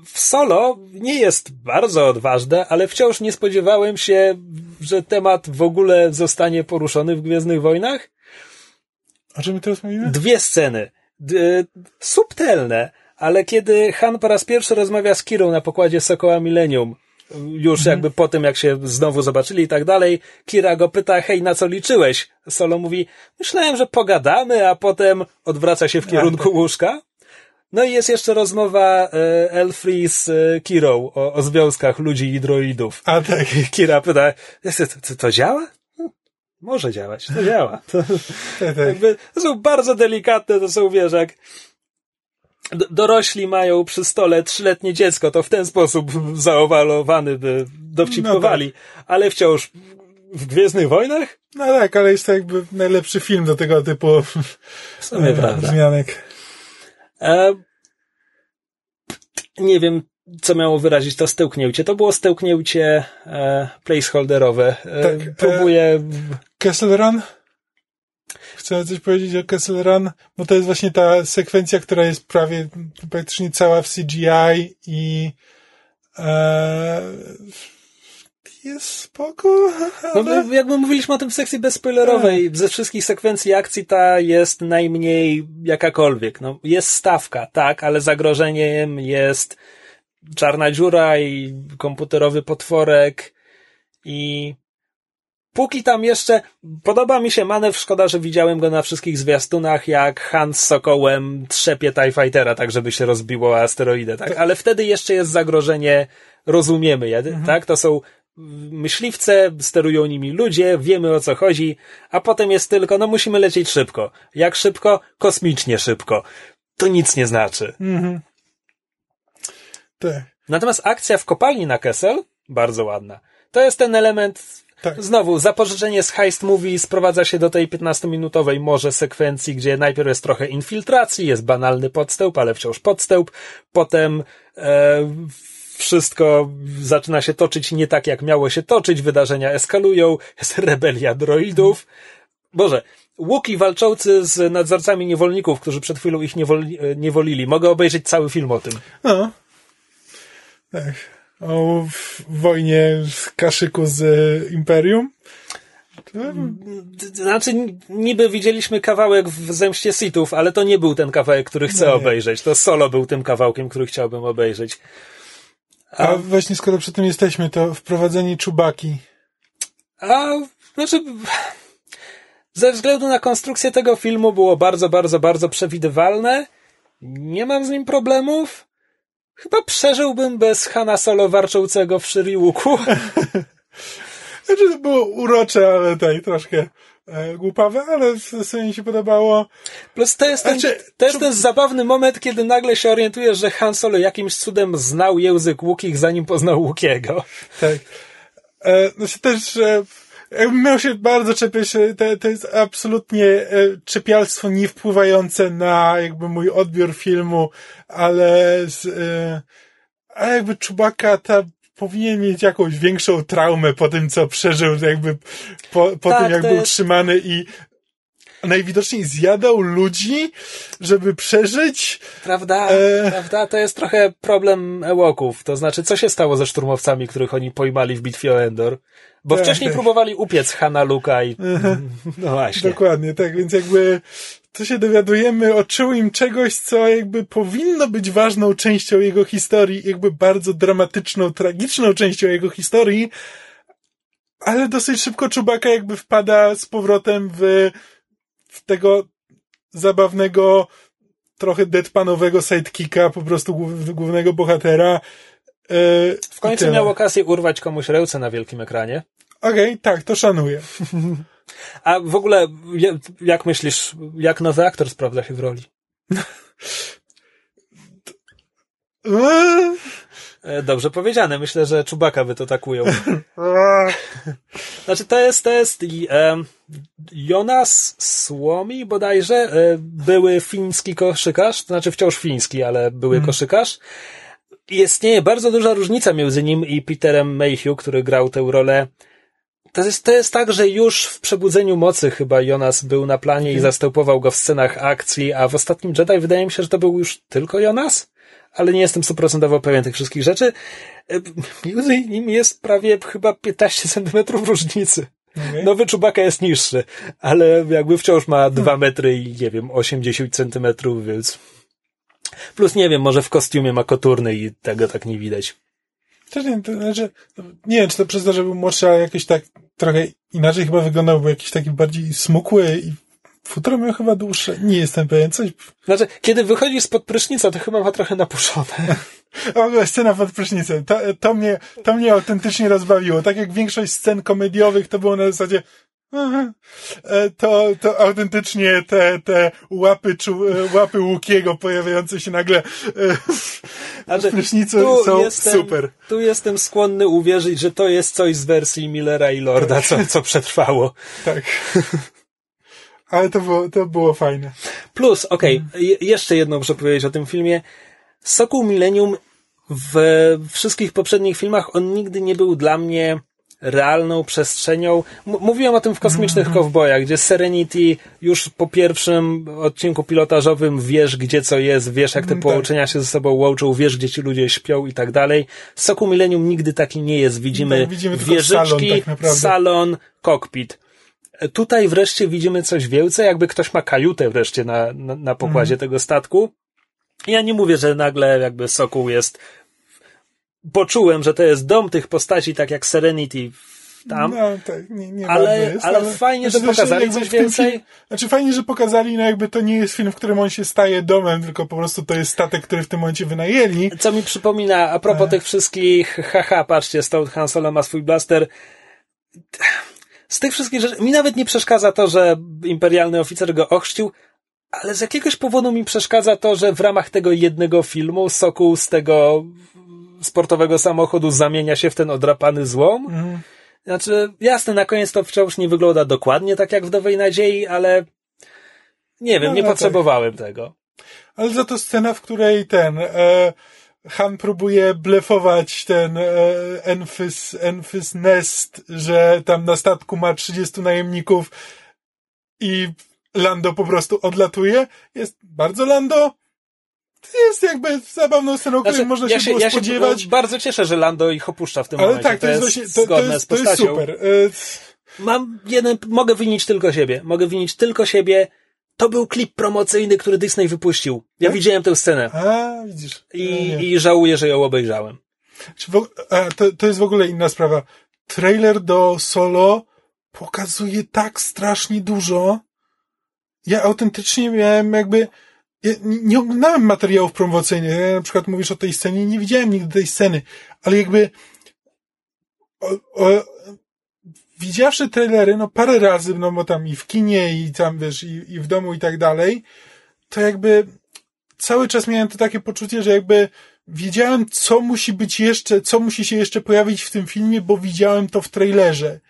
W solo nie jest bardzo odważne, ale wciąż nie spodziewałem się, że temat w ogóle zostanie poruszony w Gwiezdnych Wojnach. O czym teraz mówimy? Dwie sceny. D- subtelne, ale kiedy Han po raz pierwszy rozmawia z Kirą na pokładzie Sokoła Millennium, już jakby po tym, jak się znowu zobaczyli i tak dalej, Kira go pyta, hej, na co liczyłeś? Solo mówi, myślałem, że pogadamy, a potem odwraca się w kierunku łóżka. No i jest jeszcze rozmowa e, Elfrey z e, Kirą o, o związkach ludzi i droidów. A tak. Kira pyta, to, to, to działa? Może działać, to działa. To, [LAUGHS] tak, tak. jakby, to są bardzo delikatne, to są, wiesz, jak dorośli mają przy stole trzyletnie dziecko, to w ten sposób [LAUGHS] zaowalowany by dowcipkowali, ale wciąż w Gwiezdnych Wojnach? No tak, ale jest to jakby najlepszy film do tego typu W sumie e, prawda. zmianek. E, nie wiem, co miało wyrazić to stełknięcie. To było stełknięcie e, placeholderowe. E, Tak, e, próbuję... Kessel Run? Chcę coś powiedzieć o Kessel Run, bo to jest właśnie ta sekwencja, która jest prawie praktycznie cała w CGI i e, jest spoko. [LAUGHS] No, ale- bo jakby mówiliśmy o tym w sekcji bezspoilerowej, ze wszystkich sekwencji akcji ta jest najmniej jakakolwiek. No, jest stawka, tak, ale zagrożeniem jest czarna dziura i komputerowy potworek i póki tam jeszcze podoba mi się manewr, szkoda, że widziałem go na wszystkich zwiastunach, jak Han z Sokołem trzepie TIE Fightera, tak żeby się rozbiło asteroidę, tak, ale wtedy jeszcze jest zagrożenie, rozumiemy je, tak, to są myśliwce, sterują nimi ludzie, wiemy o co chodzi, a potem jest tylko, no musimy lecieć szybko. Jak szybko? Kosmicznie szybko. To nic nie znaczy. Mhm. Tak. Natomiast akcja w kopalni na Kessel, bardzo ładna. To jest ten element, Tak. Znowu, zapożyczenie z Heist Movie sprowadza się do tej 15-minutowej może sekwencji, gdzie najpierw jest trochę infiltracji, jest banalny podstęp, ale wciąż podstęp, potem e, wszystko zaczyna się toczyć nie tak, jak miało się toczyć, wydarzenia eskalują, jest rebelia droidów. Boże, Łuki walczący z nadzorcami niewolników, którzy przed chwilą ich niewoli, e, niewolili. Mogę obejrzeć cały film o tym. No. Tak. O w- wojnie w kaszyku z e, Imperium. Znaczy, niby widzieliśmy kawałek w Zemście Sithów, ale to nie był ten kawałek, który chcę Nie. obejrzeć. To solo był tym kawałkiem, który chciałbym obejrzeć. A właśnie skoro przy tym jesteśmy, to wprowadzenie czubaki. A, znaczy, ze względu na konstrukcję tego filmu było bardzo, bardzo, bardzo przewidywalne. Nie mam z nim problemów. Chyba przeżyłbym bez Hana Solo warczącego w Shiriuku. [LAUGHS] Znaczy to było urocze, ale tutaj troszkę e, głupawe, ale w mi się podobało. Plus to jest, ten, Znaczy, to jest ten zabawny moment, kiedy nagle się orientujesz, że Han Solo jakimś cudem znał język Łukich, zanim poznał Łukiego. Tak. E, no się też, e, jakbym miał się bardzo czepiać, e, to, to jest absolutnie e, czepialstwo nie wpływające na jakby mój odbiór filmu, ale z, e, a jakby Czubaka ta powinien mieć jakąś większą traumę po tym, co przeżył, jakby po, po Tak, tym, jak był jest- trzymany i najwidoczniej zjadał ludzi, żeby przeżyć. Prawda? E. Prawda? To jest trochę problem Ewoków. To znaczy, co się stało ze szturmowcami, których oni pojmali w bitwie o Endor? Bo Tak, wcześniej tak. próbowali upiec Hana Luka i... [LAUGHS] No właśnie. Dokładnie, tak, więc jakby tu się dowiadujemy o czułym czegoś, co jakby powinno być ważną częścią jego historii, jakby bardzo dramatyczną, tragiczną częścią jego historii, ale dosyć szybko Czubaka jakby wpada z powrotem w, w tego zabawnego, trochę deadpanowego sidekicka, po prostu głów- głównego bohatera. Yy, W końcu miał okazję urwać komuś ręce na wielkim ekranie. Okej, tak, to szanuję. [LAUGHS] A w ogóle, ja- jak myślisz, jak nowy aktor sprawdza się w roli? E, Dobrze powiedziane. Myślę, że Czubaka by to tak ujął. [LAUGHS] Znaczy, to jest, to jest i, em, Jonas Słomi bodajże, e, były fiński koszykarz, to znaczy wciąż fiński, ale były koszykarz. I Istnieje bardzo duża różnica między nim i Peterem Mayhew, który grał tę rolę. To jest, to jest tak, że już w Przebudzeniu Mocy chyba Jonas był na planie i zastępował go w scenach akcji, a w Ostatnim Jedi wydaje mi się, że to był już tylko Jonas, ale nie jestem stuprocentowo pewien tych wszystkich rzeczy. E, Między nimi jest prawie chyba 15 centymetrów różnicy. Okej. Nowy Czubaka jest niższy, ale jakby wciąż ma 2 metry i nie wiem, 80 centymetrów, więc... Plus nie wiem, może w kostiumie ma koturny i tego tak nie widać. Też nie, to znaczy, nie wiem, czy to przez to, że był młodszy, ale jakoś tak trochę inaczej chyba wyglądał, bo jakiś taki bardziej smukły i futro miał chyba dłuższe. Nie jestem pewien, coś. Znaczy, kiedy wychodzi spod prysznica, to chyba ma trochę napuszone. [LAUGHS] Ogóle scena pod prysznicem, to, to, mnie, to mnie autentycznie rozbawiło. Tak jak większość scen komediowych to było na zasadzie e, to, to autentycznie te, te łapy, czu, e, łapy Łukiego pojawiające się nagle e, Znaczy, w prysznicu są jestem, super. Tu jestem skłonny uwierzyć, że to jest coś z wersji Millera i Lorda, co, co przetrwało. Tak. [LAUGHS] Ale to było, to było fajne. Plus, okej, je- jeszcze jedno muszę powiedzieć o tym filmie. Sokół Millennium w wszystkich poprzednich filmach on nigdy nie był dla mnie realną przestrzenią. M- mówiłem o tym w Kosmicznych Kowbojach, gdzie Serenity już po pierwszym odcinku pilotażowym wiesz, gdzie co jest, wiesz, jak te Mm, tak. połączenia się ze sobą łączą, wiesz, gdzie ci ludzie śpią i tak dalej. Sokół Millennium nigdy taki nie jest. Widzimy, Tak, widzimy wieżyczki, salon tak salon, kokpit. Tutaj wreszcie widzimy coś więcej, jakby ktoś ma kajutę wreszcie na, na, na pokładzie Mhm. tego statku. Ja nie mówię, że nagle jakby Sokół jest. Poczułem, że to jest dom tych postaci, tak jak Serenity tam. No, tak, nie, nie Ale- jest, ale fajnie, że znaczy, pokazali coś więcej. Film, znaczy fajnie, że pokazali, no jakby to nie jest film, w którym on się staje domem, tylko po prostu to jest statek, który w tym momencie wynajęli. Co mi przypomina, a propos E. tych wszystkich, haha, patrzcie, Stone Han Solo ma swój blaster. Z tych wszystkich rzeczy, mi nawet nie przeszkadza to, że imperialny oficer go ochrzcił, ale z jakiegoś powodu mi przeszkadza to, że w ramach tego jednego filmu Sokół z tego sportowego samochodu zamienia się w ten odrapany złom. Mhm. Znaczy, jasne, na koniec to wciąż nie wygląda dokładnie tak jak w Nowej Nadziei, ale nie wiem, No, nie no tak. potrzebowałem tego. Ale za to scena, w której ten e, Han próbuje blefować ten e, Enfys, Enfys Nest, że tam na statku ma 30 najemników i Lando po prostu odlatuje. Jest bardzo Lando. Jest jakby zabawną sceną, której Znaczy, można ja się, się, było ja się spodziewać. bardzo cieszę, że Lando ich opuszcza w tym ale momencie. tak, to jest, właśnie, to, to, jest, z to jest super. E, Mam jeden, mogę winić tylko siebie. Mogę winić tylko siebie. To był klip promocyjny, który Disney wypuścił. Ja Tak? widziałem tę scenę a, widzisz. i, i żałuję, że ją obejrzałem. To, to jest w ogóle inna sprawa. Trailer do Solo pokazuje tak strasznie dużo. Ja autentycznie miałem jakby. Ja nie nie oglądałem materiałów promocyjnych. Ja na przykład mówisz o tej scenie, nie widziałem nigdy tej sceny, ale jakby. O, o, widziawszy trailery, no parę razy, no bo tam i w kinie, i tam wiesz, i, i w domu i tak dalej, to jakby cały czas miałem to takie poczucie, że jakby wiedziałem, co musi być jeszcze, co musi się jeszcze pojawić w tym filmie, bo widziałem to w trailerze.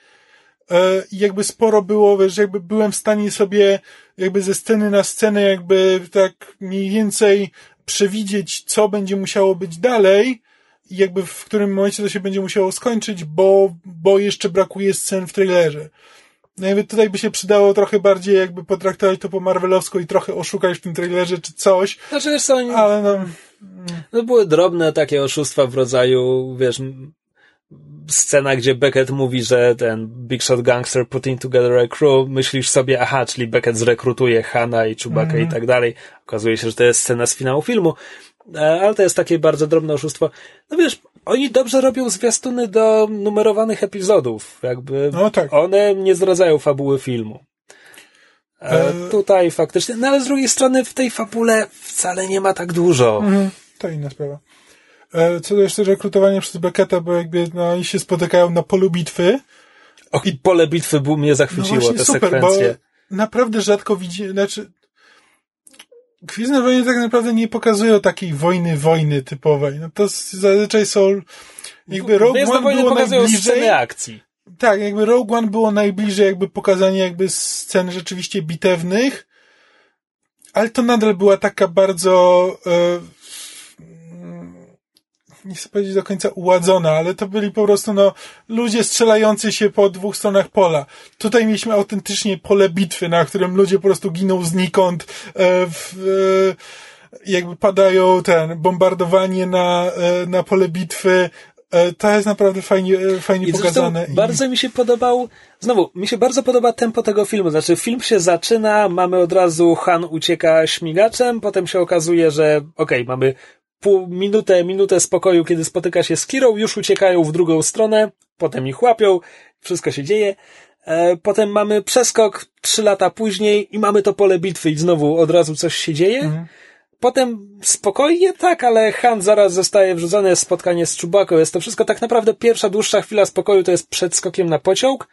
E, I jakby sporo było, wiesz, jakby byłem w stanie sobie jakby ze sceny na scenę jakby tak mniej więcej przewidzieć, co będzie musiało być dalej i jakby w którym momencie to się będzie musiało skończyć, bo, bo jeszcze brakuje scen w trailerze. No jakby tutaj by się przydało trochę bardziej jakby potraktować to po marvelowsku i trochę oszukać w tym trailerze czy coś, Znaczy, wiesz co, oni, ale no, no były drobne takie oszustwa w rodzaju, wiesz, scena, gdzie Beckett mówi, że ten Big Shot Gangster putting together a crew, myślisz sobie, aha, czyli Beckett zrekrutuje Hana i Chewbacca i tak dalej. Okazuje się, że to jest scena z finału filmu. E, Ale to jest takie bardzo drobne oszustwo. No wiesz, oni dobrze robią zwiastuny do numerowanych epizodów. Jakby No tak. one nie zdradzają fabuły filmu. E, E, Tutaj faktycznie, no ale z drugiej strony w tej fabule wcale nie ma tak dużo. Mhm, to inna sprawa. E, Co do jeszcze rekrutowania przez Becketa, bo jakby no, oni się spotykają na polu bitwy. Och, I pole bitwy mnie No zachwyciło, właśnie te super, sekwencje. bo naprawdę rzadko widzi, znaczy Gwiezdne Wojny tak naprawdę nie pokazują takiej wojny, wojny typowej. No to zazwyczaj są jakby Rogue Gwiezdne One wojny było pokazują najbliżej. sceny akcji. Tak, jakby Rogue One było najbliżej jakby pokazanie jakby scen rzeczywiście bitewnych, ale to nadal była taka bardzo e, nie chcę powiedzieć do końca uładzona, ale to byli po prostu no ludzie strzelający się po dwóch stronach pola. Tutaj mieliśmy autentycznie pole bitwy, na którym ludzie po prostu giną znikąd, e, w, e, jakby padają ten, bombardowanie na, e, na pole bitwy, E, To jest naprawdę fajnie, e, fajnie I pokazane. i- bardzo mi się podobał, znowu, mi się bardzo podoba tempo tego filmu. Znaczy, film się zaczyna, mamy od razu Han ucieka śmigaczem, potem się okazuje, że okej, mamy pół minutę, minutę spokoju, kiedy spotyka się z Kirą, już uciekają w drugą stronę, potem ich łapią, wszystko się dzieje. E, potem mamy przeskok trzy lata później i mamy to pole bitwy i znowu od razu coś się dzieje. Mhm. Potem spokojnie, tak, ale Han zaraz zostaje wrzucony, jest spotkanie z Czubaką, jest to wszystko tak naprawdę pierwsza dłuższa chwila spokoju to jest przed skokiem na pociąg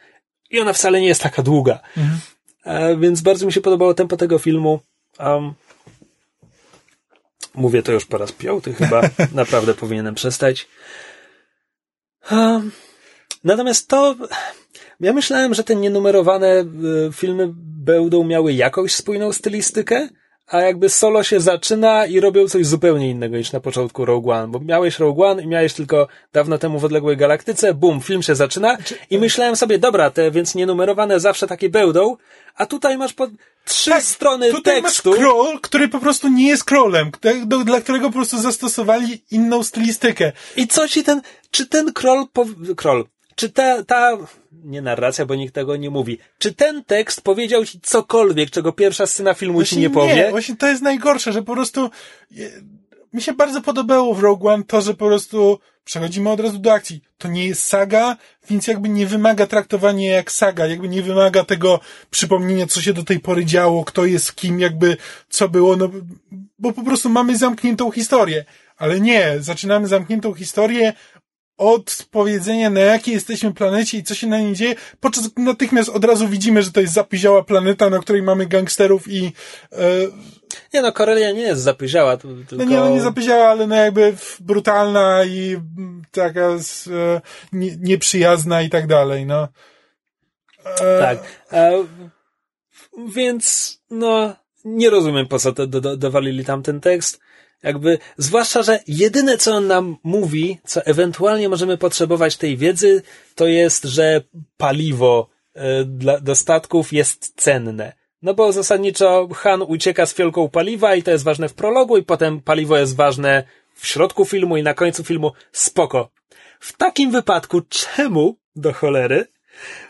i ona wcale nie jest taka długa. Mhm. E, więc bardzo mi się podobało tempo tego filmu. Um, mówię to już po raz piąty chyba, [LAUGHS] naprawdę powinienem przestać. Um, natomiast to, ja myślałem, że te nienumerowane e, filmy będą miały jakąś spójną stylistykę, a jakby solo się zaczyna i robią coś zupełnie innego niż na początku Rogue One, bo miałeś Rogue One i miałeś tylko dawno temu w odległej galaktyce, bum, film się zaczyna i myślałem sobie, dobra, te więc nienumerowane zawsze takie będą, a tutaj masz po trzy Tak, strony Tutaj tekstu. masz scroll, który po prostu nie jest scrollem, do, dla którego po prostu zastosowali inną stylistykę. I co ci ten, czy ten kroll, pow- kroll, czy ta, ta, nie narracja, bo nikt tego nie mówi, czy ten tekst powiedział ci cokolwiek, czego pierwsza scena filmu ci nie powie? Nie, właśnie to jest najgorsze, że po prostu mi się bardzo podobało w Rogue One to, że po prostu przechodzimy od razu do akcji. To nie jest saga, więc jakby nie wymaga traktowania jak saga, jakby nie wymaga tego przypomnienia, co się do tej pory działo, kto jest kim, jakby co było, no bo po prostu mamy zamkniętą historię. Ale nie, zaczynamy zamkniętą historię od powiedzenia, na jakiej jesteśmy planecie i co się na niej dzieje, podczas natychmiast od razu widzimy, że to jest zapiziała planeta, na której mamy gangsterów i e, Nie no, Korelia nie jest zapyziała, tylko... No nie, no nie zapyziała, ale no jakby brutalna i taka z, e, nie, nieprzyjazna i tak dalej, no. E... Tak. E, więc, no, nie rozumiem po co to do, do, dowalili tam ten tekst. Jakby, zwłaszcza, że jedyne co on nam mówi, co ewentualnie możemy potrzebować tej wiedzy, to jest, że paliwo y, dla, do statków jest cenne. No bo zasadniczo Han ucieka z fiolką paliwa i to jest ważne w prologu i potem paliwo jest ważne w środku filmu i na końcu filmu. Spoko. W takim wypadku czemu, do cholery,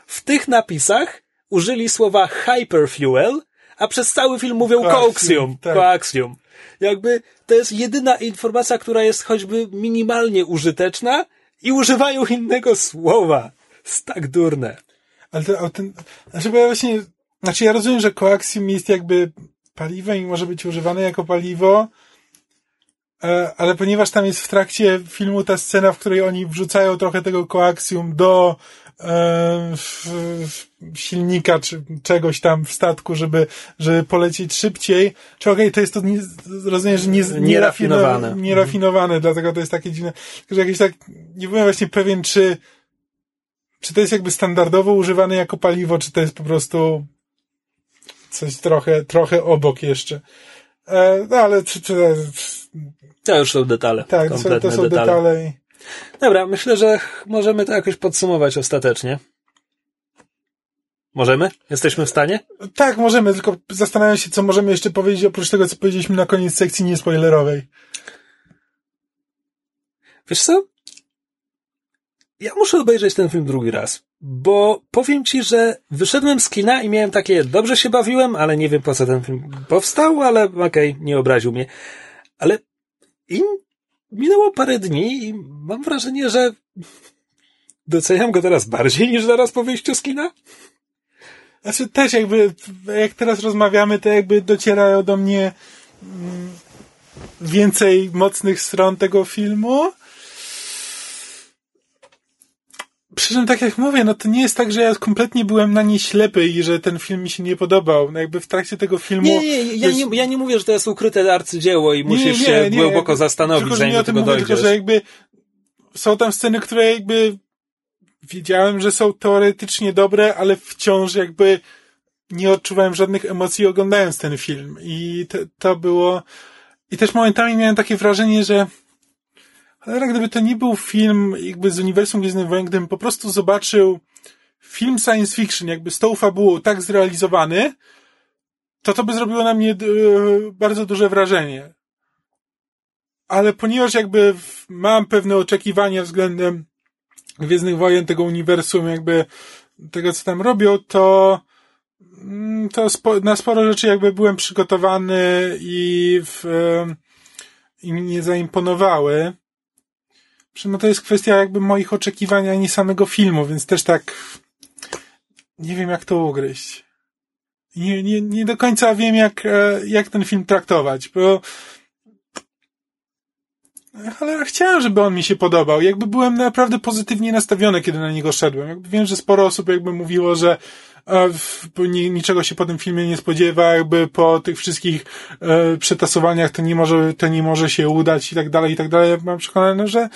w tych napisach użyli słowa hyperfuel, a przez cały film mówią coaxium, tak. coaxium. Jakby to jest jedyna informacja, która jest choćby minimalnie użyteczna i używają innego słowa. Jest tak durne. Ale to, ten, znaczy, bo ja właśnie, znaczy ja rozumiem, że coaxium jest jakby paliwem i może być używane jako paliwo, e, ale ponieważ tam jest w trakcie filmu ta scena, w której oni wrzucają trochę tego koaksjum do e, silnika czy czegoś tam w statku, żeby, żeby polecieć szybciej. Czy okej, okay, to jest to, nie, rozumiem, że nie, nierafinowane. Nierafinowane, mhm. dlatego to jest takie dziwne, że jakieś tak, nie byłem właśnie pewien, czy, czy to jest jakby standardowo używane jako paliwo, czy to jest po prostu coś trochę, trochę obok jeszcze. E, no ale czy, czy, to już są detale. Tak, to są, to są detale. detale. Dobra, myślę, że możemy to jakoś podsumować ostatecznie. Możemy? Jesteśmy w stanie? Tak, możemy, tylko zastanawiam się, co możemy jeszcze powiedzieć oprócz tego, co powiedzieliśmy na koniec sekcji niespoilerowej. Wiesz co? Ja muszę obejrzeć ten film drugi raz, bo powiem ci, że wyszedłem z kina i miałem takie, dobrze się bawiłem, ale nie wiem po co ten film powstał, ale okej, okay, nie obraził mnie. Ale im minęło parę dni i mam wrażenie, że doceniam go teraz bardziej niż zaraz po wyjściu z kina. Znaczy też jakby, jak teraz rozmawiamy, to jakby docierają do mnie mm, więcej mocnych stron tego filmu. Przy czym, tak jak mówię, no to nie jest tak, że ja kompletnie byłem na nie ślepy i że ten film mi się nie podobał. No jakby w trakcie tego filmu... Nie, nie, ja, jest... nie, ja nie mówię, że to jest ukryte arcydzieło i musisz nie, się nie, głęboko zastanowić, tylko, zanim do tego mówię, dojdziesz. Tylko, że jakby są tam sceny, które jakby wiedziałem, że są teoretycznie dobre, ale wciąż jakby nie odczuwałem żadnych emocji oglądając ten film. I to, to było... I też momentami miałem takie wrażenie, że ale gdyby to nie był film jakby z uniwersum Gwiezdnych Wojen, gdybym po prostu zobaczył film science fiction, jakby z tą fabułą tak zrealizowany, to to by zrobiło na mnie e, bardzo duże wrażenie. Ale ponieważ jakby mam pewne oczekiwania względem Gwiezdnych Wojen, tego uniwersum, jakby tego, co tam robią, to mm, to spo, na sporo rzeczy jakby byłem przygotowany i, w, e, i mi nie zaimponowały no to jest kwestia jakby moich oczekiwań, a nie samego filmu, więc też tak nie wiem jak to ugryźć. Nie, nie, nie do końca wiem jak, e, jak ten film traktować, bo ale chciałem, żeby on mi się podobał. Jakby byłem naprawdę pozytywnie nastawiony, kiedy na niego szedłem. Jakby wiem, że sporo osób jakby mówiło, że niczego się po tym filmie nie spodziewa, jakby po tych wszystkich e, przetasowaniach to nie może, to nie może się udać i tak dalej, i tak dalej. Ja mam przekonany, że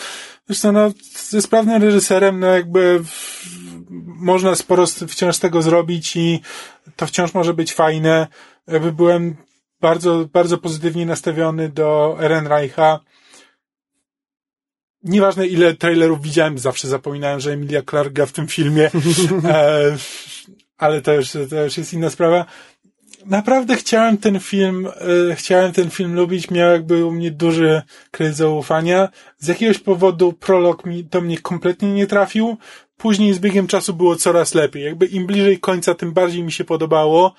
zresztą no, ze sprawnym reżyserem, no jakby można sporo wciąż tego zrobić i to wciąż może być fajne. Jakby byłem bardzo, bardzo pozytywnie nastawiony do Ehrenreicha. Nieważne ile trailerów widziałem, zawsze zapominałem, że Emilia Clarke w tym filmie. [LAUGHS] E, ale to już, to już jest inna sprawa. Naprawdę chciałem ten film, e, chciałem ten film lubić, miał jakby u mnie duży kredyt zaufania. Z jakiegoś powodu prolog mi, do mnie kompletnie nie trafił. Później z biegiem czasu było coraz lepiej. Jakby im bliżej końca, tym bardziej mi się podobało.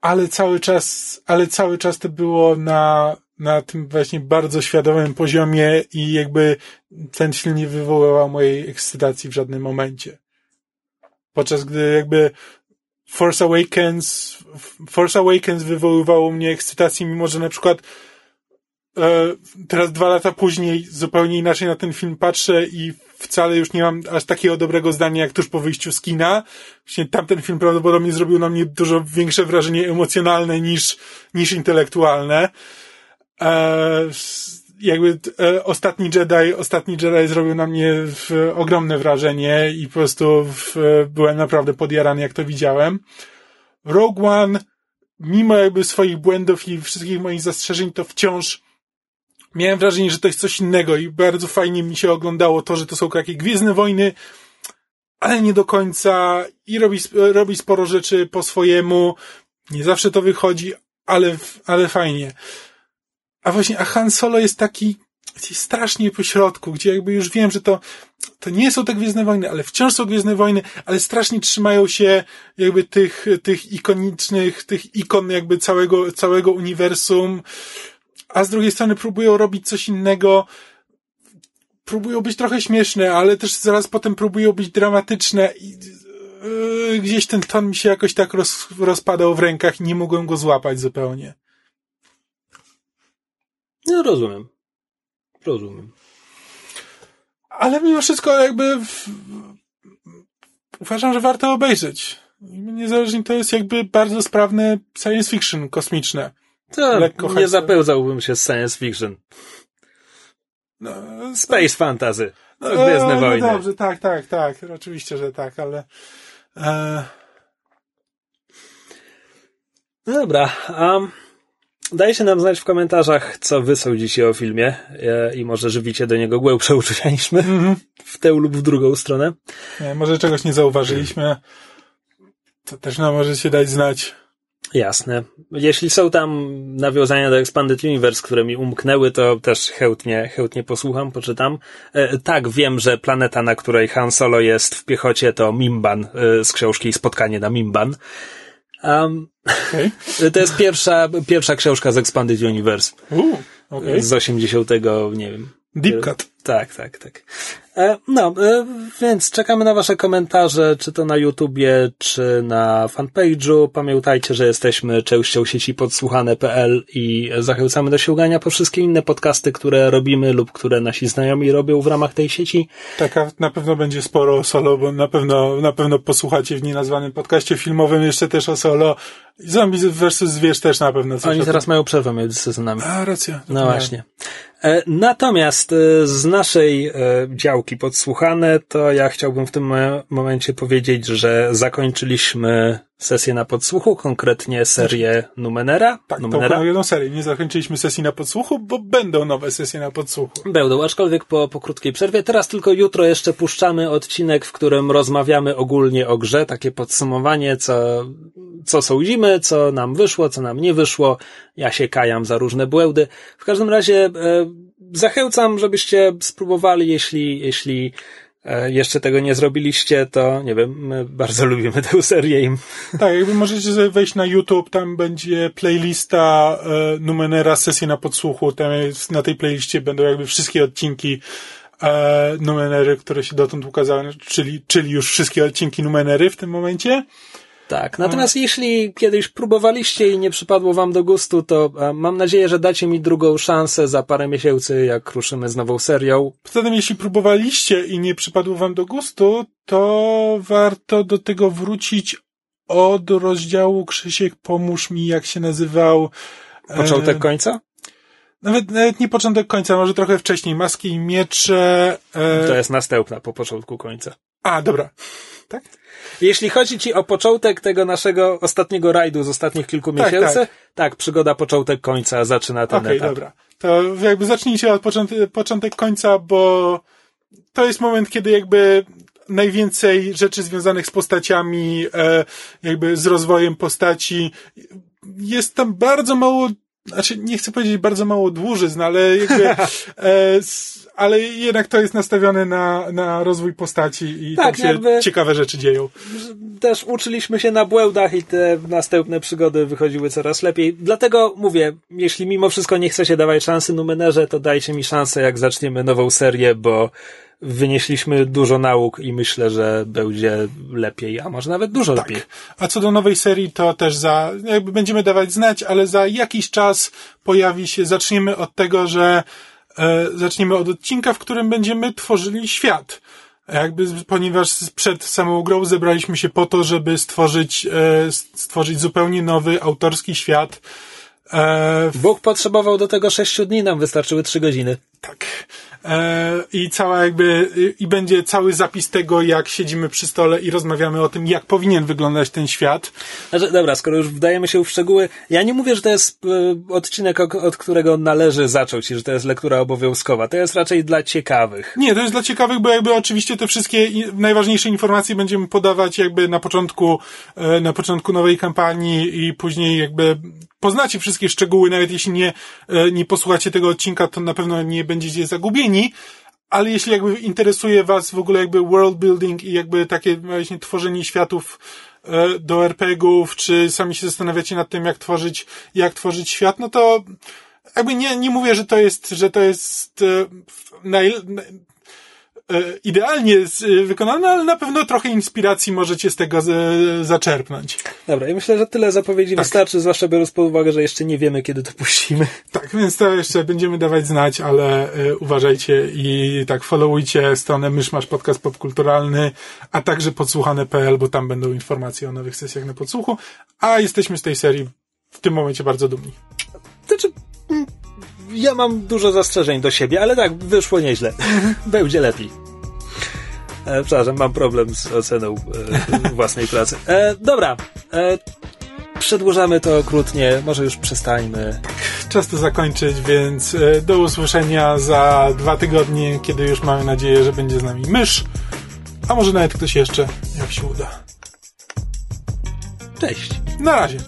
Ale cały czas, ale cały czas to było na, na tym właśnie bardzo świadomym poziomie i jakby ten film nie wywoływał mojej ekscytacji w żadnym momencie. Podczas gdy jakby Force Awakens, Force Awakens wywoływało mnie ekscytację, mimo że na przykład e, teraz dwa lata później zupełnie inaczej na ten film patrzę i wcale już nie mam aż takiego dobrego zdania jak tuż po wyjściu z kina. Właśnie tamten film prawdopodobnie zrobił na mnie dużo większe wrażenie emocjonalne niż, niż intelektualne. E, jakby e, ostatni Jedi, ostatni Jedi zrobił na mnie w, ogromne wrażenie i po prostu w, byłem naprawdę podjarany jak to widziałem. Rogue One, mimo jakby swoich błędów i wszystkich moich zastrzeżeń, to wciąż miałem wrażenie, że to jest coś innego i bardzo fajnie mi się oglądało to, że to są takie Gwiezdne Wojny, ale nie do końca i robi, robi sporo rzeczy po swojemu. Nie zawsze to wychodzi, ale, ale fajnie. A właśnie, a Han Solo jest taki strasznie po środku, gdzie jakby już wiem, że to, to nie są te Gwiezdne Wojny, ale wciąż są Gwiezdne Wojny, ale strasznie trzymają się jakby tych, tych ikonicznych, tych ikon jakby całego, całego uniwersum, a z drugiej strony próbują robić coś innego, próbują być trochę śmieszne, ale też zaraz potem próbują być dramatyczne i yy, gdzieś ten ton mi się jakoś tak roz, rozpadał w rękach i nie mogłem go złapać zupełnie. No rozumiem. Rozumiem. Ale mimo wszystko jakby w... uważam, że warto obejrzeć. Niezależnie to jest jakby bardzo sprawne science fiction kosmiczne. To Lekko nie zapełzałbym się z science fiction. No, Space to... fantasy. No, Gwiezdne no, wojny. No dobrze, tak, tak, tak. Oczywiście, że tak, ale... E... No dobra. Um, Dajcie nam znać w komentarzach, co wy sądzicie o filmie e, i może żywicie do niego głębsze uczucia niż my, mm -hmm. w tę lub w drugą stronę. Nie, może czegoś nie zauważyliśmy, to też nam możecie dać znać. Jasne. Jeśli są tam nawiązania do Expanded Universe, które mi umknęły, to też chętnie, chętnie posłucham, poczytam. E, tak, wiem, że planeta, na której Han Solo jest w piechocie, to Mimban e, z książki Spotkanie na Mimban. Um, okay. [LAUGHS] To jest pierwsza, pierwsza książka z Expanded Universe. Uh, okay. Z 80, nie wiem. Deep Cut. Tak, tak, tak. E, no, e, więc czekamy na Wasze komentarze, czy to na YouTubie, czy na fanpage'u. Pamiętajcie, że jesteśmy częścią sieci podsłuchane.pl i zachęcamy do sięgania po wszystkie inne podcasty, które robimy lub które nasi znajomi robią w ramach tej sieci. Tak, a na pewno będzie sporo o solo, bo na pewno, na pewno posłuchacie w nienazwanym podcaście filmowym jeszcze też o solo. Zombie vs. Zwierz też na pewno. Oni teraz mają przerwę między sezonami. A, racja. No właśnie. E, natomiast e, z naszej e, działki podsłuchane, to ja chciałbym w tym momencie powiedzieć, że zakończyliśmy sesję na podsłuchu, konkretnie serię Numenera. Tak, Numenera. jedną serię. Nie zakończyliśmy sesji na podsłuchu, bo będą nowe sesje na podsłuchu. Będą, aczkolwiek po, po krótkiej przerwie. Teraz tylko jutro jeszcze puszczamy odcinek, w którym rozmawiamy ogólnie o grze, takie podsumowanie, co, co sądzimy, co nam wyszło, co nam nie wyszło. Ja się kajam za różne błędy. W każdym razie e, zachęcam, żebyście spróbowali, jeśli, jeśli jeszcze tego nie zrobiliście, to nie wiem, my bardzo lubimy tę serię. Tak, jakby możecie sobie wejść na YouTube, tam będzie playlista e, Numenera sesji na podsłuchu, tam jest, na tej playliście będą jakby wszystkie odcinki e, Numenery, które się dotąd ukazały, czyli, czyli już wszystkie odcinki Numenery w tym momencie. Tak, natomiast A... jeśli kiedyś próbowaliście i nie przypadło wam do gustu, to mam nadzieję, że dacie mi drugą szansę za parę miesięcy, jak ruszymy z nową serią. Poza tym, jeśli próbowaliście i nie przypadło wam do gustu, to warto do tego wrócić od rozdziału Krzysiek, pomóż mi, jak się nazywał. Początek e... końca? Nawet, nawet nie początek końca, może trochę wcześniej. Maski i miecze. E... To jest następna po początku końca. A, dobra. Tak? Jeśli chodzi ci o początek tego naszego ostatniego rajdu z ostatnich kilku tak, miesięcy, tak. tak, przygoda początek końca zaczyna ten okay, etap. Dobra. To jakby zacznijcie od początek, początek końca, bo to jest moment, kiedy jakby najwięcej rzeczy związanych z postaciami, e, jakby z rozwojem postaci. Jest tam bardzo mało znaczy nie chcę powiedzieć bardzo mało dłużyzn, ale jakby, [LAUGHS] e, ale jednak to jest nastawione na, na rozwój postaci i tak, tam się ciekawe rzeczy dzieją. Też uczyliśmy się na błędach i te następne przygody wychodziły coraz lepiej. Dlatego mówię, jeśli mimo wszystko nie chcecie dawać szansy Numenerze, to dajcie mi szansę, jak zaczniemy nową serię, bo wynieśliśmy dużo nauk i myślę, że będzie lepiej, a może nawet dużo Tak. lepiej. A co do nowej serii, to też za, jakby będziemy dawać znać, ale za jakiś czas pojawi się, zaczniemy od tego, że e, zaczniemy od odcinka, w którym będziemy tworzyli świat. Jakby, ponieważ przed samą grą zebraliśmy się po to, żeby stworzyć, e, stworzyć zupełnie nowy, autorski świat. E, Bóg potrzebował do tego sześciu dni, nam wystarczyły trzy godziny. Tak. E, I cała jakby, i będzie cały zapis tego, jak siedzimy przy stole i rozmawiamy o tym, jak powinien wyglądać ten świat. Znaczy, dobra, skoro już wdajemy się w szczegóły, ja nie mówię, że to jest e, odcinek, od którego należy zacząć i że to jest lektura obowiązkowa. To jest raczej dla ciekawych. Nie, to jest dla ciekawych, bo jakby oczywiście te wszystkie najważniejsze informacje będziemy podawać jakby na początku, e, na początku nowej kampanii i później jakby poznacie wszystkie szczegóły, nawet jeśli nie, e, nie posłuchacie tego odcinka, to na pewno nie będziecie zagubieni. Ale jeśli jakby interesuje was w ogóle jakby world building i jakby takie właśnie tworzenie światów e, do RPG-ów, czy sami się zastanawiacie nad tym, jak tworzyć, jak tworzyć świat, no to jakby nie, nie mówię, że to jest, że to jest e, naj, na- idealnie z- e, wykonane, ale na pewno trochę inspiracji możecie z tego z, zaczerpnąć. Dobra, i myślę, że tyle zapowiedzi wystarczy, zwłaszcza biorąc pod uwagę, że jeszcze nie wiemy, kiedy to puścimy. Tak, więc to jeszcze będziemy dawać znać, ale e, uważajcie i tak followujcie stronę Myszmasz Podcast Popkulturalny, a także podsłuchane.pl, bo tam będą informacje o nowych sesjach na podsłuchu, a jesteśmy z tej serii w tym momencie bardzo dumni. Znaczy, mm, ja mam dużo zastrzeżeń do siebie, ale tak, wyszło nieźle. [LAUGHS] Będzie lepiej. E, przepraszam, mam problem z oceną e, [LAUGHS] własnej pracy. E, dobra, e, przedłużamy to okrutnie, może już przestańmy. Czas to zakończyć, więc e, do usłyszenia za dwa tygodnie, kiedy już mamy nadzieję, że będzie z nami mysz, a może nawet ktoś jeszcze, jak się uda. Cześć. Na razie.